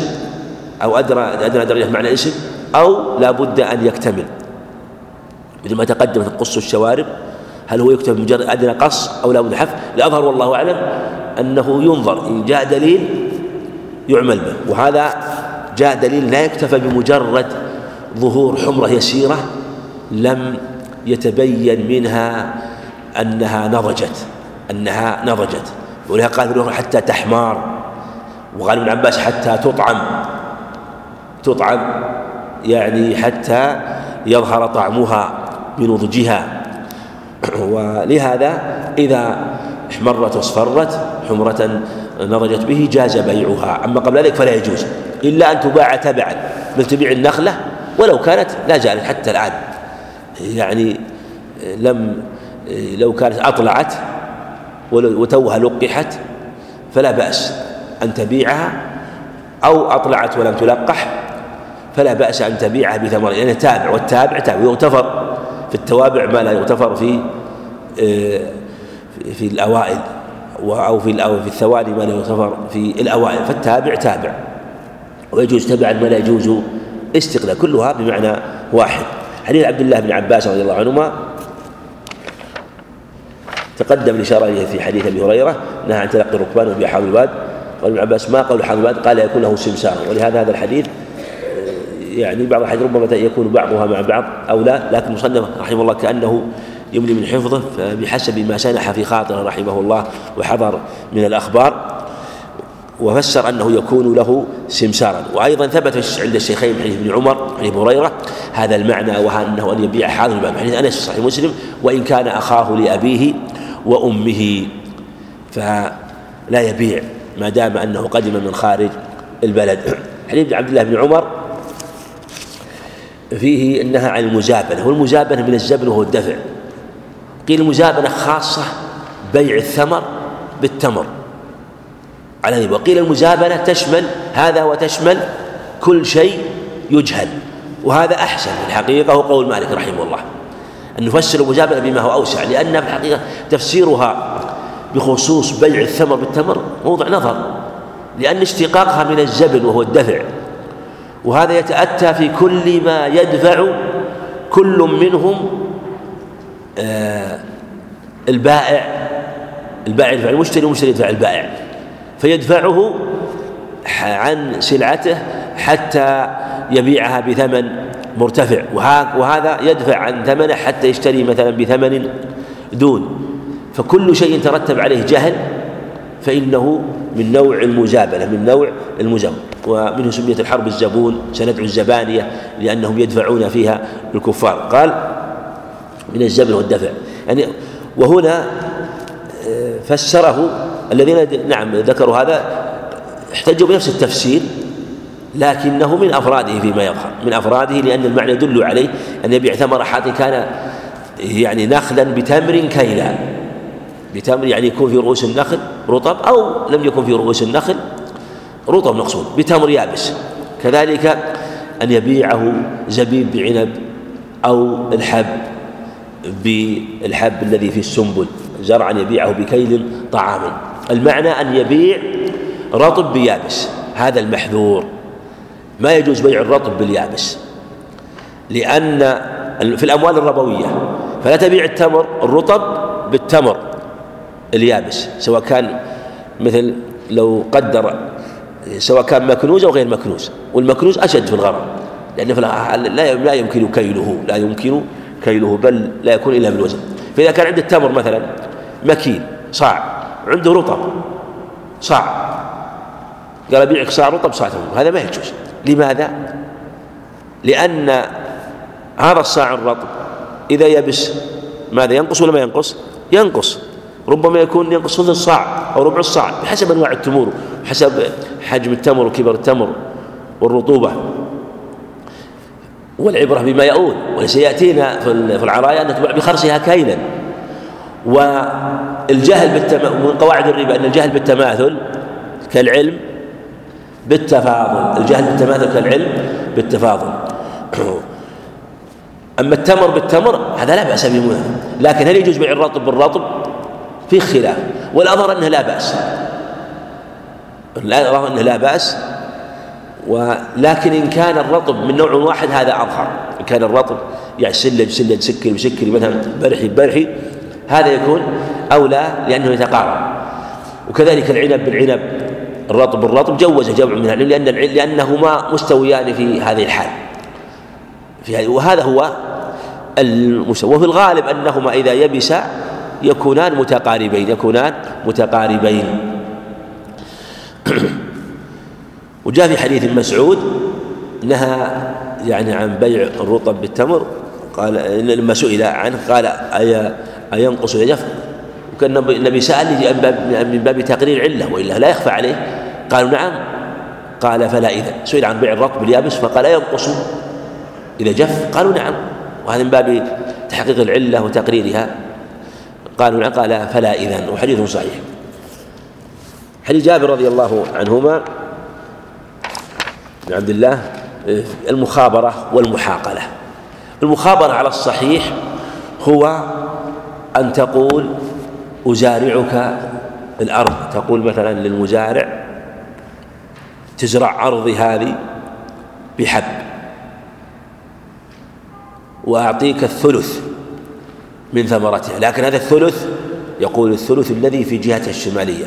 أو أدنى درجات معنى الاسم أو لا بد أن يكتمل. مثل ما تقدم في قص الشوارب هل هو يكتب بمجرد أدنى قص أو لا بد حذف الأظهر والله أعلم أنه ينظر إن جاء دليل يعمل به وهذا جاء دليل لا يكتفى بمجرد ظهور حمرة يسيرة لم يتبين منها أنها نضجت أنها نضجت. ولها قال حتى تحمار. وقال ابن عباس حتى تطعم. تطعم يعني حتى يظهر طعمها بنضجها ولهذا إذا احمرت واصفرت حمرة نضجت به جاز بيعها. أما قبل ذلك فلا يجوز إلا أن تباع تبعا. مثل تبيع النخلة ولو كانت لا زالت حتى الآن. يعني لم لو كانت أطلعت وتوها لقحت فلا بأس أن تبيعها أو أطلعت ولم تلقح فلا بأس أن تبيعها بثمر لأنها تابع والتابع تابع يغتفر في التوابع ما لا يغتفر في آه، في الأوائل أو في في الثواني ما لا يغتفر في الأوائل فالتابع تابع ويجوز تبعا ما لا يجوز استقلال كلها بمعنى واحد. حديث عبد الله بن عباس رضي الله عنهما تقدم الإشارة إليه في حديث أبي هريرة نهى عن تلقي الركبان وبيع حاضر الواد. ابن عباس ما قول حاضر الواد؟ قال يكون له سمسار. ولهذا هذا الحديث يعني بعض الحديث ربما يكون بعضها مع بعض أو لا لكن المصنف رحمه الله كأنه يملي من حفظه فبحسب ما سنح في خاطره رحمه الله وحضر من الأخبار وفسر أنه يكون له سمسارا. وأيضا ثبت عند الشيخين حديث ابن عمر حديث هريرة هذا المعنى وأنه أن يبيع حاضر الباب. حديث أنس صحيح مسلم وإن كان أخاه لأبيه وأمه فلا يبيع ما دام أنه قدم من خارج البلد. حديث عبد الله بن عمر فيه النهى عن المزابنة والمزابنة من الزبن وهو الدفع. قيل المزابنة خاصة بيع الثمر بالتمر على وقيل المزابنة تشمل هذا وتشمل كل شيء يجهل وهذا أحسن الحقيقة هو قول مالك رحمه الله. أن نفسر المزابنة بما هو أوسع لأن في الحقيقة تفسيرها بخصوص بيع الثمر بالتمر موضع نظر لأن اشتقاقها من الزبن وهو الدفع وهذا يتأتى في كل ما يدفع كل منهم آه البائع البائع يدفع المشتري والمشتري يدفع البائع فيدفعه عن سلعته حتى يبيعها بثمن مرتفع. وهذا يدفع عن ثمنه حتى يشتري مثلا بثمن دون. فكل شيء ترتب عليه جهل فإنه من نوع المزابنة من نوع المزابنة ومنه سميت الحرب الزبون سندعو الزبانية لأنهم يدفعون فيها الكفار. قال من الزبن والدفع. يعني وهنا آه، فسره الذين نعم ذكروا هذا احتجوا بنفس التفسير لكنه من أفراده فيما يظهر من أفراده لأن المعنى يدل عليه أن يبيع ثمر حاط كان يعني نخلا بتمر كيلا. بتمر يعني يكون في رؤوس النخل رطب أو لم يكن في رؤوس النخل رطب مقصود بتمر يابس. كذلك أن يبيعه زبيب بعنب أو الحب بالحب الذي في السنبل زرعا يبيعه بكيل طعاما المعنى أن يبيع رطب بيابس هذا المحذور. ما يجوز بيع الرطب باليابس. لأن في الأموال الربوية فلا تبيع التمر الرطب بالتمر اليابس سواء كان مثل لو قدر سواء كان مكنوز أو غير مكنوز. والمكنوز أشد في الغرض لأن لا لا يمكن كيله لا يمكن كيله بل لا يكون إلا بالوزن. فإذا كان عند التمر مثلا مكين صاع عنده رطب صاع. قال أبيعك صاع رطب صاع تمر هذا ما يجوز. لماذا؟ لأن هذا الصاع الرطب إذا يبس ماذا ينقص ولا ما ينقص؟ ينقص ربما يكون ينقص ثلث الصاع أو ربع الصاع بحسب أنواع التمور حسب حجم التمر وكبر التمر والرطوبة والعبرة بما يؤول وسيأتينا في العرايا أن تباع بخرصها كيلا والجهل بالتماثل من قواعد الربا أن الجهل بالتماثل كالعلم بالتفاضل. الجهل بالتماثل كالعلم بالتفاضل. أما التمر بالتمر هذا لا بأس به لكن هل يجوز بيع الرطب بالرطب؟ في خلاف. والأظهر أنه لا بأس. لا أظهر أنه لا بأس. ولكن إن كان الرطب من نوع واحد هذا أظهر. إن كان الرطب يعني سكري سكري سكري بسكري مثلا برحي برحي هذا يكون أولى لأنه يتقارب. وكذلك العنب بالعنب. الرطب بالرطب جوز جمع من العلم لأن لأنهما مستويان في هذه الحال. في هذه وهذا هو المستوى. وفي الغالب أنهما إذا يبسا يكونان متقاربين يكونان متقاربين. وجاء في حديث مسعود نهى يعني عن بيع الرطب بالتمر قال لما سئل عنه قال أي أينقص يجف وكان النبي سأل من باب تقرير علة وإلا لا يخفى عليه. قالوا نعم. قال فلا إذا. سئل عن بيع الرطب اليابس فقال أينقص إذا جف قالوا نعم. وهذا من باب تحقيق العلة وتقريرها. قالوا نعم. قال فلا إذا. وحديث صحيح. حديث جابر رضي الله عنهما بن عبد الله المخابرة والمحاقلة. المخابرة على الصحيح هو أن تقول أزارعك الأرض. تقول مثلا للمزارع تزرع أرضي هذه بحب وأعطيك الثلث من ثمرتها. لكن هذا الثلث يقول الثلث الذي في جهتها الشمالية.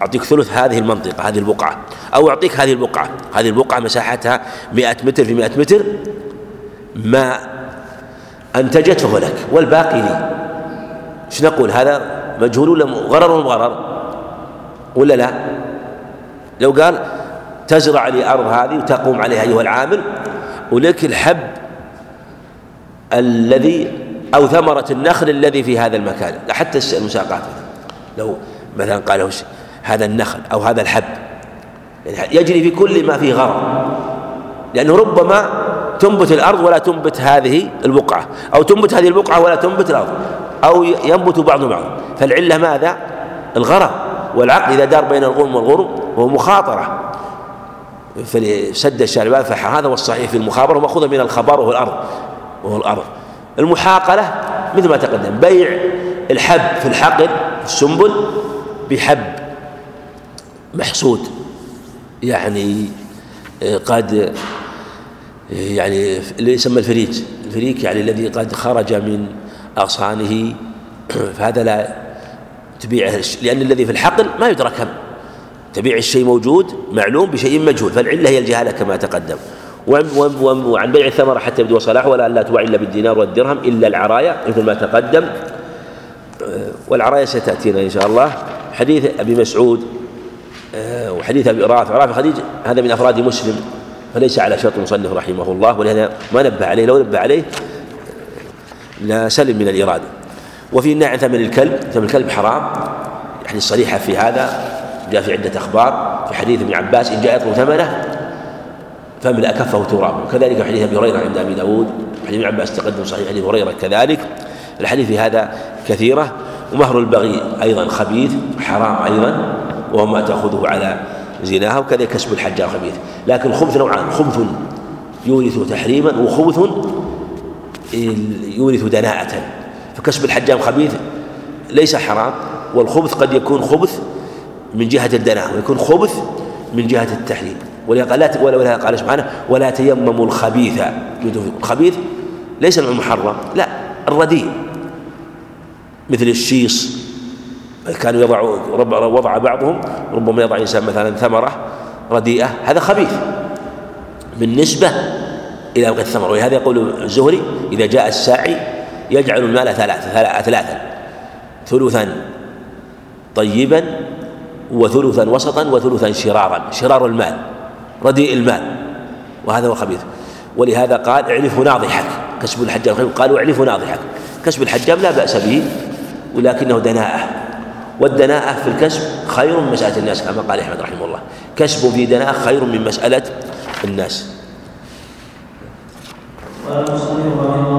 أعطيك ثلث هذه المنطقة هذه البقعة. أو أعطيك هذه البقعة. هذه البقعة مساحتها مئة متر في مئة متر. ما أنتجت فهو لك والباقي لي. إيش نقول هذا؟ مجهول ولا غرر ولا غرر؟ ولا لا؟ لو قال تزرع لي أرض هذه وتقوم عليها أيها العامل ولك الحب الذي أو ثمرة النخل الذي في هذا المكان حتى المساقات. لو مثلا قال هذا النخل أو هذا الحب يعني يجري في كل ما فيه غرض لأنه ربما تنبت الأرض ولا تنبت هذه البقعة أو تنبت هذه البقعة ولا تنبت الأرض أو ينبت بعض بعض. فالعلة ماذا؟ الغرض والعقل إذا دار بين الغرم والغرم هو مخاطرة. فسد الشاربان فهذا هو الصحيح في المخابرة ومأخوذة من الخبر وهو الأرض وهو الأرض. المحاقلة مثل ما تقدم بيع الحب في الحقل في السنبل بحب محصود يعني آه، قد يعني اللي يسمى الفريك الفريك يعني الذي قد خرج من أغصانه. فهذا لا تبيعه لأن الذي في الحقل ما يدرك تبيع الشيء موجود معلوم بشيء مجهول. فالعلة هي الجهالة كما تقدم. وعن بيع الثمرة حتى يبدو صلاحه ولا لا تباع إلا بالدينار والدرهم إلا العرايا مثل ما تقدم. آه، والعرايا ستأتينا إن شاء الله. حديث أبي مسعود آه، وحديث أبي رافع. رافع خديج هذا من أفراد مسلم. فليس على شرط المصنف رحمه الله ولهذا ما نبه عليه لو نبه عليه لا سلم من الإرادة. وفي النهي عن ثمن الكلب ثمن الكلب حرام يعني صريحة في هذا جاء في عدة أخبار في حديث ابن عباس إن جاء يطلب ثمنة فملأ كفه ترابا وكذلك حديث أبي هريرة عند أبي داود حديث ابن عباس تقدم صحيح حديث هريرة كذلك. الحديث في هذا كثيرة. ومهر البغي أيضا خبيث حرام أيضا وهو ما تأخذه على زناها وكذلك كسب الحجار خبيث لكن الخبث نوعان خبث يورث تحريما وخبث يورث دناءة. فكسب الحجام خبيث ليس حرام والخبث قد يكون خبث من جهة الدناءة ويكون خبث من جهة التحريم. ولهذا ولهذا قال سبحانه ولا تيمموا الخبيث. الخبيث ليس المحرم لا الرديء. مثل الشيص كانوا يضع وضع بعضهم ربما يضع إنسان مثلا ثمرة رديئة. هذا خبيث بالنسبة إلى وقت الثمر ولهذا يقول الزهري إذا جاء الساعي يجعل المال ثلاثة ثلاثا ثلثا طيبا وثلثا وسطا وثلثا شرارا شرار المال رديء المال. وهذا هو خبيث. ولهذا قال اعلف ناضحك. كسب الحجام قالوا اعلف ناضحك. كسب الحجام لا بأس به ولكنه دناءة. والدناءة في الكسب خير من مسألة الناس كما قال أحمد رحمه الله. كسب في دناءة خير من مسألة الناس. قال المصنف رحمه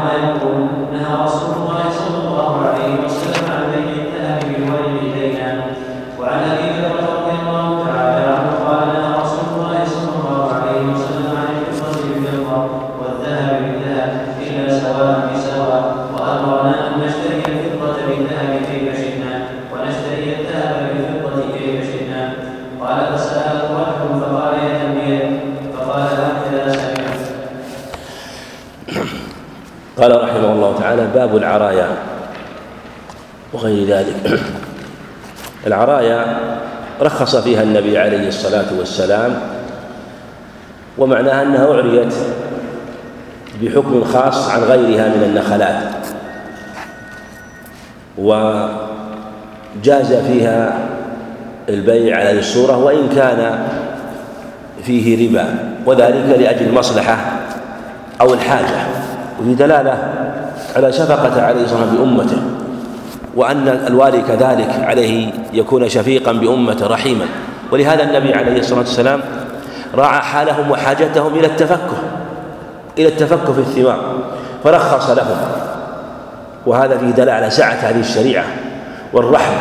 하나님 العرايا وغير ذلك. العرايا رخص فيها النبي عليه الصلاة والسلام ومعناها أنها أعريت بحكم خاص عن غيرها من النخلات وجاز فيها البيع على الصورة وإن كان فيه ربا وذلك لأجل المصلحة أو الحاجة وفي دلالة على شفقة عليه الصلاة والسلام بأمته وأن الوالي كذلك عليه يكون شفيقا بأمته رحيما. ولهذا النبي عليه الصلاة والسلام راعى حالهم وحاجتهم إلى التفكه إلى التفكه في الثمار فرخص لهم. وهذا فيه دلالة على سعة هذه الشريعة والرحمة.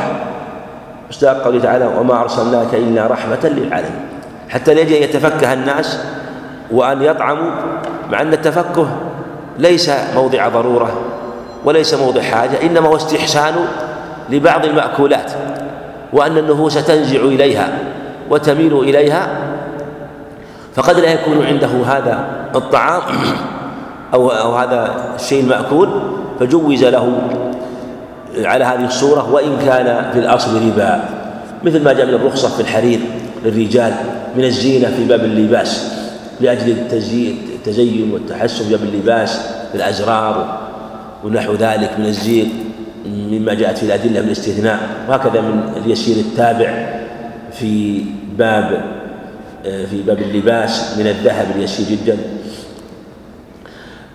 مصداق قوله تعالى وما أرسلناك إلا رحمة للعالمين. حتى ليجي أن يتفكه الناس وأن يطعموا مع أن التفكه ليس موضع ضرورة وليس موضع حاجة إنما هو استحسان لبعض المأكولات وأن النفوس تنزع إليها وتميل إليها. فقد لا يكون عنده هذا الطعام أو, أو هذا الشيء المأكول فجوز له على هذه الصورة وإن كان في الأصل ربا مثل ما جاء من الرخصة في الحرير للرجال من الزينة في باب اللباس لأجل التزين والتحسن باب اللباس بالأزرار ونحو ذلك من الزين مما جاءت في الأدلة من الاستثناء. وهكذا من اليسير التابع في باب في باب اللباس من الذهب اليسير جدا.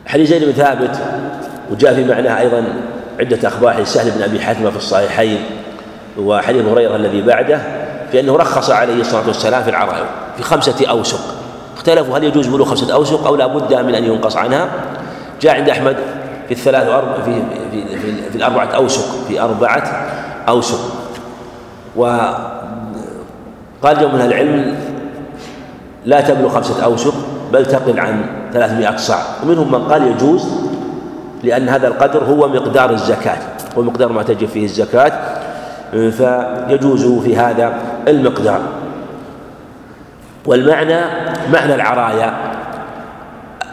حديث زيد بن ثابت وجاء في معناه أيضا عدة أخبار حديث سهل بن أبي حاتم في الصحيحين وحديث هريرة الذي بعده في أنه رخص عليه الصلاة والسلام في العرائر في خمسة أوسق. اختلفوا هل يجوز بلوغ خمسة أوسق أو لا بد من أن ينقص عنها. جاء عند أحمد في الثلاث وأربع في, في, في, في الأربعة أوسق في أربعة أوسق. وقال جو من العلم لا تبلغ خمسة أوسق بل تقل عن ثلاثمائة صاع. ومنهم من قال يجوز لأن هذا القدر هو مقدار الزكاة ومقدار ما تجب فيه الزكاة. فيجوز في هذا المقدار. والمعنى معنى العرايا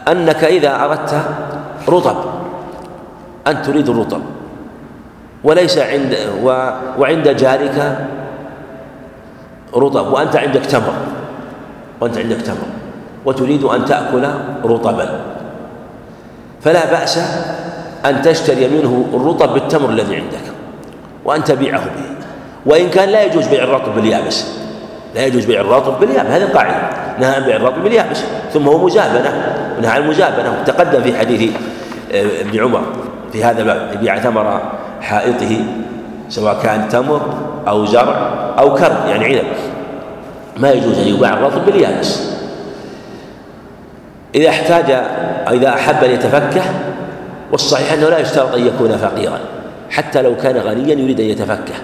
أنك إذا أردت رطب أن تريد الرطب وليس عند و وعند جارك رطب وأنت عندك تمر وأنت عندك تمر وتريد أن تأكل رطبا. فلا بأس أن تشتري منه الرطب بالتمر الذي عندك وأن تبيعه به. وإن كان لا يجوز بيع الرطب باليابس. لا يجوز بيع الرطب باليابس هذه القاعدة. نهى عن بيع الرطب باليابس ثم هو مزابنة ونهى عن المزابنة وتقدم في حديث آه، ابن عمر في هذا الباب يبيع ثمر حائطه سواء كان تمر أو زرع أو كرم يعني عنب. ما يجوز أن يباع الرطب باليابس إذا احتاج أو إذا أحب أن يتفكه والصحيح أنه لا يشترط أن يكون فقيرا حتى لو كان غنيا يريد أن يتفكه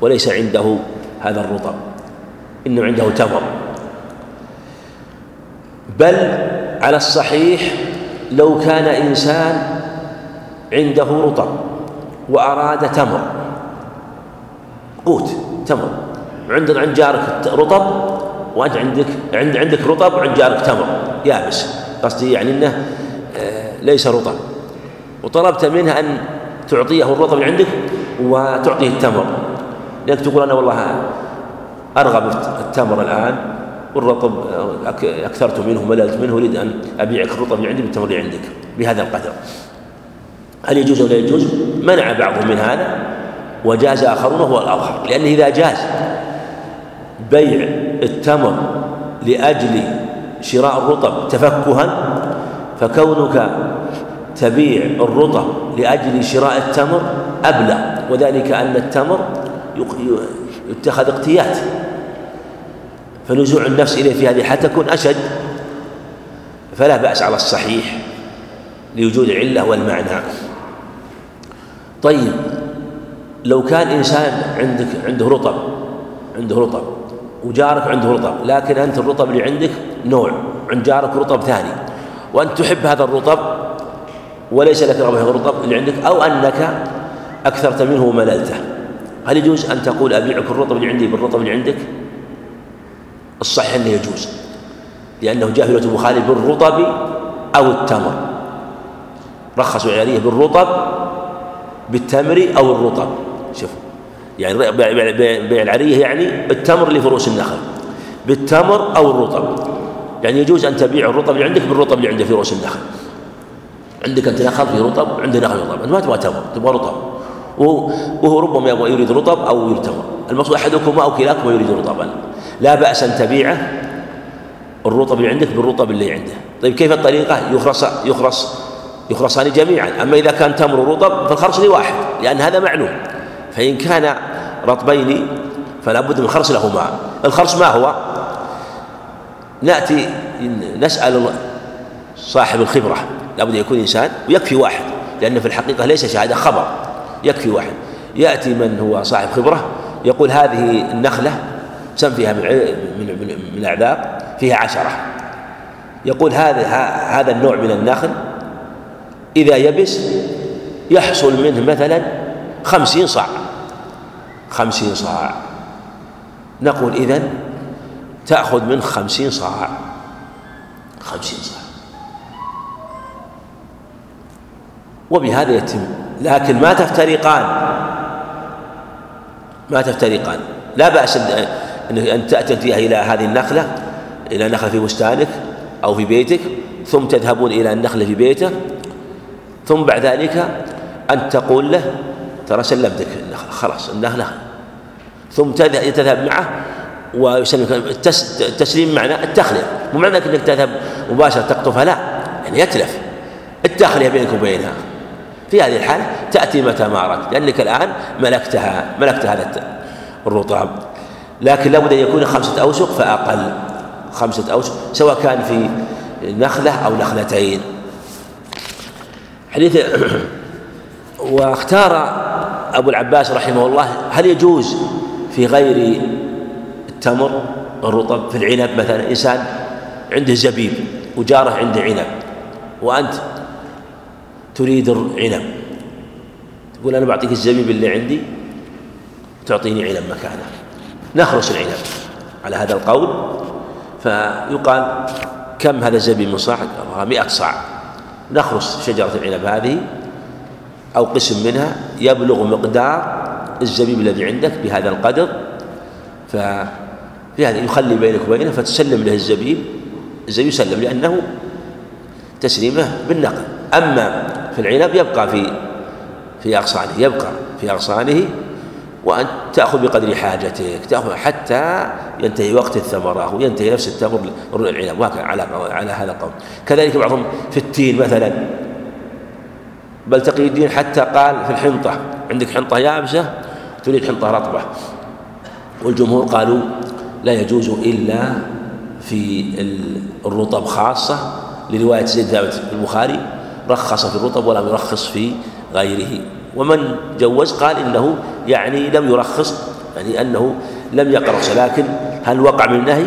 وليس عنده هذا الرطب. إنه عنده تمر. بل على الصحيح لو كان إنسان عنده رطب وأراد تمر قوت تمر. عندك عند جارك رطب وأنت عندك عند عندك رطب وعند جارك تمر يابس. قصدي يعني أنه آه، ليس رطب. وطلبت منه أن تعطيه الرطب اللي عندك وتعطيه التمر. لأنك تقول أنا والله أرغب التمر الآن والرطب أكثرت منه مللت منه أريد أن أبيعك الرطب اللي عندي بالتمر اللي عندك بهذا القدر. هل يجوز أو لا يجوز؟ منع بعضهم من هذا وجاز آخرون وهو الأظهر. لأنه إذا جاز بيع التمر لأجل شراء الرطب تفكها فكونك تبيع الرطب لأجل شراء التمر أبلغ. وذلك أن التمر يتخذ اقتيات فنزوع النفس إليه في هذه حتى تكون أشد. فلا بأس على الصحيح لوجود العلة والمعنى. طيب لو كان إنسان عندك عنده رطب عنده رطب وجارك عنده رطب لكن أنت الرطب اللي عندك نوع عند جارك رطب ثاني وأنت تحب هذا الرطب وليس لك رغبة في الرطب اللي عندك أو أنك أكثرت منه ومللته هل يجوز أن تقول أبيعك الرطب اللي عندي بالرطب اللي عندك؟ الصحيح أنه يجوز لأنه جاء في البخاري بالرطب أو التمر. رخصوا العيارية بالرطب بالتمر أو الرطب. شوفوا يعني بيع العرية يعني التمر اللي في رؤوس النخل بالتمر أو الرطب. يعني يجوز أن تبيع الرطب اللي عندك بالرطب اللي عنده في رؤوس النخل. عندك أنت نخل في رطب عندي نخل رطب. أنت ما تبغى تمر تبغى رطب. وهو ربما يبغى يريد رطب أو يريد تمر. المقصود أحدكما أو كلاكما يريد رطبا. لا بأس أن تبيعه الرطب اللي عندك بالرطب اللي عنده. طيب كيف الطريقة؟ يخرص يخرص يخرصان جميعا. أما إذا كان تمر رطب فالخرص لواحد لأن هذا معلوم. فإن كان رطبين فلا بد من خرص لهما. الخرص ما هو؟ نأتي نسأل صاحب الخبرة. لابد يكون إنسان ويكفي واحد لأن في الحقيقة ليس شهادة خبر. يكفي واحد. يأتي من هو صاحب خبرة يقول هذه النخلة سم فيها من من من الأعذاب فيها عشرة. يقول هذا هذا النوع من النخل إذا يبس يحصل منه مثلا خمسين صاع. خمسين صاع. نقول إذن تأخذ منه خمسين صاع. خمسين صاع. وبهذا يتم. لكن ما تفترقان. ما تفترقان. لا بأس أن تأتي إلى هذه النخلة إلى نخلة في بستانك أو في بيتك ثم تذهبون إلى النخلة في بيته ثم بعد ذلك أن تقول له ترى سلمتك النخلة خلاص النخلة. ثم تذهب معه ويسلمك التسليم معنى التخلية. مو معنى إنك تذهب مباشرة تقطفها لا يعني يتلف. التخلية بينك وبينها. في هذه الحالة تأتي متى ما أردت لأنك الآن ملكتها ملكت هذا الرطاب لكن لابد أن يكون خمسة أوسق فأقل. خمسة أوسق سواء كان في نخلة أو نخلتين. حديث واختار أبو العباس رحمه الله هل يجوز في غير التمر الرطب في العنب؟ مثلا إنسان عنده زبيب وجاره عنده عنب وأنت تريد العنب تقول أنا بعطيك الزبيب اللي عندي تعطيني عنب مكانه. نخرس العنب. على هذا القول فيقال كم هذا الزبيب من صاع؟ مئة صاع. نخرس شجرة العنب هذه أو قسم منها يبلغ مقدار الزبيب الذي عندك بهذا القدر. ففي هذا يخلي بينك وبينه فتسلم له الزبيب الزبيب يسلم لأنه تسليمه بالنقل. أما في العنب يبقى في في أغصانه يبقى في أغصانه وأن تأخذ بقدر حاجتك تأخذ حتى ينتهي وقت الثمرة وينتهي نفس التمر العنب وهكذا على على هذا القول. كذلك بعضهم في التين مثلا. بل تقي الدين حتى قال في الحنطة عندك حنطة يابسة تريد حنطة رطبة. والجمهور قالوا لا يجوز إلا في الرطب خاصة. لرواية زيد ثابت البخاري رخص في الرطب ولم يرخص في غيره. ومن جوز قال إنه يعني لم يرخص يعني أنه لم يقع رخصة لكن هل وقع من النهي؟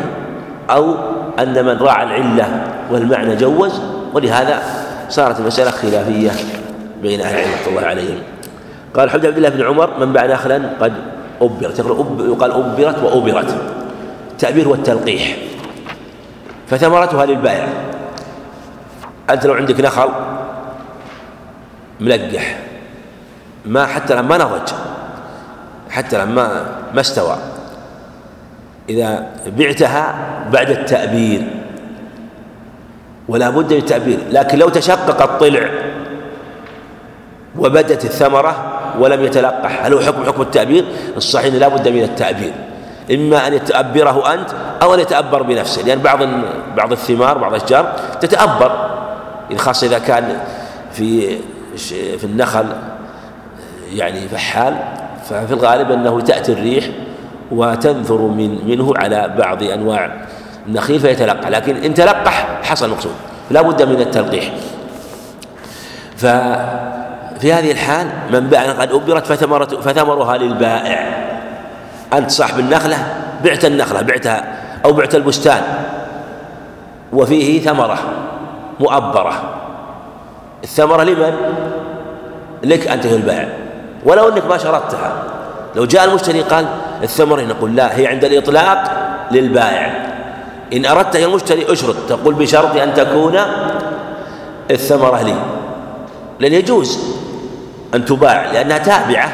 أو أن من راعى العلة والمعنى جوز؟ ولهذا صارت المسألة خلافية بين أهل العلم الله عليهم. قال حدث عبد الله بن عمر من باع نخلا قد أبرت. يقال أبرت وأبرت. التأبير والتلقيح. فثمرتها للبائع. أنت لو عندك نخل ملقح. ما حتى لما نضج حتى لما ما استوى. إذا بعتها بعد التأبير ولا بد من التأبير لكن لو تشقق الطلع وبدت الثمرة ولم يتلقح هل هو حكم حكم التأبير؟ الصحيح لا بد من التأبير إما أن يتأبره أنت أو أن يتأبر بنفسه لأن بعض بعض الثمار بعض الأشجار تتأبر خاصة إذا كان في في النخل يعني فحال ففي الغالب أنه تأتي الريح وتنثر من منه على بعض أنواع النخيل فيتلقح لكن إن تلقح حصل المقصود لا بد من التلقيح. ف في هذه الحال من باع قد أبرت فثمرة فثمرها للبائع. أنت صاحب النخلة بعت النخلة بعتها أو بعت البستان. وفيه ثمرة مؤبرة. الثمرة لمن؟ لك أنت البائع. ولو أنك ما شرطتها لو جاء المشتري قال الثمرة نقول لا هي عند الإطلاق للبائع. إن أردت يا المشتري اشرط تقول بشرط أن تكون الثمرة لي. لأن يجوز أن تباع لأنها تابعة.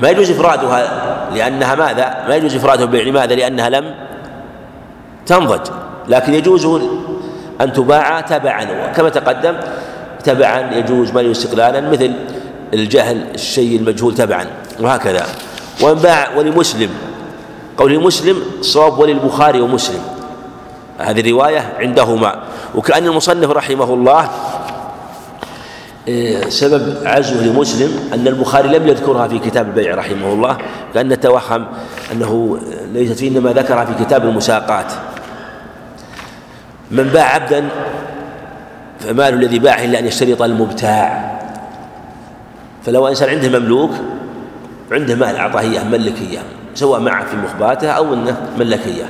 ما يجوز إفرادها لأنها ماذا؟ ما يجوز إفرادها بالبيع لماذا؟ لأنها لم تنضج. لكن يجوز أن تباع تبعا. كما تقدم تبعا يجوز ما استقلالا مثل الجهل الشيء المجهول تبعا وهكذا. ومن باع ولمسلم. قول مسلم صواب وللبخاري ومسلم. هذه الرواية عندهما. وكأن المصنف رحمه الله إيه، سبب عزوه لمسلم أن البخاري لم يذكرها في كتاب البيع رحمه الله كأن توهم أنه ليست فيه إنما ذكرها في كتاب المساقات. من باع عبدا فماله الذي باعه إلا أن يشترط المبتاع. فلو إنسان عنده مملوك عنده مال أعطاه إياه ملكية سواء معه في مخباته أو أنه ملكية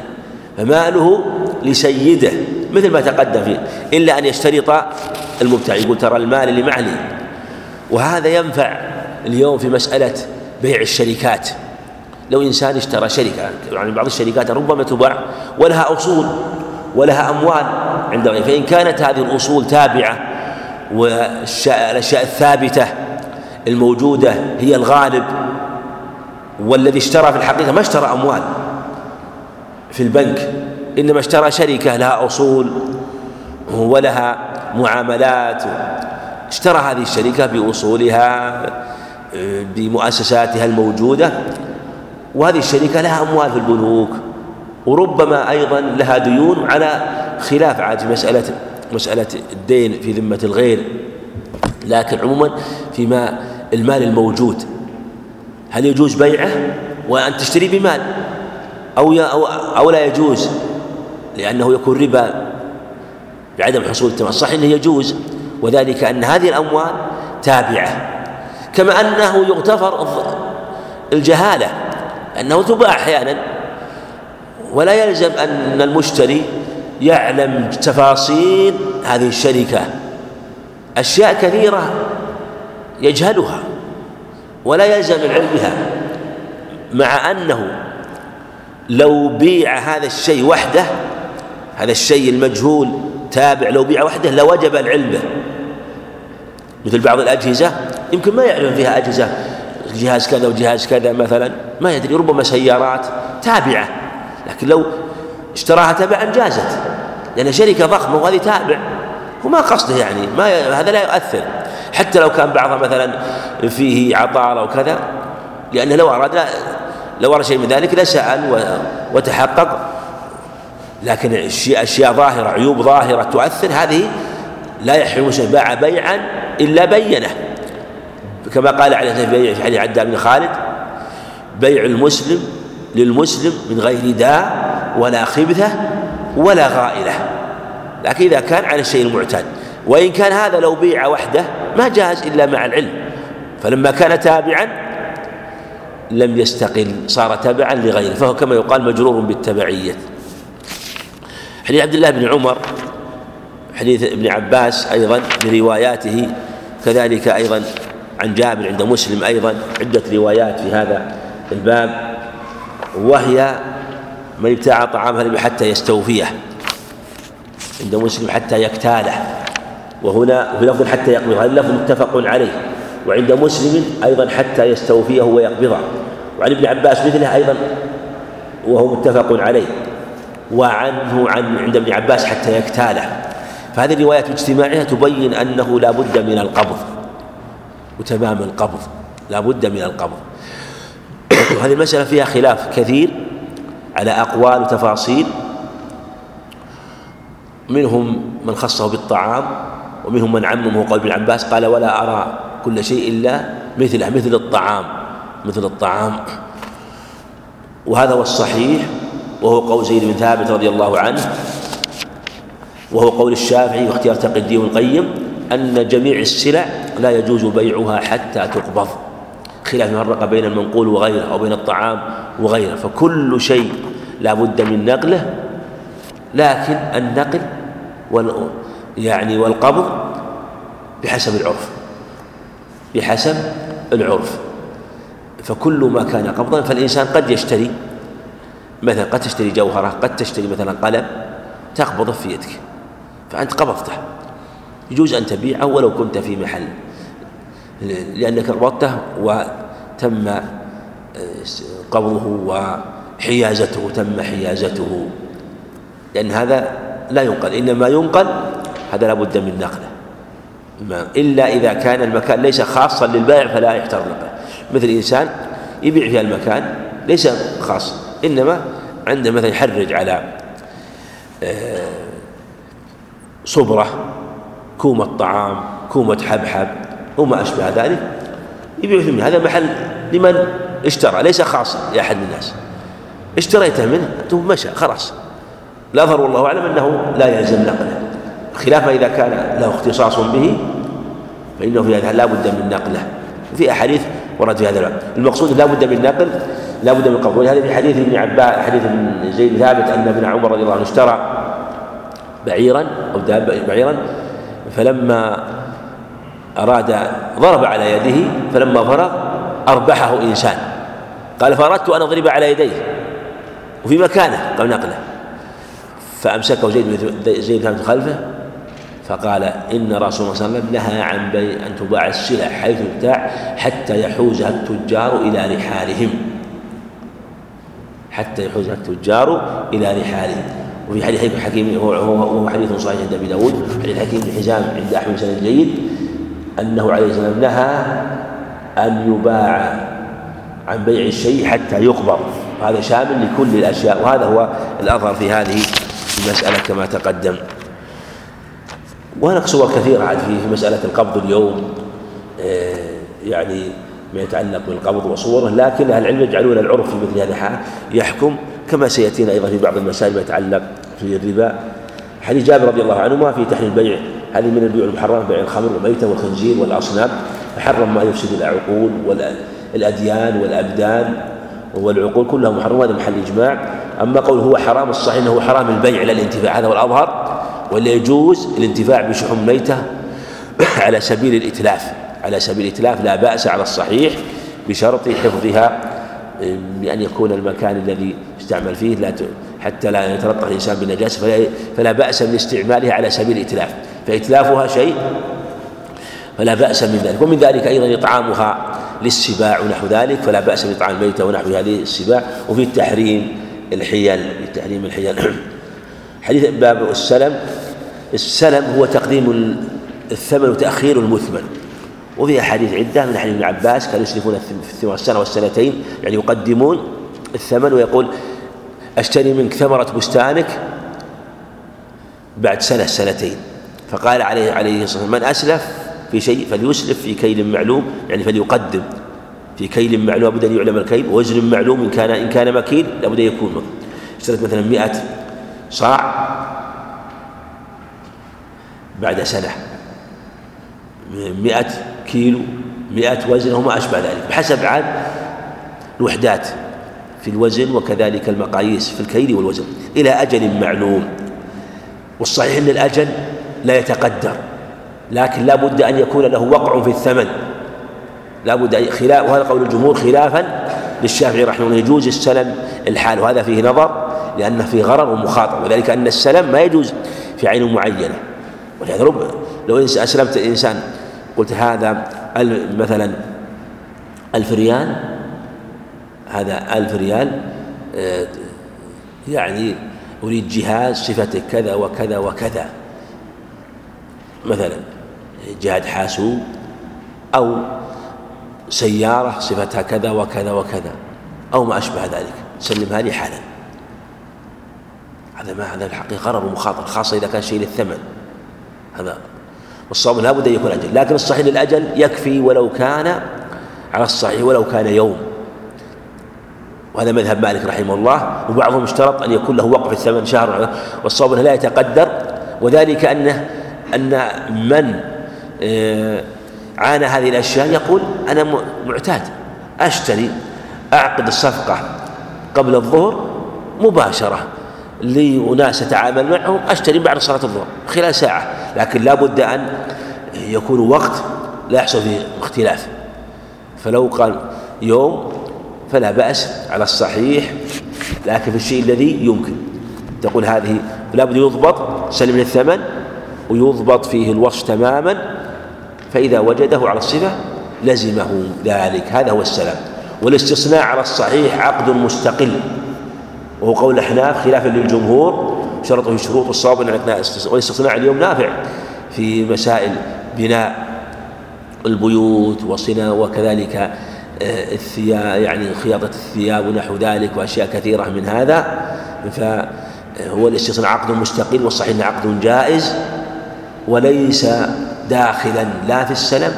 فماله لسيده مثل ما تقدم فيه إلا أن يشترط المبتاع يقول ترى المال اللي معي وهذا ينفع اليوم في مسألة بيع الشركات. لو إنسان اشترى شركة يعني بعض الشركات ربما تباع ولها أصول ولها أموال عند فإن كانت هذه الأصول تابعة والأشياء الثابتة الموجودة هي الغالب والذي اشترى في الحقيقة ما اشترى أموال في البنك إنما اشترى شركة لها أصول ولها معاملات. اشترى هذه الشركة بأصولها بمؤسساتها الموجودة وهذه الشركة لها أموال في البنوك وربما أيضا لها ديون على خلاف عاد مسألة مسألة الدين في ذمة الغير. لكن عموما فيما المال الموجود. هل يجوز بيعه وأن تشتري بمال؟ أو أو أو لا يجوز؟ لأنه يكون ربا بعدم حصول التمام صح أنه يجوز وذلك أن هذه الأموال تابعة. كما أنه يغتفر الجهالة أنه تباع أحيانا ولا يلزم أن المشتري يعلم تفاصيل هذه الشركة. أشياء كثيرة يجهلها ولا يلزم العلم بها مع أنه لو بيع هذا الشيء وحده هذا الشيء المجهول تابع لو بيع وحده لوجب العلم به مثل بعض الأجهزة يمكن ما يعلم فيها أجهزة جهاز كذا وجهاز كذا مثلا ما يدري ربما سيارات تابعة لكن لو اشتراها تبعا جازت لأن شركة ضخمة وهذه تابع وما قصده يعني ما. هذا لا يؤثر حتى لو كان بعضها مثلا فيه عطارة وكذا لأنه لو أراد لو أراد شيء من ذلك لسأل. وتحقق. لكن أشياء ظاهرة عيوب ظاهرة تؤثر هذه لا يحرم باع بيعا إلا بينه. كما قال عليه في حديث عداد بن خالد بيع المسلم للمسلم من غير داء ولا خبثة ولا غائلة. لكن إذا كان على الشيء المعتاد. وإن كان هذا لو بيع وحده ما جاز إلا مع العلم. فلما كان تابعا لم يستقل صار تبعا لغيره فهو كما يقال مجرور بالتبعية. حديث عبد الله بن عمر حديث ابن عباس أيضا برواياته كذلك أيضا عن جابر عند مسلم أيضا عدة روايات في هذا الباب. وهي من ابتاع طعامها حتى يستوفيه عند مسلم حتى يكتاله. وهنا لفظ حتى يقبضه هذا اللفظ متفق عليه. وعند مسلم أيضا حتى يستوفيه ويقبضه وعن ابن عباس مثله أيضا وهو متفق عليه. وعنه عن عند ابن عباس حتى يكتاله. فهذه الروايات باجتماعها تبين أنه لا بد من القبض. وتمام القبض. لا بد من القبض. وهذه المسألة فيها خلاف كثير على أقوال وتفاصيل. منهم من خصه بالطعام. ومنهم من عممه قول ابن عباس قال ولا أرى كل شيء إلا مثله مثل الطعام مثل الطعام. وهذا هو الصحيح وهو قول زيد بن ثابت رضي الله عنه وهو قول الشافعي واختيار تقي الدين القيم أن جميع السلع لا يجوز بيعها حتى تقبض. خلاف فرق بين المنقول وغيره أو بين الطعام وغيره فكل شيء لا بد من نقله لكن النقل يعني والقبض بحسب العرف. بحسب العرف. فكل ما كان قبضا فالإنسان قد يشتري. مثلا قد تشتري جوهرة قد تشتري مثلا قلم تقبضه في يدك. فأنت قبضته. يجوز أن تبيعه ولو كنت في محل. لأنك قبضته وتم آه، قبضه وحيازته تم حيازته. لأن هذا لا ينقل. إنما ينقل هذا لابد من نقله. إلا إذا كان المكان ليس خاصا للبائع فلا يحتر نقله مثل إنسان يبيع في المكان ليس خاص إنما عنده مثلا يحرج على آه، صبرة كومة طعام كومة حبحب وما أشبه ذلك يبيع في هذا محل لمن اشترى ليس خاصا لأحد الناس. اشتريته منه ثم مشى خلاص. الأظهر والله أعلم أنه لا يلزم نقله. خلاف ما إذا كان له اختصاص به فإنه في هذا لا بد من نقله. في أحاديث ورد في هذا الباب. المقصود لا بد من نقل لا بد من قبول. ولهذا في حديث ابن عباس حديث ابن زيد ثابت أن ابن عمر رضي الله عنه اشترى بعيرا أو دابة بعيرا فلما أراد ضرب على يده فلما فرغ أربحه إنسان. قال فأردت أن أضرب على يديه وفي مكانه قبل نقله. فأمسكه زيد زيد ثابت خلفة فقال إن رسول الله صلى الله عليه وسلم نهى عن بيع أن تباع السلع حيث تبتاع حتى يحوزها التجار إلى رحالهم. حتى يحوزها التجار إلى رحالهم. وفي حديث حكيم هو هو حديث صحيح عند أبي داود. حديث حكيم بن حزام عند أحمد سند جيد أنه عليه والسلام نهى أن يباع عن بيع الشيء حتى يقبض. وهذا شامل لكل الأشياء. وهذا هو الأظهر في هذه المسألة كما تقدم. وهناك صور كثيرة عاد في مسألة القبض اليوم آه، يعني ما يتعلق بالقبض وصوره لكن أهل العلم يجعلون العرف في مثل هذه الحال يحكم كما سيأتينا أيضا في بعض المسائل ما يتعلق في الربا. حديث جابر رضي الله عنهما في تحريم البيع هذه من البيوع المحرمة بيع الخمر والميتة والخنزير والأصنام فحرم ما يفسد العقول والأديان والأبدان والعقول كلها محرمة هذا محل إجماع. أما قول هو حرام الصحيح أنه حرام البيع لا الانتفاع هذا هو الأظهر. ولا يجوز الانتفاع بشحوم ميتة على سبيل الإتلاف على سبيل الإتلاف لا بأس على الصحيح بشرط حفظها بأن يكون المكان الذي يستعمل فيه لا حتى لا يتلطخ الإنسان بالنجاسة فلا, فلا بأس من استعمالها على سبيل الإتلاف. فإتلافها شيء فلا بأس من ذلك. ومن ذلك أيضا إطعامها للسباع ونحو ذلك فلا بأس بإطعام الميتة ونحو هذه السباع. وفي التحريم الحيل في تحريم الحيل. حديث باب السلم. السلم هو تقديم الثمن وتأخير المثمن. وفي أحاديث عدة من حديث ابن عباس كانوا يسلفون في السنة والسنتين يعني يقدمون الثمن ويقول أشتري منك ثمرة بستانك بعد سنة سنتين. فقال عليه عليه الصلاة والسلام من أسلف في شيء فليسلف في كيل معلوم. يعني فليقدم في كيل معلوم لابد أن يعلم الكيل وزن معلوم إن كان إن كان مكيل لابد أن يكون اشتريت مثلا 100 صاع. بعد سنة. مئة كيلو مئة وزن وما أشبه ذلك. بحسب عاد الوحدات في الوزن وكذلك المقاييس في الكيل والوزن. إلى أجل معلوم. والصحيح أن الأجل لا يتقدر لكن لا بد أن يكون له وقع في الثمن. لا بد خلاف وهذا قول الجمهور خلافا للشافعي رحمه الله. يجوز السلم الحال وهذا فيه نظر. لأنه فيه غرر ومخاطر وذلك أن السلم ما يجوز في عين معينة. ولهذا رب لو أسلمت الإنسان قلت هذا مثلا ألف ريال هذا ألف ريال آه، يعني أريد جهاز صفته كذا وكذا وكذا. مثلا جهاز حاسوب أو سيارة صفتها كذا وكذا وكذا أو ما أشبه ذلك. سلمها لي حالا. هذا ما هذا الحقيقة غرر ومخاطر خاصة إذا كان شيء للثمن. هذا والصوم لابد أن يكون أجل لكن الصحيح للأجل يكفي ولو كان على الصحيح ولو كان يوم. وهذا مذهب مالك رحمه الله وبعضهم اشترط أن يكون له وقف الثمن شهر والصوم لا يتقدر. وذلك أنه أن من آه، عانى هذه الأشياء يقول أنا معتاد أشتري أعقد الصفقة قبل الظهر مباشرة. لأناس أتعامل معهم أشتري بعد صلاة الظهر خلال ساعة لكن لا بد أن يكون وقت لا يحصل فيه اختلاف. فلو قال يوم فلا بأس على الصحيح لكن في الشيء الذي يمكن. تقول هذه لابد يضبط سلم الثمن ويضبط فيه الوصف تماما فإذا وجده على الصفة لزمه ذلك. هذا هو السلام. والاستصناع على الصحيح عقد مستقل. وهو قول الأحناف خلافا للجمهور شرطه شروط الصواب والاستصناع اليوم نافع في مسائل بناء البيوت وصنع وكذلك آه، الثياب يعني خياطة الثياب ونحو ذلك وأشياء كثيرة من هذا. فهو الاستصناع عقد مستقل والصحيح عقد جائز وليس داخلا لا في السلم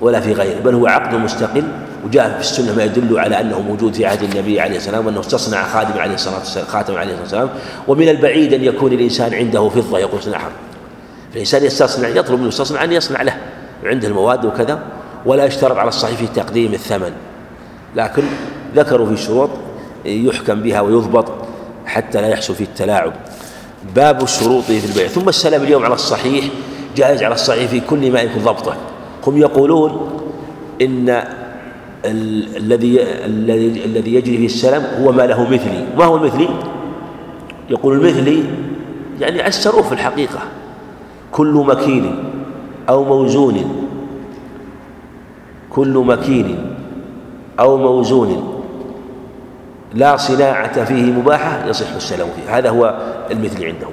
ولا في غيره بل هو عقد مستقل وجاء في السنة ما يدل على أنه موجود في عهد النبي عليه السلام وأنه استصنع خادم عليه الصلاة والسلام خاتم عليه الصلاة والسلام. ومن البعيد أن يكون الإنسان عنده فضة يقول صنعها فالإنسان يستصنع يطلب منه يستصنع أن يصنع له. عنده المواد وكذا ولا يشترط على الصحيح في تقديم الثمن. لكن ذكروا في شروط يحكم بها ويضبط حتى لا يحصل فيه التلاعب. باب الشروط في البيع. ثم السلام اليوم على الصحيح جائز على الصحيح في كل ما يكون ضبطه. هم يقولون إن الذي الذي الذي يجري فيه السلام هو ما له مثلي ما هو المثلي يقول المثلي يعني السروف في الحقيقة. كل مكين أو موزون. كل مكين أو موزون. لا صناعة فيه مباحة يصح السلام فيه. هذا هو المثل عندهم.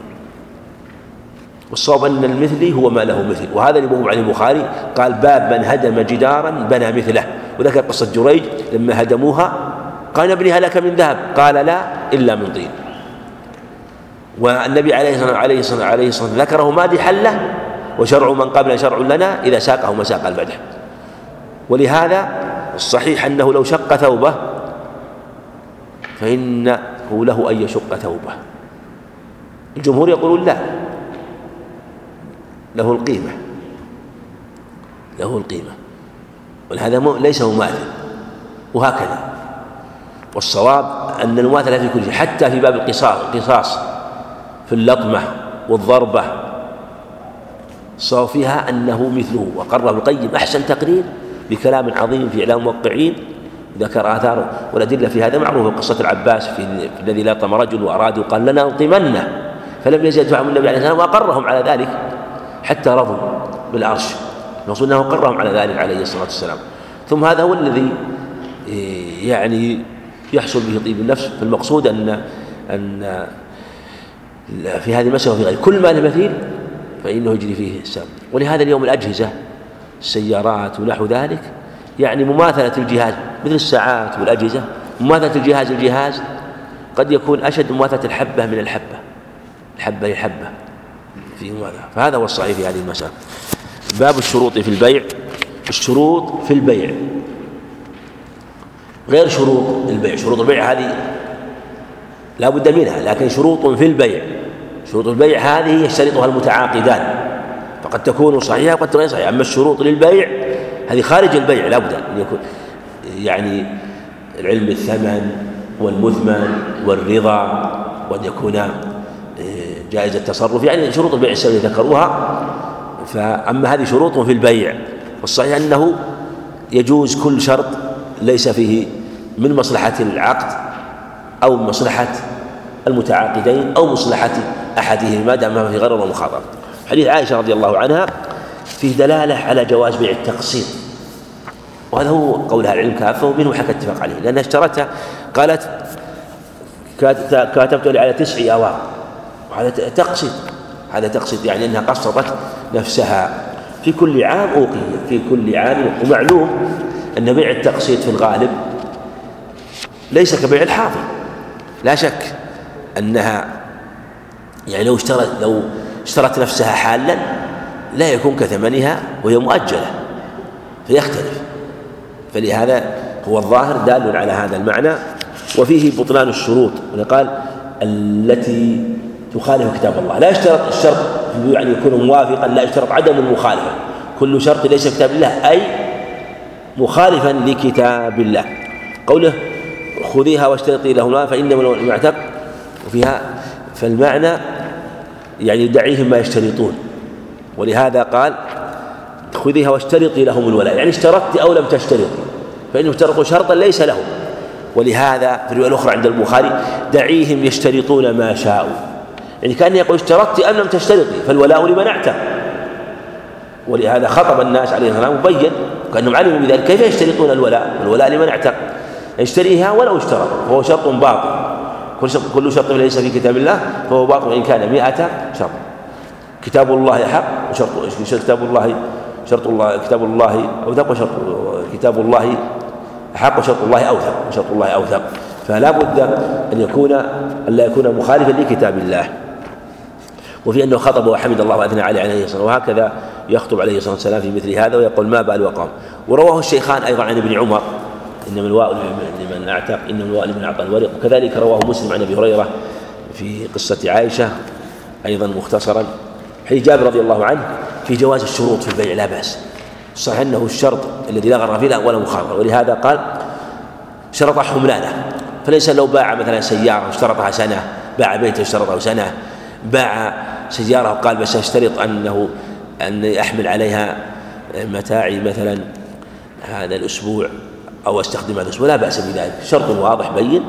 والصواب أن المثلي هو ما له مثل. وهذا اللي عن البخاري قال باب من هدم جدارا بنى مثله. وذكر قصة جريج لما هدموها. قال ابنها لك من ذهب. قال لا إلا من طين. والنبي عليه الصلاة عليه الصلاة عليه الصلاة ذكره مادحا له وشرع من قبل شرع لنا إذا ساقه مساق المدح ولهذا الصحيح أنه لو شق ثوبه فإنه له أن يشق ثوبه. الجمهور يقولون لا له القيمة له القيمة. ولهذا ليس مماثل وهكذا. والصواب أن المماثلة في كل شيء حتى في باب القصاص القصاص في اللطمة والضربة الصواب فيها أنه مثله. وقرر القيم أحسن تقرير بكلام عظيم في إعلام الموقعين ذكر آثار والأدلة في هذا معروفة قصة العباس في, الذي لطم رجل وأرادوا قال لنا نلطمنه فلم يزل يدفعهم النبي عليه الصلاة والسلام وأقرهم على ذلك حتى رضوا بالعرش. المقصود أنه أقرهم على ذلك عليه الصلاة والسلام. ثم هذا هو الذي إيه، يعني يحصل به طيب النفس. فالمقصود أن أن في هذه المسألة وفي غيره. كل ما له مثيل فإنه يجري فيه السام ولهذا اليوم الأجهزة السيارات ونحو ذلك يعني مماثلة الجهاز مثل الساعات والأجهزة مماثلة الجهاز الجهاز قد يكون أشد مماثلة الحبة من الحبة. الحبة للحبة. في ماذا؟ فهذا هو الصحيح في هذه المسألة. باب الشروط في البيع. الشروط في البيع. غير شروط البيع. شروط البيع هذه لا بد منها لكن شروط في البيع. شروط البيع هذه يشترطها المتعاقدان. فقد تكون صحيحة وقد غير صحيحة. أما الشروط للبيع هذه خارج البيع لا بد أن يكون يعني العلم الثمن والمثمن والرضا وأن يكون آه، جائز التصرف. يعني شروط البيع السبب ذكروها فأما هذه شروط في البيع. والصحيح أنه يجوز كل شرط ليس فيه من مصلحة العقد أو مصلحة المتعاقدين أو مصلحة أحدهما ما دام في غرر ومخاطرة حديث عائشة رضي الله عنها فيه دلالة على جواز بيع التقسيط. وهذا هو قول أهل العلم كافة ومنه حكى اتفق عليه. لأنها اشترتها قالت كاتبت لي على تسع أواق وهذا تقسط هذا تقسط يعني أنها قسطت نفسها. في كل عام أوقي في كل عام. ومعلوم أن بيع التقسيط في الغالب ليس كبيع الحاضر لا شك أنها يعني لو اشترت لو اشترت نفسها حالا لا يكون كثمنها وهي مؤجلة. فيختلف. فلهذا هو الظاهر دال على هذا المعنى. وفيه بطلان الشروط. قال التي تخالف كتاب الله. لا يشترط الشرط يعني يكون موافقا لا يشترط عدم المخالفة. كل شرط ليس كتاب الله أي مخالفا لكتاب الله. قوله خذيها واشترطي لهما فإنما المعتق وفيها فالمعنى يعني دعيهم ما يشترطون. ولهذا قال خذيها واشترطي لهم الولاء. يعني اشترطت أو لم تشترطي فإنهم اشترطوا شرطا ليس لهم. ولهذا في الرواية الأخرى عند البخاري دعيهم يشترطون ما شاءوا. يعني كأنه يقول اشترطت أم لم تشترطي فالولاء لمن اعتق ولهذا خطب الناس عليه السلام وبين كأنهم علموا بذلك كيف يشترطون الولاء؟ الولاء لمن اعتق يشتريها ولو اشترط فهو شرط باطل. كل شرط ليس في كتاب الله فهو باطل وإن كان مئة شرط. كتاب الله حق وشرط كتاب الله شرط الله كتاب الله أوثق وشرط كتاب الله حق وشرط الله أوثق وشرط الله أوثق. فلا بد أن يكون أن لا يكون مخالفا لكتاب الله. وفي أنه خطب وحمد الله وأثنى عليه عليه الصلاة وهكذا يخطب عليه الصلاة والسلام في مثل هذا ويقول ما بال وقام. ورواه الشيخان أيضا عن ابن عمر إنما الواء لمن أعتق إنما الواء لمن أعطى الورق. وكذلك رواه مسلم عن أبي هريرة في قصة عائشة أيضا مختصرا. حديث جابر رضي الله عنه في جواز الشروط في البيع لا بأس. صح أنه الشرط الذي لا غرر فيه ولا مخاطرة ولهذا قال شرط حملانة. فالإنسان لو باع مثلا سيارة اشترطها سنة باع بيته اشترطه سنة باع سيارة وقال بس أشترط أنه أن أحمل عليها متاعي مثلا هذا الأسبوع أو أستخدم هذا الأسبوع. لا بأس بذلك. شرط واضح بين.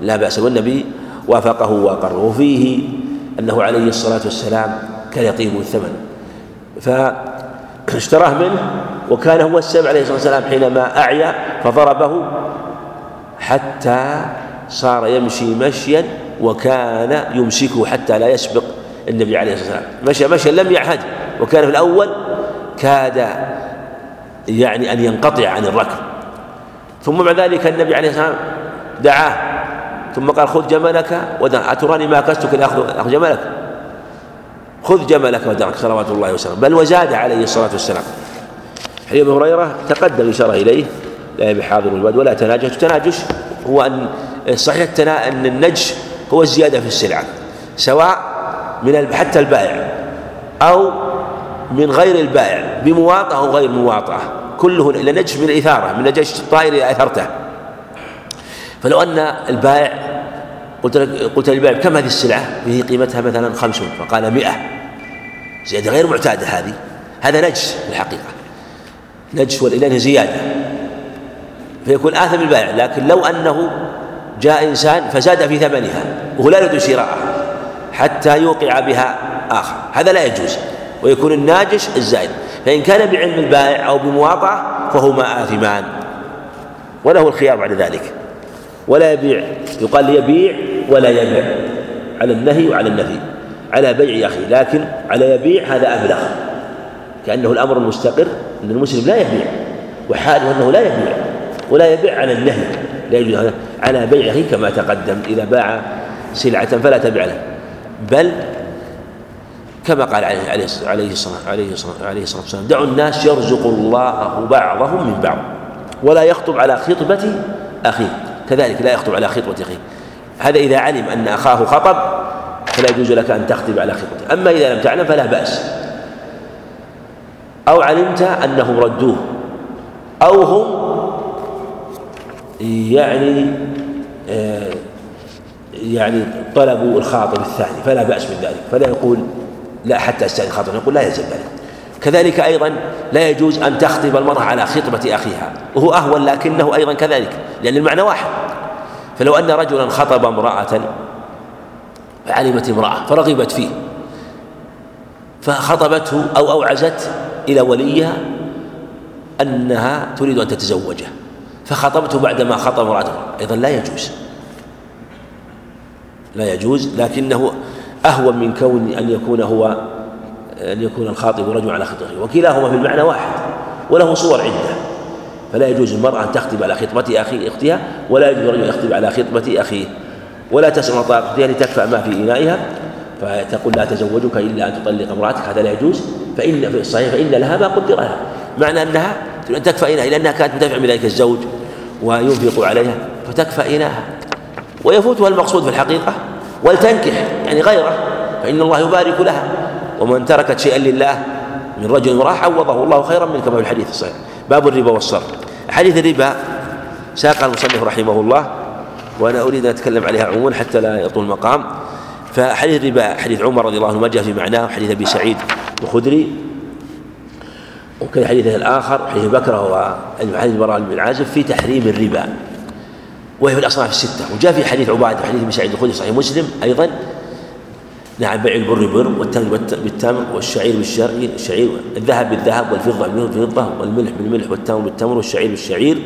لا بأس والنبي وافقه وأقره. وفيه أنه عليه الصلاة والسلام كان يطيب الثمن. فاشتراه منه وكان هو السبب عليه الصلاة والسلام حينما أعيا فضربه حتى صار يمشي مشيا وكان يمسكه حتى لا يسبق النبي عليه الصلاة والسلام. مشى مشيا لم يعهد. وكان في الأول كاد يعني أن ينقطع عن الركب. ثم بعد ذلك النبي عليه الصلاة والسلام دعاه. ثم قال خذ جملك ودع أتراني ما كستك لأخذ جملك. خذ جملك ودرك صلوات الله وسلامه. بل وزاد عليه الصلاة والسلام. حديث أبي هريرة تقدم إشارة إليه. لا بحاضر الواد ولا تناجش. التناجش هو أن صحيح أن النجش هو الزيادة في السلعة سواء من حتى البائع أو من غير البائع بمواطأة أو غير مواطأة كله إلى نجش من الإثارة من نجش الطائر إذا أثرته. فلو أن البائع قلت قلت للبائع كم هذه السلعة؟ به قيمتها مثلا خمسون فقال مئة. زيادة غير معتادة هذه. هذا نجس في الحقيقة. نجس والإله زيادة. فيكون آثم البائع لكن لو أنه جاء إنسان فزاد في ثمنها وهو لا يريد شراءها حتى يوقع بها آخر. هذا لا يجوز ويكون الناجش الزائد. فإن كان بعلم البائع أو بمواطأة فهما آثمان وله الخيار بعد ذلك. ولا يبيع يقال يبيع ولا يبيع على النهي وعلى النفي. على بيع أخيه لكن على يبيع هذا أبلغ. كأنه الأمر المستقر أن المسلم لا يبيع وحاله أنه لا يبيع ولا يبيع على النهي. لا يجوز على بيع أخيه كما تقدم إذا باع سلعة فلا تبع له بل كما قال عليه عليه عليه الصلاة عليه الصلاة عليه الصلاة والسلام دعوا الناس يرزق الله بعضهم من بعض ولا يخطب على خطبة أخيه كذلك لا يخطب على خطبة أخيه هذا إذا علم أن أخاه خطب فلا يجوز لك أن تخطب على خطبته أما إذا لم تعلم فلا بأس أو علمت أنهم ردوه أو هم يعني آه يعني طلبوا الخاطب الثاني فلا بأس من ذلك. فلا يقول لا حتى استأذن خاطب يقول لا يلزم ذلك. كذلك أيضا لا يجوز أن تخطب المرأة على خطبة أخيها وهو أهون لكنه أيضا كذلك لأن المعنى واحد. فلو أن رجلا خطب امرأة فعلمت امرأة فرغبت فيه فخطبته أو أوعزت إلى وليها أنها تريد أن تتزوجه. فخطبته بعدما خطب امرأته. أيضا لا يجوز. لا يجوز لكنه أهون من كون أن يكون هو أن يكون الخاطب رجل على خطبته. وكلاهما في المعنى واحد وله صور عدة. فلا يجوز المرأة أن تخطب على خطبة أخي أختها ولا يجوز الرجل أن يخطب على خطبة أخيه. ولا تسمع طاقة أختها لتكفأ ما في إنائها. فتقول لا تزوجك إلا أن تطلق امرأتك هذا لا يجوز. فإن في الصحيح فإن لها ما قدر لها معنى أنها تريد أن تكفى إناء لأنها كانت مدافعة من ذلك الزوج. وينفق عليها فتكفى إناءها ويفوتها المقصود في الحقيقة ولتنكح يعني غيره فإن الله يبارك لها. ومن تركت شيئا لله من رجل امرأة عوضه الله خيرا منه كما في الحديث الصحيح. باب الربا والصرف حديث الربا ساق المصنف رحمه الله وأنا أريد أن أتكلم عليها عموما حتى لا يطول المقام. فحديث الربا حديث عمر رضي الله عنه ما جاء في معناه حديث أبي سعيد الخدري. وكان حديثه الآخر حديث بكرة وحديث براء بن عازب في تحريم الربا. وهي في الأصناف الستة. وجاء في حديث عبادة حديث ابن سعيد الخدري صحيح مسلم أيضا. نعم بيع البر بر والتمر بالتمر والشعير بالشعير الشعير الذهب بالذهب والفضة بالفضة والملح بالملح والتمر بالتمر والشعير بالشعير.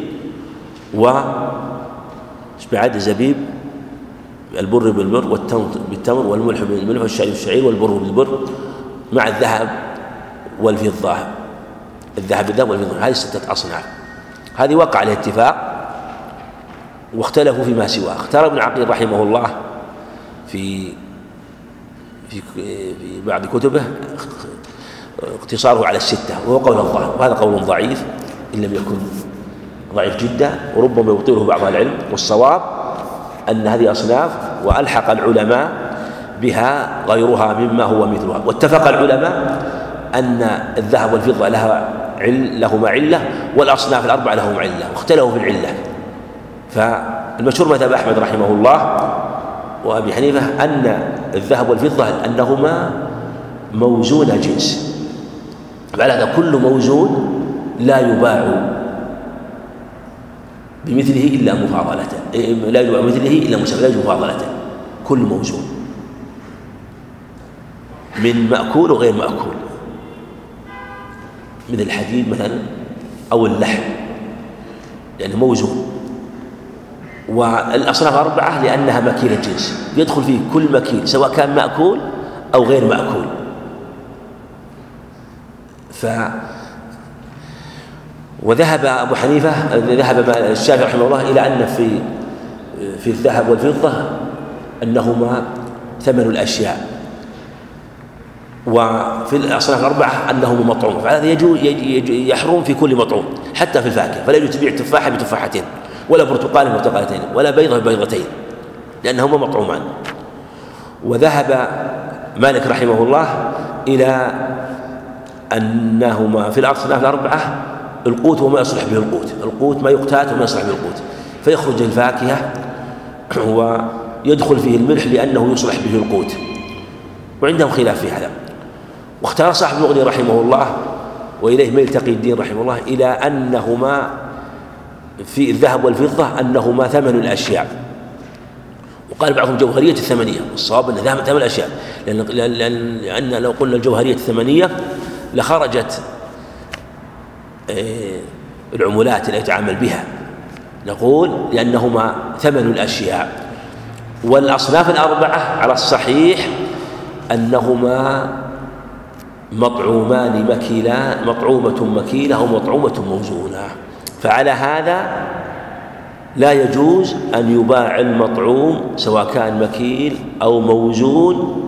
و بعد؟ الزبيب البر بالبر والتمر بالتمر والملح بالملح والشعير بالشعير والبر بالبر مع الذهب والفضة. الذهب بالذهب والفضة هذه ستة أصناف. هذه وقع عليه اتفاق واختلفوا فيما سواه. اختار ابن عقيل رحمه الله في في في بعض كتبه اقتصاره على الستة وهو قول الظاهر وهذا قول ضعيف إن لم يكن ضعيف جدا وربما يبطله بعض العلم. والصواب أن هذه أصناف وألحق العلماء بها غيرها مما هو مثلها. واتفق العلماء أن الذهب والفضة لها لهما علة والأصناف الأربعة لهم علة واختلفوا في العلة. فالمشهور مذهب أحمد رحمه الله وأبي حنيفة أن الذهب والفضة أنهما موزون جنس فعلى هذا كل موزون لا يباع بمثله إلا مفاضلة لا يباع بمثله إلا مفاضلة كل موزون. من مأكول وغير مأكول. من الحديد مثلا أو اللحم لأنه موزون. والأصناف أربعة لأنها مكيلة جنس يدخل فيه كل مكيل سواء كان مأكول أو غير مأكول. ف وذهب أبو حنيفة ذهب الشافعي رحمه الله إلى أن في في الذهب والفضة أنهما ثمن الأشياء. وفي الأصناف الأربعة أنهما مطعوم. فهذا يجوز يحرم في كل مطعوم حتى في الفاكهة. فلا يجوز تبيع تفاحة بتفاحتين ولا برتقال برتقالتين ولا بيضة ببيضتين لأنهما مطعومان. وذهب مالك رحمه الله إلى أنهما في الأصناف الأربعة القوت وما يصلح به القوت. القوت ما يقتات وما يصلح به القوت. فيخرج الفاكهة ويدخل فيه الملح لأنه يصلح به القوت. وعندهم خلاف في هذا. واختار صاحب المغني رحمه الله وإليه ميل تقي الدين رحمه الله إلى أنهما في الذهب والفضة أنهما ثمن الأشياء. وقال بعضهم جوهرية الثمنية الصواب أن ثمن الأشياء لأن, لأن, لأن لو قلنا الجوهرية الثمنية لخرجت آه، العمولات التي يتعامل بها. نقول لأنهما ثمن الأشياء. والأصناف الأربعة على الصحيح أنهما مطعومان مكيلان مطعومة مكيلة مطعومة موزونة. فعلى هذا لا يجوز أن يباع المطعوم سواء كان مكيل أو موزون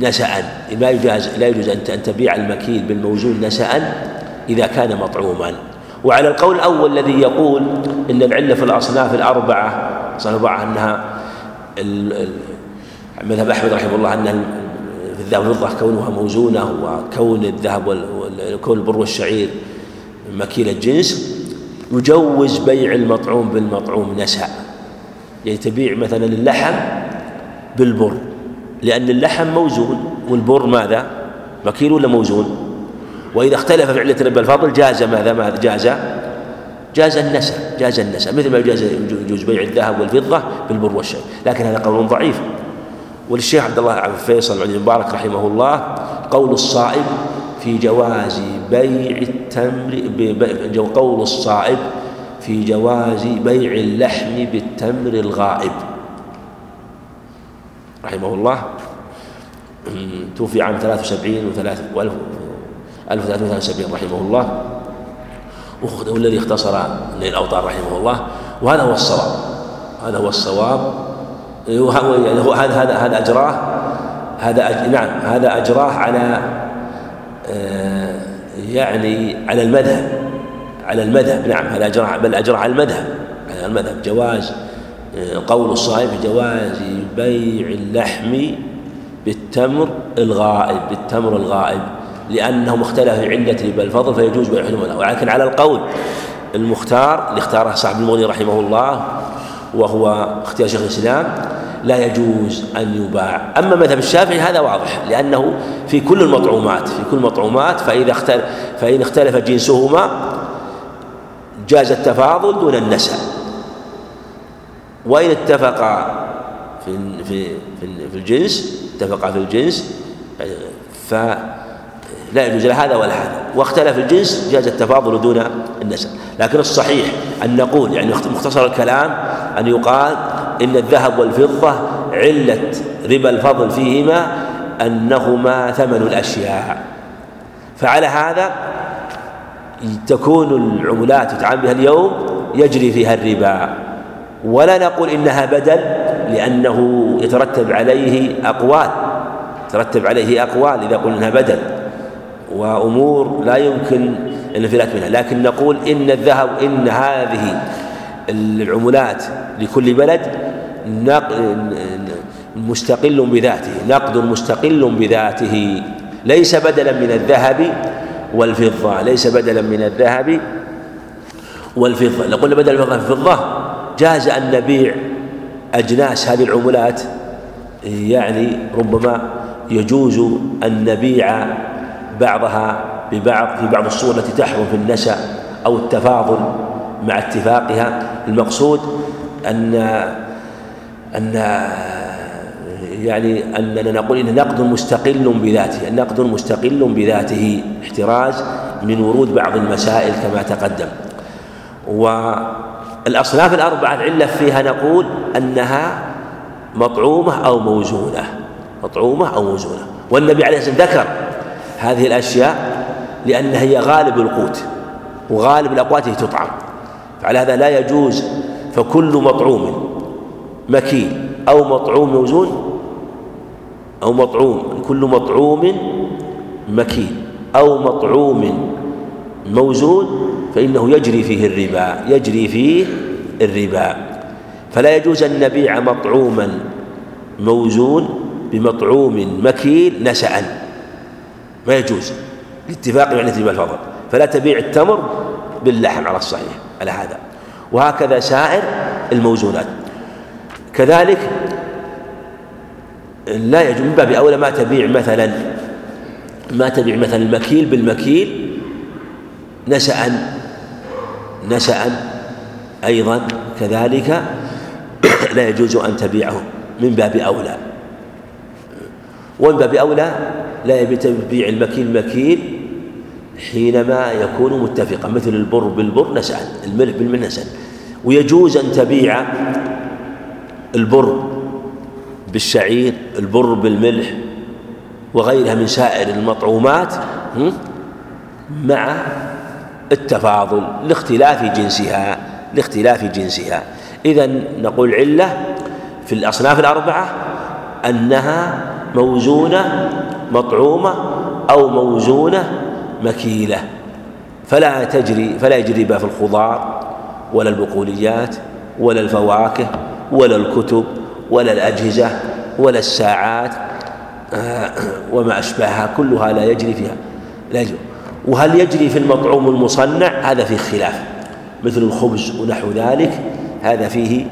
نسأ لا يجوز لا يجوز أن تبيع المكيل بالموزون نسأ إذا كان مطعوما. وعلى القول الأول الذي يقول إن العلة في الأصناف الأربعة أصناف أنها مذهب أحمد رحمه الله أن في الذهب والفضة كونها موزونة وكون الذهب وكون البر والشعير مكيل الجنس يجوز بيع المطعوم بالمطعوم نسأ يعني تبيع مثلا اللحم بالبر لأن اللحم موزون والبر ماذا؟ مكيل ولا موزون؟ وإذا اختلف في علة ربا الفضل جاز ماذا؟ ماذا جاز؟ جاز النسأ جاز النسأ مثل ما يجوز بيع الذهب والفضة بالبر والشيء لكن هذا قول ضعيف وللشيخ عبد الله عبد الفيصل بن المبارك رحمه الله قول الصائب في جواز بيع التمر قول الصائب في جواز بيع اللحم بالتمر الغائب. رحمه الله. توفي عام 73 و 1373 رحمه الله. والذي اختصر للأوطار رحمه الله. وهذا هو الصواب. هذا هو الصواب. هذا هذا هذا أجراه هذا نعم هذا أجراه على آه، يعني على المذهب على المذهب نعم هذا أجراه بل أجراه على المذهب على المذهب. جواز قول الصائب جواز بيع اللحم بالتمر الغائب بالتمر الغائب لأنه مختلف في علة ربا الفضل فيجوز بيع ولكن على القول المختار اللي اختاره صاحب المغني رحمه الله وهو اختيار شيخ الإسلام لا يجوز أن يباع. أما مذهب الشافعي هذا واضح لأنه في كل المطعومات في كل المطعومات فإذا اختلف فإن اختلف جنسهما جاز التفاضل دون النسأ وإن اتفقا في في في الجنس اتفقا في الجنس فلا يجوز لا هذا ولا هذا. واختلف الجنس جاز التفاضل دون النسب. لكن الصحيح أن نقول يعني مختصر الكلام أن يقال إن الذهب والفضة علة ربا الفضل فيهما أنهما ثمن الأشياء. فعلى هذا تكون العملات يتعامل بها اليوم يجري فيها الربا. ولا نقول إنها بدل لأنه يترتب عليه أقوال. ترتب عليه أقوال إذا قلنا بدل. وأمور لا يمكن الانفلات منها. لكن نقول إن الذهب إن هذه العملات لكل بلد مستقل بذاته نقد مستقل بذاته. ليس بدلا من الذهب والفضة ليس بدلا من الذهب والفضة. لو قلنا بدل الفضة الفضة جاز أن نبيع أجناس هذه العملات. يعني ربما يجوز أن نبيع بعضها ببعض في بعض الصور التي تحرم في النسأ أو التفاضل مع اتفاقها. المقصود أن أن يعني أننا نقول إن نقد مستقل بذاته النقد مستقل بذاته احتراز من ورود بعض المسائل كما تقدم. والأصناف الأربعة العلة فيها نقول أنها مطعومة أو موزونة مطعومة أو موزونة. والنبي عليه الصلاة والسلام ذكر هذه الأشياء لأنها هي غالب القوت وغالب الأقوات هي تطعم. فعلى هذا لا يجوز فكل مطعوم مكيل أو مطعوم موزون أو مطعوم كل مطعوم مكيل أو مطعوم موزون فإنه يجري فيه الربا يجري فيه الربا. فلا يجوز أن نبيع مطعوما موزون بمطعوم مكيل نسأ ما يجوز. لاتفاق معنى ربا الفضل فلا تبيع التمر باللحم على الصحيح على هذا. وهكذا سائر الموزونات. كذلك لا يجوز من باب أولى ما تبيع مثلا ما تبيع مثلا المكيل بالمكيل نسأ نسأ أيضا. كذلك لا يجوز أن تبيعه من باب أولى. ومن باب أولى لا يبيع المكيل مكيل حينما يكون متفقا مثل البر بالبر نسعا الملح بالملح نسعا ويجوز أن تبيع البر بالشعير البر بالملح وغيرها من سائر المطعومات مع التفاضل لاختلاف جنسها لاختلاف جنسها. إذا نقول علة في الأصناف الأربعة أنها موزونة مطعومة أو موزونة مكيلة. فلا تجري فلا يجري بها في الخضار ولا البقوليات ولا الفواكه ولا الكتب ولا الأجهزة ولا الساعات آه، وما أشبهها. كلها لا يجري فيها لا يجري. وهل يجري في المطعوم المصنع؟ هذا فيه خلاف مثل الخبز ونحو ذلك. هذا فيه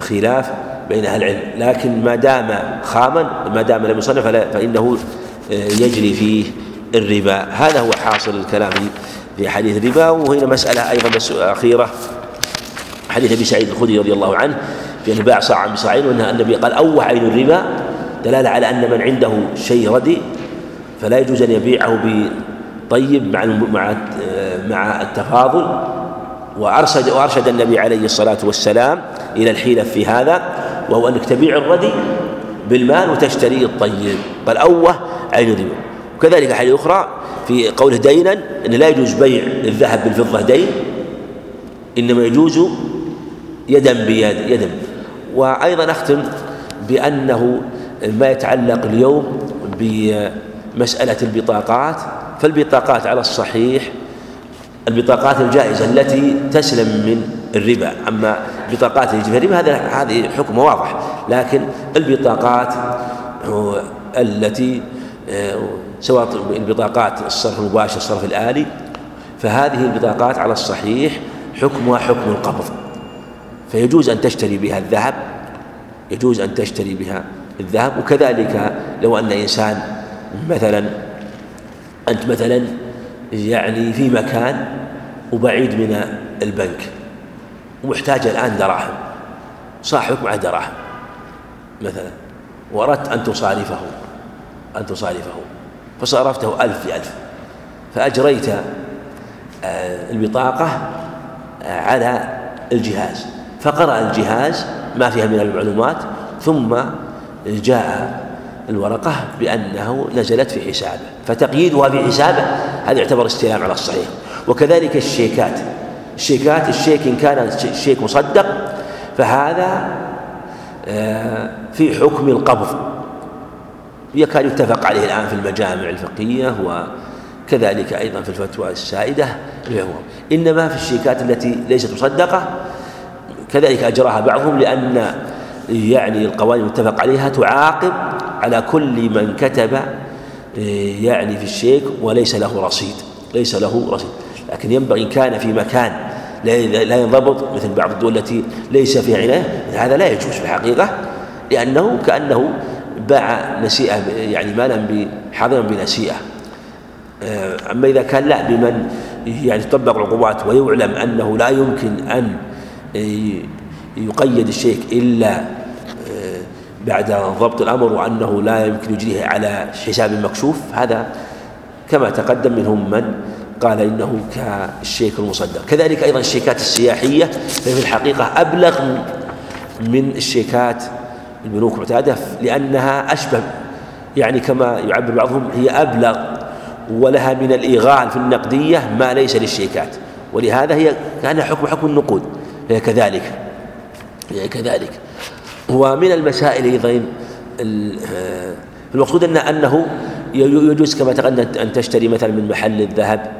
خلاف بين أهل العلم. لكن ما دام خاما ما دام لم يصنع فإنه يجري فيه الربا. هذا هو حاصل الكلام في حديث الربا وهنا مسألة أيضا أخيرة. حديث أبي سعيد الخدري رضي الله عنه في أن باع صاعا بصاعين وأن النبي قال أوه عين الربا. دلالة على أن من عنده شيء ردي فلا يجوز أن يبيعه بطيب مع مع مع التفاضل. وأرشد وأرشد النبي عليه الصلاة والسلام إلى الحيلة في هذا وهو أنك تبيع الردي بالمال وتشتري الطيب. قال أوه عين الربا وكذلك حديث أخرى في قوله دينا أن لا يجوز بيع الذهب بالفضة دين إنما يجوز يدا بيد يدا. وأيضا أختم بأنه ما يتعلق اليوم بمسألة البطاقات. فالبطاقات على الصحيح البطاقات الجائزة التي تسلم من الربا. أما البطاقات اللي في الربا هذا هذه حكم واضح. لكن البطاقات التي سواء البطاقات الصرف المباشر الصرف الآلي. فهذه البطاقات على الصحيح حكمها حكم القبض. فيجوز أن تشتري بها الذهب يجوز أن تشتري بها الذهب. وكذلك لو أن إنسان مثلا أنت مثلا يعني في مكان وبعيد من البنك ومحتاج الآن دراهم صاحبك معه دراهم مثلا وأردت أن تصارفه. أن تصارفه فصرفته ألف في ألف. فأجريت آه، البطاقة آه، على الجهاز. فقرأ الجهاز ما فيها من المعلومات ثم جاء الورقة بأنه نزلت في حسابه. فتقييدها في حسابه هذا يعتبر استلام على الصحيح. وكذلك الشيكات. الشيكات الشيك إن كان الشيك مصدق فهذا آه، في حكم القبض. يكاد يتفق عليه الآن في المجامع الفقهية وكذلك أيضا في الفتوى السائدة إنما في الشيكات التي ليست مصدقة كذلك أجراها بعضهم لأن يعني القوانين المتفق عليها تعاقب على كل من كتب يعني في الشيك وليس له رصيد ليس له رصيد. لكن ينبغي إن كان في مكان لا ينضبط مثل بعض الدول التي ليس فيها عناية هذا لا يجوز في الحقيقة لأنه كأنه باع نسيئة يعني مالا حاضرا بنسيئة. أما إذا كان لا بمن يعني تطبق العقوبات ويعلم أنه لا يمكن أن يقيد الشيك إلا آه، بعد ضبط الأمر وأنه لا يمكن يجريه على حساب مكشوف هذا كما تقدم منهم من قال إنه كالشيك المصدق. كذلك أيضا الشيكات السياحية ففي الحقيقة أبلغ من الشيكات البنوك المعتادة لأنها أشبه يعني كما يعبر بعضهم هي أبلغ ولها من الإيغال في النقدية ما ليس للشيكات ولهذا هي كان حكم حكم النقود. هي كذلك هي كذلك. ومن المسائل أيضا آه، المقصود أن أنه يجوز كما تقدم أن تشتري مثلا من محل الذهب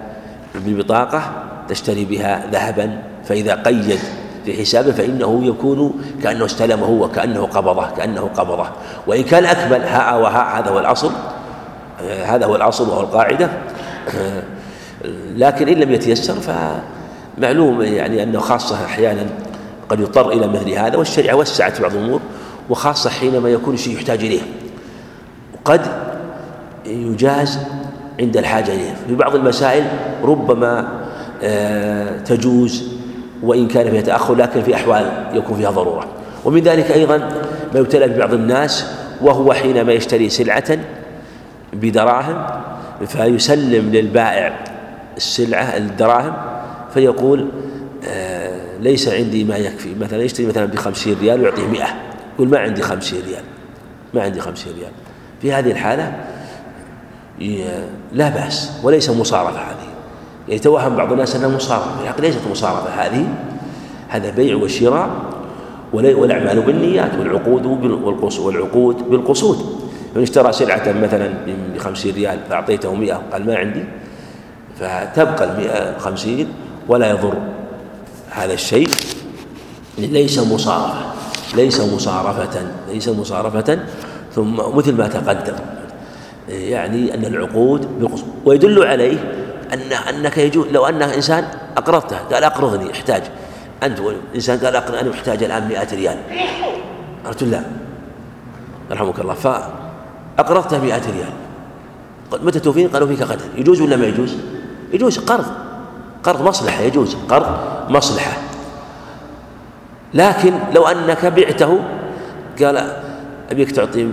ببطاقة تشتري بها ذهبا فإذا قيد في حسابه فإنه يكون كأنه استلمه وكأنه قبضه كأنه قبضه. وإن كان أكمل هاء وهاء هذا هو الأصل. آه، هذا هو الأصل وهو القاعدة. آه، لكن إن لم يتيسر فمعلوم يعني أنه خاصة أحيانا قد يضطر إلى مثل هذا والشريعة وسعت بعض الأمور وخاصة حينما يكون الشيء يحتاج إليه. وقد يجاز عند الحاجة إليه. في بعض المسائل ربما آه، تجوز وإن كان فيها تأخر لكن في أحوال يكون فيها ضرورة. ومن ذلك أيضا ما يبتلى ببعض الناس وهو حينما يشتري سلعة بدراهم فيسلم للبائع السلعة الدراهم فيقول آه ليس عندي ما يكفي. مثلا يشتري مثلا بخمسين ريال ويعطيه مئة. يقول ما عندي خمسين ريال ما عندي خمسين ريال. في هذه الحالة لا بأس وليس مصارفة هذه. يتوهم بعض الناس أنها مصارفة. الحق ليست مصارفة هذه. هذا بيع وشراء والأعمال بالنيات والعقود والعقود بالقصود. من اشترى سلعة مثلا بخمسين ريال فأعطيته مئة قال ما عندي. فتبقى المئة خمسين ولا يضر. هذا الشيء ليس مصارفة. ليس مصارفة. ليس مصارفة. ثم مثل ما تقدم يعني أن العقود ويدل عليه أن أنك يجوز لو أن إنسان أقرضته قال أقرضني احتاج. أنت إنسان قال أقرض أنا محتاج الآن مئة ريال. قلت لا. رحمك الله. فأقرضته مئة ريال. متى توفين قالوا فيك غدا. يجوز ولا ما يجوز؟ يجوز قرض. قرض مصلحة يجوز. قرض مصلحة. لكن لو أنك بعته قال أبيك تعطي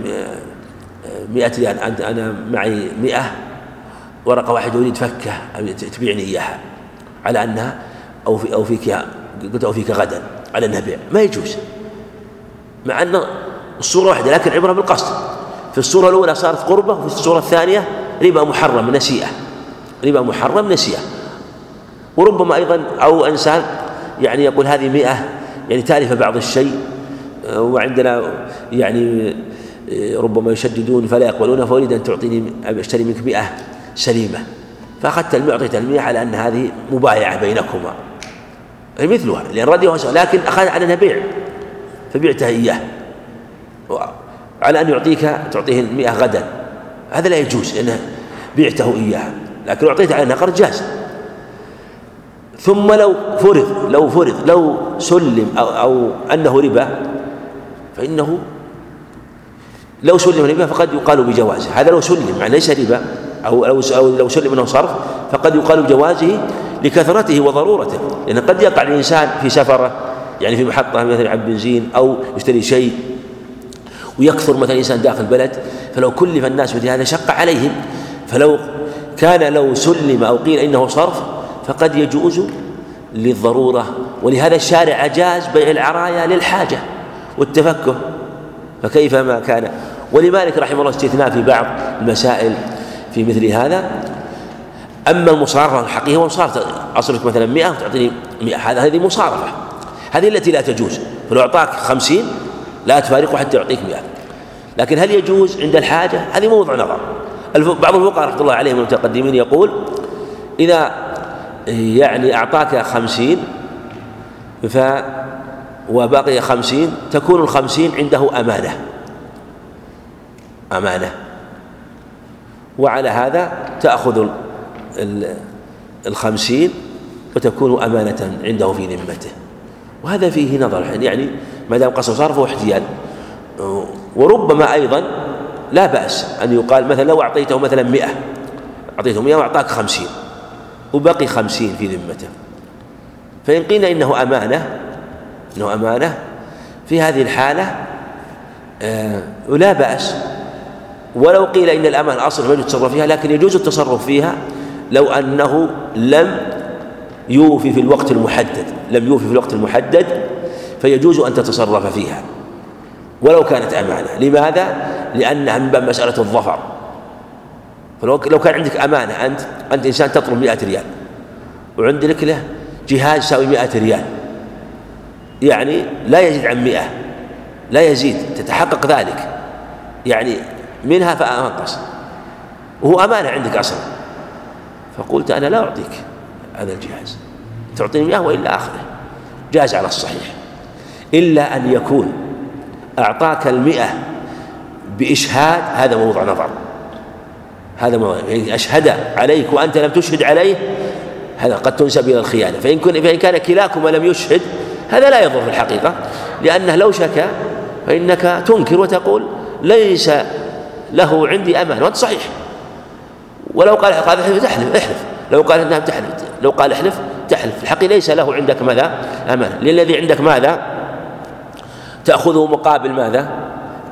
مئة ريال. أنا معي مئة. ورقة واحدة أريد فكة تبيعني إياها. على أنها أو في أو فيك قلت أو فيك غدا على أنها بيع. ما يجوز. مع أن الصورة واحدة لكن عبرة بالقصد. في الصورة الأولى صارت قربة وفي الصورة الثانية ربا محرم نسيئة. ربا محرم نسيئة. وربما أيضا أو إنسان يعني يقول هذه مئة يعني تالف بعض الشيء. وعندنا يعني ربما يشددون فلا يقبلون فأريد أن تعطيني أشتري منك مئة. سليمة. فأخذت المعطية المئة على أن هذه مبايعة بينكما. مثلها لأن رضي لكن أخذ على أنها بيع. فبعتها إياه. على أن يعطيك تعطيه المئة غدا. هذا لا يجوز لأنه بعته إياها. لكن أعطيته على النقر جاز. ثم لو فرض لو فرض لو سلم أو, أو أنه ربا فإنه لو سلم ربا فقد يقال بجوازه. هذا لو سلم يعني ليس ربا. أو لو لو سلم أنه صرف فقد يقال بجوازه لكثرته وضرورته لأن قد يقع الإنسان في سفرة يعني في محطة مثلا عن بنزين أو يشتري شيء ويكثر مثلا الإنسان داخل البلد فلو كلف الناس بهذا هذا شق عليهم فلو كان لو سلم أو قيل إنه صرف فقد يجوز للضرورة ولهذا الشارع أجاز بيع العرايا للحاجة والتفكه فكيف ما كان. ولمالك رحمه الله استثناء في بعض المسائل في مثل هذا. أما المصارفة الحقيقية هو مصارفة أصرفك مثلا 100 وتعطيني 100 هذا هذه مصارفة. هذه التي لا تجوز. فلو أعطاك خمسين لا تفارقه حتى يعطيك 100 لكن هل يجوز عند الحاجة؟ هذه موضوع نظر. بعض الفقهاء رحمة الله عليهم المتقدمين يقول إذا يعني أعطاك خمسين ف وبقي خمسين تكون الخمسين عنده أمانة. أمانة. وعلى هذا تأخذ الخمسين وتكون أمانة عنده في ذمته. وهذا فيه نظر يعني ما دام قصر صار فهو احتيال. وربما أيضا لا بأس أن يقال مثلا لو أعطيته مثلا مئة أعطيته مئة وأعطاك خمسين وبقي خمسين في ذمته. فإن قيل إنه أمانة إنه أمانة في هذه الحالة آه بأس ولو قيل إن الأمانة أصلا ما يجوز التصرف فيها لكن يجوز التصرف فيها لو أنه لم يوفي في الوقت المحدد لم يوفي في الوقت المحدد فيجوز أن تتصرف فيها ولو كانت أمانة. لماذا؟ لأنها من باب مسألة الظفر. فلو لو كان عندك أمانة أنت أنت إنسان تطلب مئة ريال وعندك له جهاز يساوي مئة ريال يعني لا يزيد عن مئة لا يزيد تتحقق ذلك. يعني منها فأنقص. وهو أمانة عندك أصلا. فقلت أنا لا أعطيك هذا الجهاز. تعطيني إياه وإلا آخره جاز على الصحيح. إلا أن يكون أعطاك المئة بإشهاد هذا موضوع نظر. هذا يعني أشهد عليك وأنت لم تشهد عليه هذا قد تنسب إلى الخيانة. فإن, كن فإن كان كلاكما لم يشهد هذا لا يضر في الحقيقة. لأنه لو شكى فإنك تنكر وتقول ليس له عندي أمان. وأنت صحيح. ولو قال قال احلف تحلف احلف. لو قال نعم تحلف لو قال احلف تحلف. الحقيقة ليس له عندك ماذا؟ أمان. للذي عندك ماذا؟ تأخذه مقابل ماذا؟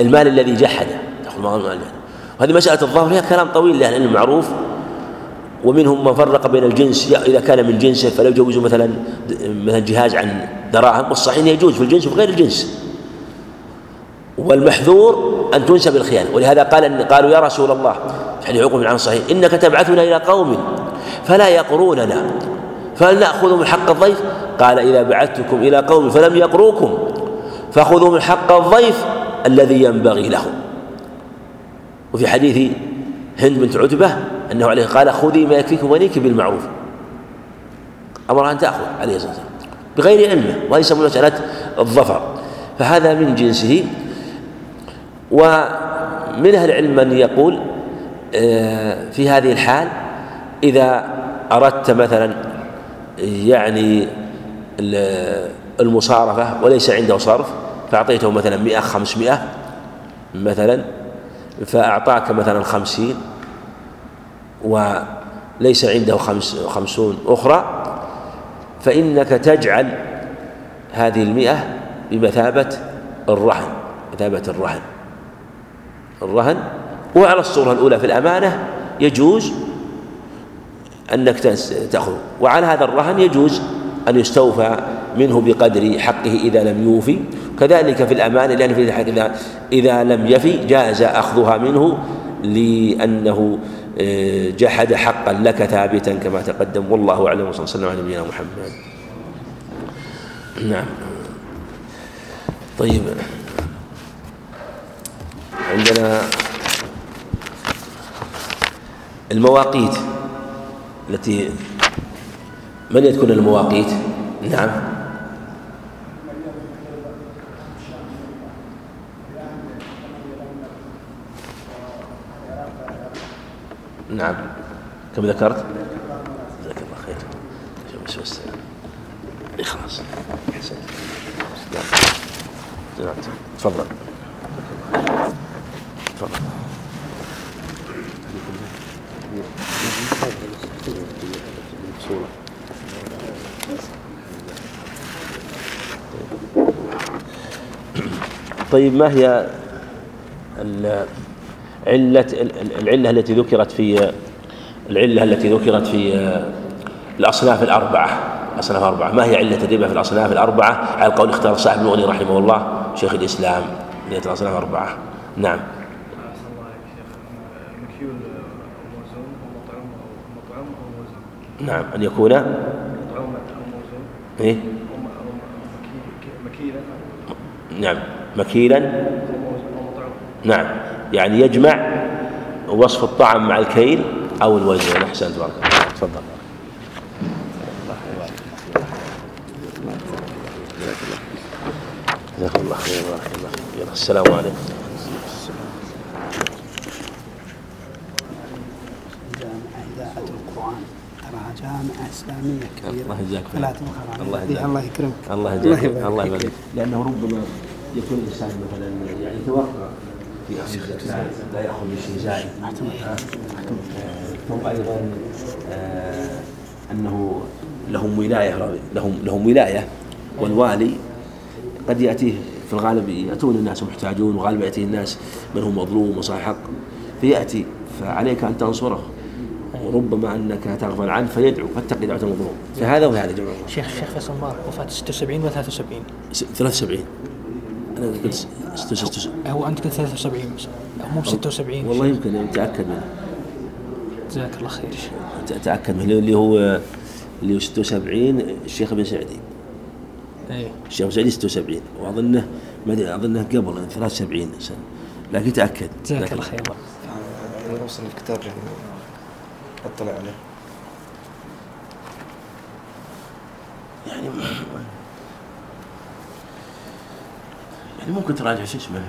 المال الذي جحده تأخذ مقابل المال وهذه مسألة الظهر هي كلام طويل لأهل العلم معروف. ومنهم من فرق بين الجنس إذا كان من جنسه فلا يجوز مثلا مثلا جهاز عن دراهم والصحيح يجوز في الجنس وفي غير الجنس. والمحذور أن تنسب الخيانة. ولهذا قال إن قالوا يا رسول الله حديث عقب عن صحيح. إنك تبعثنا إلى قوم فلا يقروننا فهل نأخذ من حق الضيف؟ قال إذا بعثتكم إلى قوم فلم يقروكم فخذوا من حق الضيف الذي ينبغي لهم. وفي حديث هند بنت عتبة أنه عليه قال خذي ما يكفيك ونيك بالمعروف. أمرها أن تأخذ عليه الصلاة والسلام بغير علمه يسمونه مسألة الظفر فهذا من جنسه. ومن أهل العلم من يقول آه، في هذه الحال إذا أردت مثلا يعني المصارفة وليس عنده صرف فأعطيته مثلا مئة خمسمائة مثلا فأعطاك مثلا خمسين وليس عنده خمس خمسون أخرى فإنك تجعل هذه المئة بمثابة الرهن مثابة الرهن. الرهن. وعلى الصورة الأولى في الأمانة يجوز أنك تأخذ وعلى هذا الرهن يجوز أن يستوفى منه بقدر حقه إذا لم يوفي. كذلك في الأمانة لأن في إذا إذا لم يفي جاز أخذها منه لأنه آه، جحد حقا لك ثابتا كما تقدم. والله أعلم. وصلى الله على نبينا محمد. نعم. طيب. عندنا المواقيت التي من يذكر المواقيت؟ نعم. نعم. كم ذكرت؟ جزاك الله خير. إيه، خلاص. نعم. تفضل. تفضل. طيب ما هي ال- علة العلة التي ذكرت في العلة التي ذكرت في الأصناف الأربعة؟ الأصناف الأربعة. ما هي علة الربا في الأصناف الأربعة؟ على قول اختار صاحب المغني رحمه الله شيخ الإسلام من الأصناف الأربعة. نعم أحسن الله عليك شيخ مكيول موزون ومطعوم أو مطعوم أو موزون نعم أن يكون إيه؟ نعم مكيلا. نعم يعني يجمع وصف الطعم مع الكيل أو الوزن. أحسنت بارك الله تفضل. جزاك الله خير بارك الله السلام عليكم. تراها جامعة إسلامية كبيرة. الله يجزاك خير. تبخل عليها. الله يجزاك. الله يكرمك. الله يجزاك الله يبارك فيك. لأنه ربما يكون الإنسان مثلا يعني يتوقع في لا يأخذ من شيء زائد. ثم أيضا آه، أنه لهم ولاية لهم لهم ولاية. والوالي قد يأتيه في الغالب يأتون الناس محتاجون وغالبا يأتيه الناس من هو مظلوم وصاحب حق فيأتي فعليك أن تنصره. وربما أنك تغفل عنه فيدعو فاتقي دعوة المظلوم. فهذا وهذا جمع الله شيخ الشيخ فيصل مبارك وفاة 76 و 73 س- 73 أنا قلت س- ست- ست- ست- هو أنت قلت 73 بس مو ب 76 والله يمكن اتاكد منه. جزاك الله خير اتاكد منه. اللي هو اللي هو 76 الشيخ ابن سعدي. إيه. الشيخ ابن سعدي 76 واظنه ما أدري، اظنه قبل 73 سنه لكن تأكد. جزاك الله خير. أنا أوصل الكتاب؟ أطلع عليه يعني يعني ممكن تراجع شو اسمه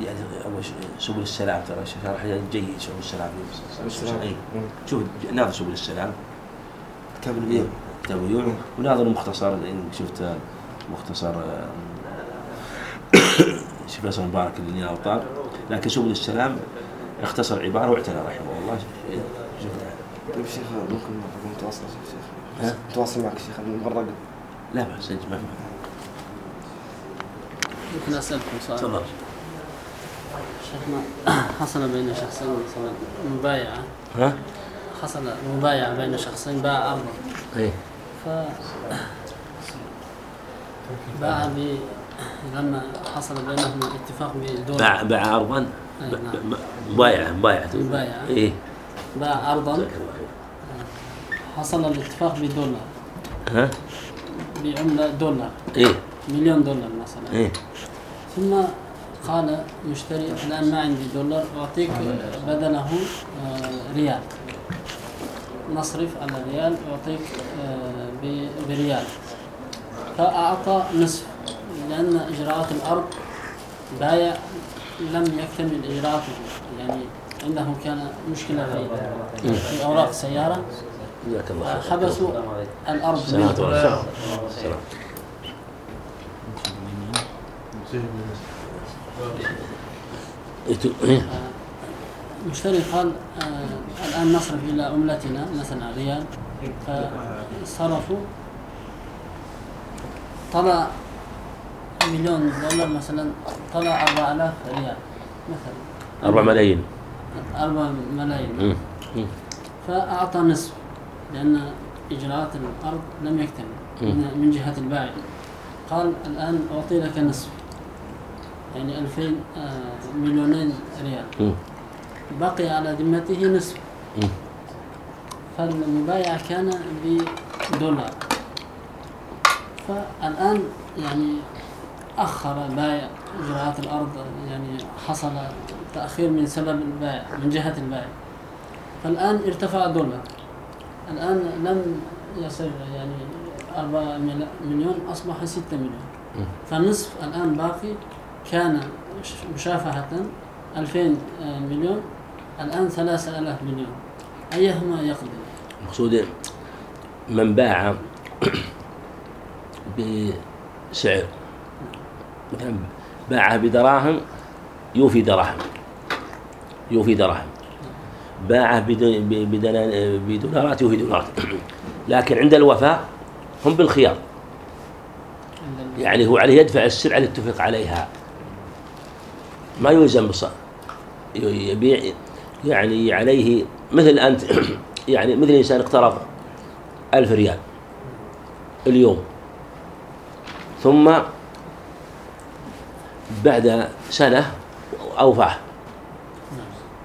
يعني أول شيء سبل السلام ترى شرح جيد سبل السلام. السلام. اي. شوف ناظر سبل السلام. كتاب البيوع كتاب البيوع وناظر مختصر شفت مختصر آه، شيخ فيصل مبارك اللي الاوطار لكن سبل السلام اختصر عبارة واعتنى رحمه الله. شيخ ممكن يا شيخ؟ ها؟ متواصل معك شيخ المرة لا بأس ما في ممكن أسألكم سؤال؟ تفضل. شيخنا حصل بين شخصين مثلا مبايعة؟ ها؟ حصل مبايعة بين شخصين باع أرضا إيه. ف باع ب لما حصل بينهم اتفاق بدولار. باع باع ارضا؟ أي ب- نعم. مبايعة مبايعة. مبايعة. إيه. باع أرضا. جزاك الله خير حصل الاتفاق بدولار. ها؟ بعملة دولار. إيه. مليون دولار مثلا. إيه. ثم قال مشتري الآن ما عندي دولار أعطيك بدله آه، ريال. نصرف على ريال أعطيك آه، بريال. فأعطى نصف لأن إجراءات الأرض بايع لم يكتمل إجراءاته. يعني عنده كان مشكلة في في أوراق السيارة جزاك الله خير. حبسوا الأرض سلامة. الله سلام. المشتري قال آه الآن نصرف إلى عملتنا مثلا ريال. فصرفوا. طلع مليون دولار مثلا طلع 4000 ريال مثلا. 4 ملايين. 4 ملايين. مم. مم. فأعطى نصف. لأن إجراءات الأرض لم يكتمل من من جهة البائع قال الآن أعطي لك نصف. يعني 2000 آه، مليونين ريال. بقي على ذمته نصف. فالمبايع كان بدولار. فالآن يعني أخر بائع إجراءات الأرض يعني حصل تأخير من سبب البائع من جهة البائع فالآن ارتفع الدولار. الآن لم يصل يعني أربعة مل- مليون أصبح ستة مليون. فالنصف الآن باقي كان مشافهة 2000 مليون الآن ثلاثة آلاف باليوم أيهما يقضي؟ المقصود من باع بسعر. مثلا باعها بدراهم يوفي دراهم. يوفي دراهم. باعه بدولارات يوفي دولارات لكن عند الوفاء هم بالخيار. يعني هو عليه يدفع السلعة اللي اتفق عليها. ما يلزم يبيع يعني عليه مثل أنت يعني مثل إنسان اقترض ألف ريال اليوم. ثم بعد سنة أوفاه.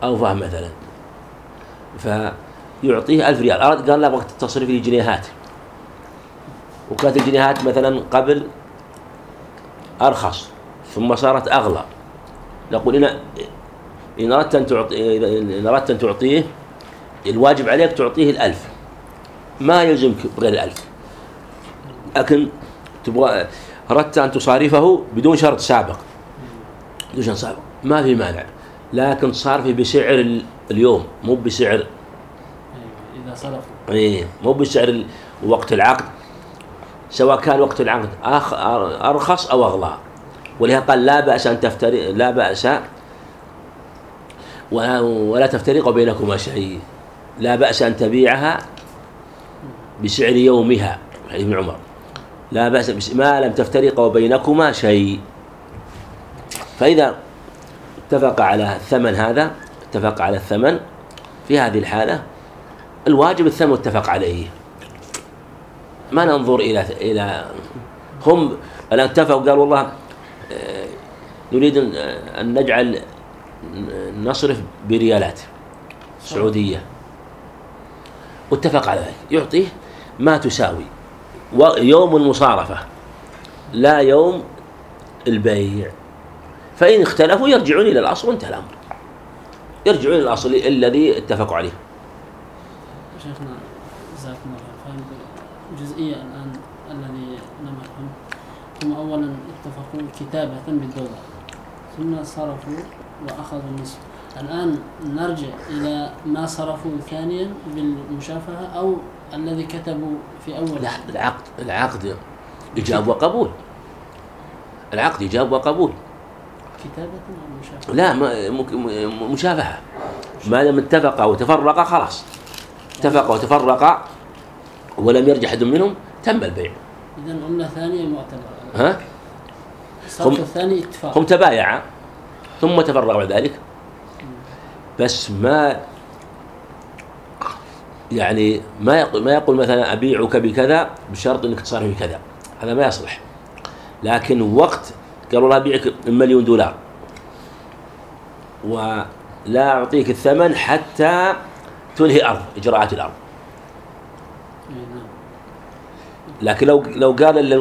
أوفاه مثلا. فيعطيه ألف ريال. أراد قال له وقت التصريف لي جنيهات وكانت الجنيهات مثلا قبل أرخص ثم صارت أغلى. نقول إن إن أردت أن تعطي إن أردت أن تعطيه الواجب عليك تعطيه الألف. ما يلزمك بغير الألف. لكن تبغى أردت أن تصارفه بدون شرط سابق. بدون شرط سابق. ما في مانع. لكن تصارفه بسعر ال- اليوم مو بسعر أيوة إذا صرفوا. إيه مو بسعر وقت العقد. سواء كان وقت العقد أرخص أو أغلى. ولهذا قال لا بأس أن تفترق لا بأس ولا, تفترق بينكما شيء. لا بأس أن تبيعها بسعر يومها حديث ابن عمر. لا بأس ما لم تفترق بينكما شيء. فإذا اتفق على الثمن هذا اتفق على الثمن في هذه الحالة. الواجب الثمن متفق عليه. ما ننظر إلى إلى هم. الآن اتفقوا قالوا والله آه، نريد أن نجعل نصرف بريالات سعودية. واتفق على ذلك. يعطيه ما تساوي. يوم المصارفة لا يوم البيع. فإن اختلفوا يرجعون إلى الأصل وانتهى الأمر. يرجعون إلى الأصل الذي اتفقوا عليه. شيخنا جزاكم الله خير جزئية الآن الذي لم أفهم هم أولا اتفقوا كتابة بالدولار ثم صرفوا وأخذوا النصف الآن نرجع إلى ما صرفوا ثانيا بالمشافهة أو الذي كتبوا في أول. لا العقد العقد إجاب وقبول. العقد إجاب وقبول. كتابة أو مشافهة؟ لا مشافهة. ما دام اتفقا وتفرقا خلاص. اتفقا وتفرقا ولم يرجع أحد منهم تم البيع. إذا عملة ثانية معتبرة. ها؟ الصرف هم- الثاني اتفاق. هم تبايعا ثم تفرقا بعد ذلك. بس ما يعني ما يقول ما يقول مثلا أبيعك بكذا بشرط إنك تصرف بكذا. هذا ما يصلح. لكن وقت قال والله أبيعك مليون دولار. ولا أعطيك الثمن حتى تنهي الأرض أي نعم لكن لو لو قال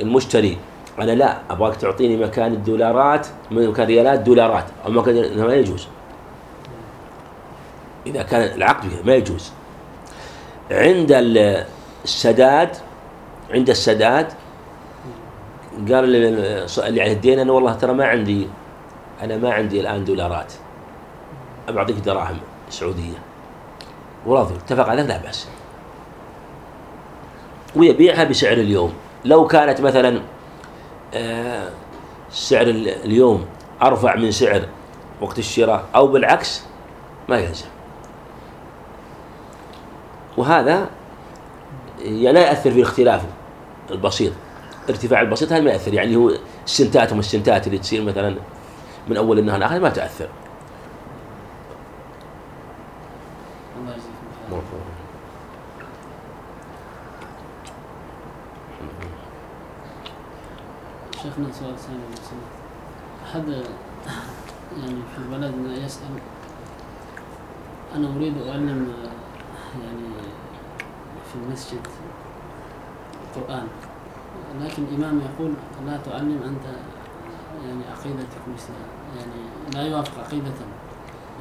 المشتري أنا لا أبغاك تعطيني مكان الدولارات مكان ريالات دولارات. أو مكان ما يجوز. إذا كان العقد ما يجوز. عند ال- السداد عند السداد قال لل- اللي عليه الدين أنا والله ترى ما عندي أنا ما عندي الآن دولارات. ابى اعطيك دراهم سعودية. ورضي اتفق على لا بأس. ويبيعها بسعر اليوم. لو كانت مثلا آه، سعر ال- اليوم أرفع من سعر وقت الشراء أو بالعكس ما يلزم. وهذا يعني لا يأثر في الاختلاف البسيط. ارتفاع البسيط هذا ما يأثر. يعني هو السنتات وما السنتات اللي تصير مثلا من أول النهار لآخر ما تأثر. الله يجزيكم خير. شيخنا سؤال ثاني. أحد يعني في بلدنا يسأل أنا أريد أعلم يعني في المسجد القرآن لكن الإمام يقول لا تعلم أنت يعني عقيدتك مثل يعني لا يوافق عقيدة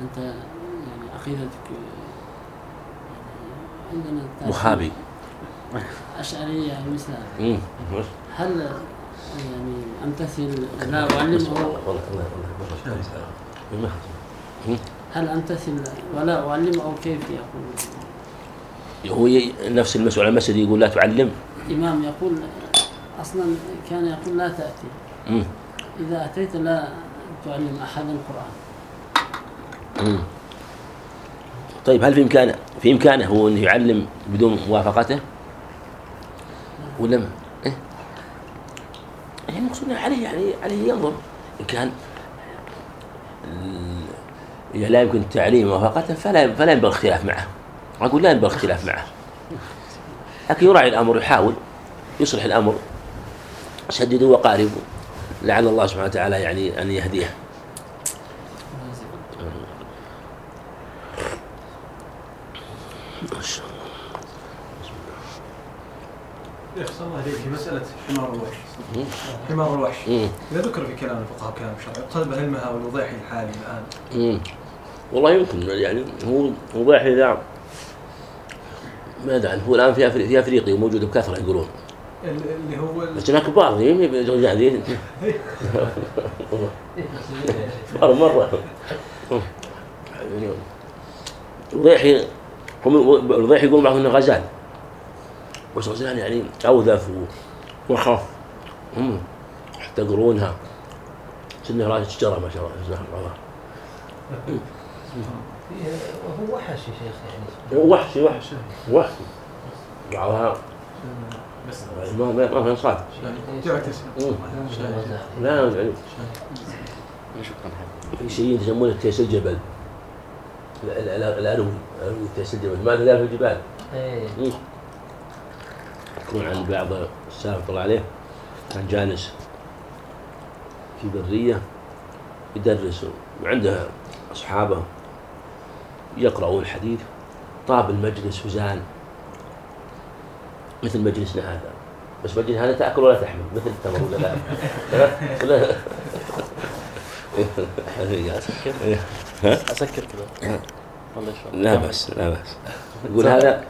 أنت يعني عقيدتك يعني عندنا وهابي. أشعرية مثل. هذا. مم. هل يعني امتثل لا والله والله ما هل امتثل ولا اعلم أو كيف يقول؟ هو نفس المسؤول عن المسجد يقول لا تعلم الامام يقول أصلا كان يقول لا تأتي مم. إذا أتيت لا تعلم أحد القرآن مم. طيب هل في امكانه في إمكانه هو إنه يعلم بدون موافقته؟ ولا ما؟ إيه؟ يعني المقصود عليه يعني عليه ينظر إن كان إذا لا يمكن تعليم موافقته فلا فلا ينبغي الخلاف معه أقول لا ينبغي الخلاف معه لكن يراعي الأمر يحاول يصلح الأمر سددوا وقاربوا. لعل الله سبحانه وتعالى يعني أن يهديه ما شاء الله. يا أحسن الله عليك. في مسألة حمار الوحش. حمار الوحش. إذا ذكر في كلام الفقهاء كلام شرعي يقصد بعلمها والوضيحي الحالي الآن. والله يمكن يعني هو مباح إذا ما ادري هو الآن في أفريقيا وموجود بكثرة يقولون. اللي هو هناك كبار ذي قاعدين كبار مرة. وضيحي هم الضيحي يقولون بعضهم إنه غزال. بس غزال يعني أوذف وخف هم يحتقرونها. سنه راس شجره ما شاء الله هو وحش يا شيخ يعني. وحشي وحشي وحشي بعضها بس. ما ما ما في صاد تعتس لا يعني في شيء يسمونه تيس الجبل. ال- ال- ال- الأروي أروي تيس الجبل. ما لا في الجبال. إيه. مم. يكون عن بعض السلف طلع عليه. كان جالس في برية يدرس وعنده أصحابه يقرؤون الحديث طاب المجلس وزان. مثل مجلسنا هذا. بس مجلس هذا تأكل ولا تحمل مثل التمر ولا لا؟ أسكر. كذا لا بس لا بس. يقول هذا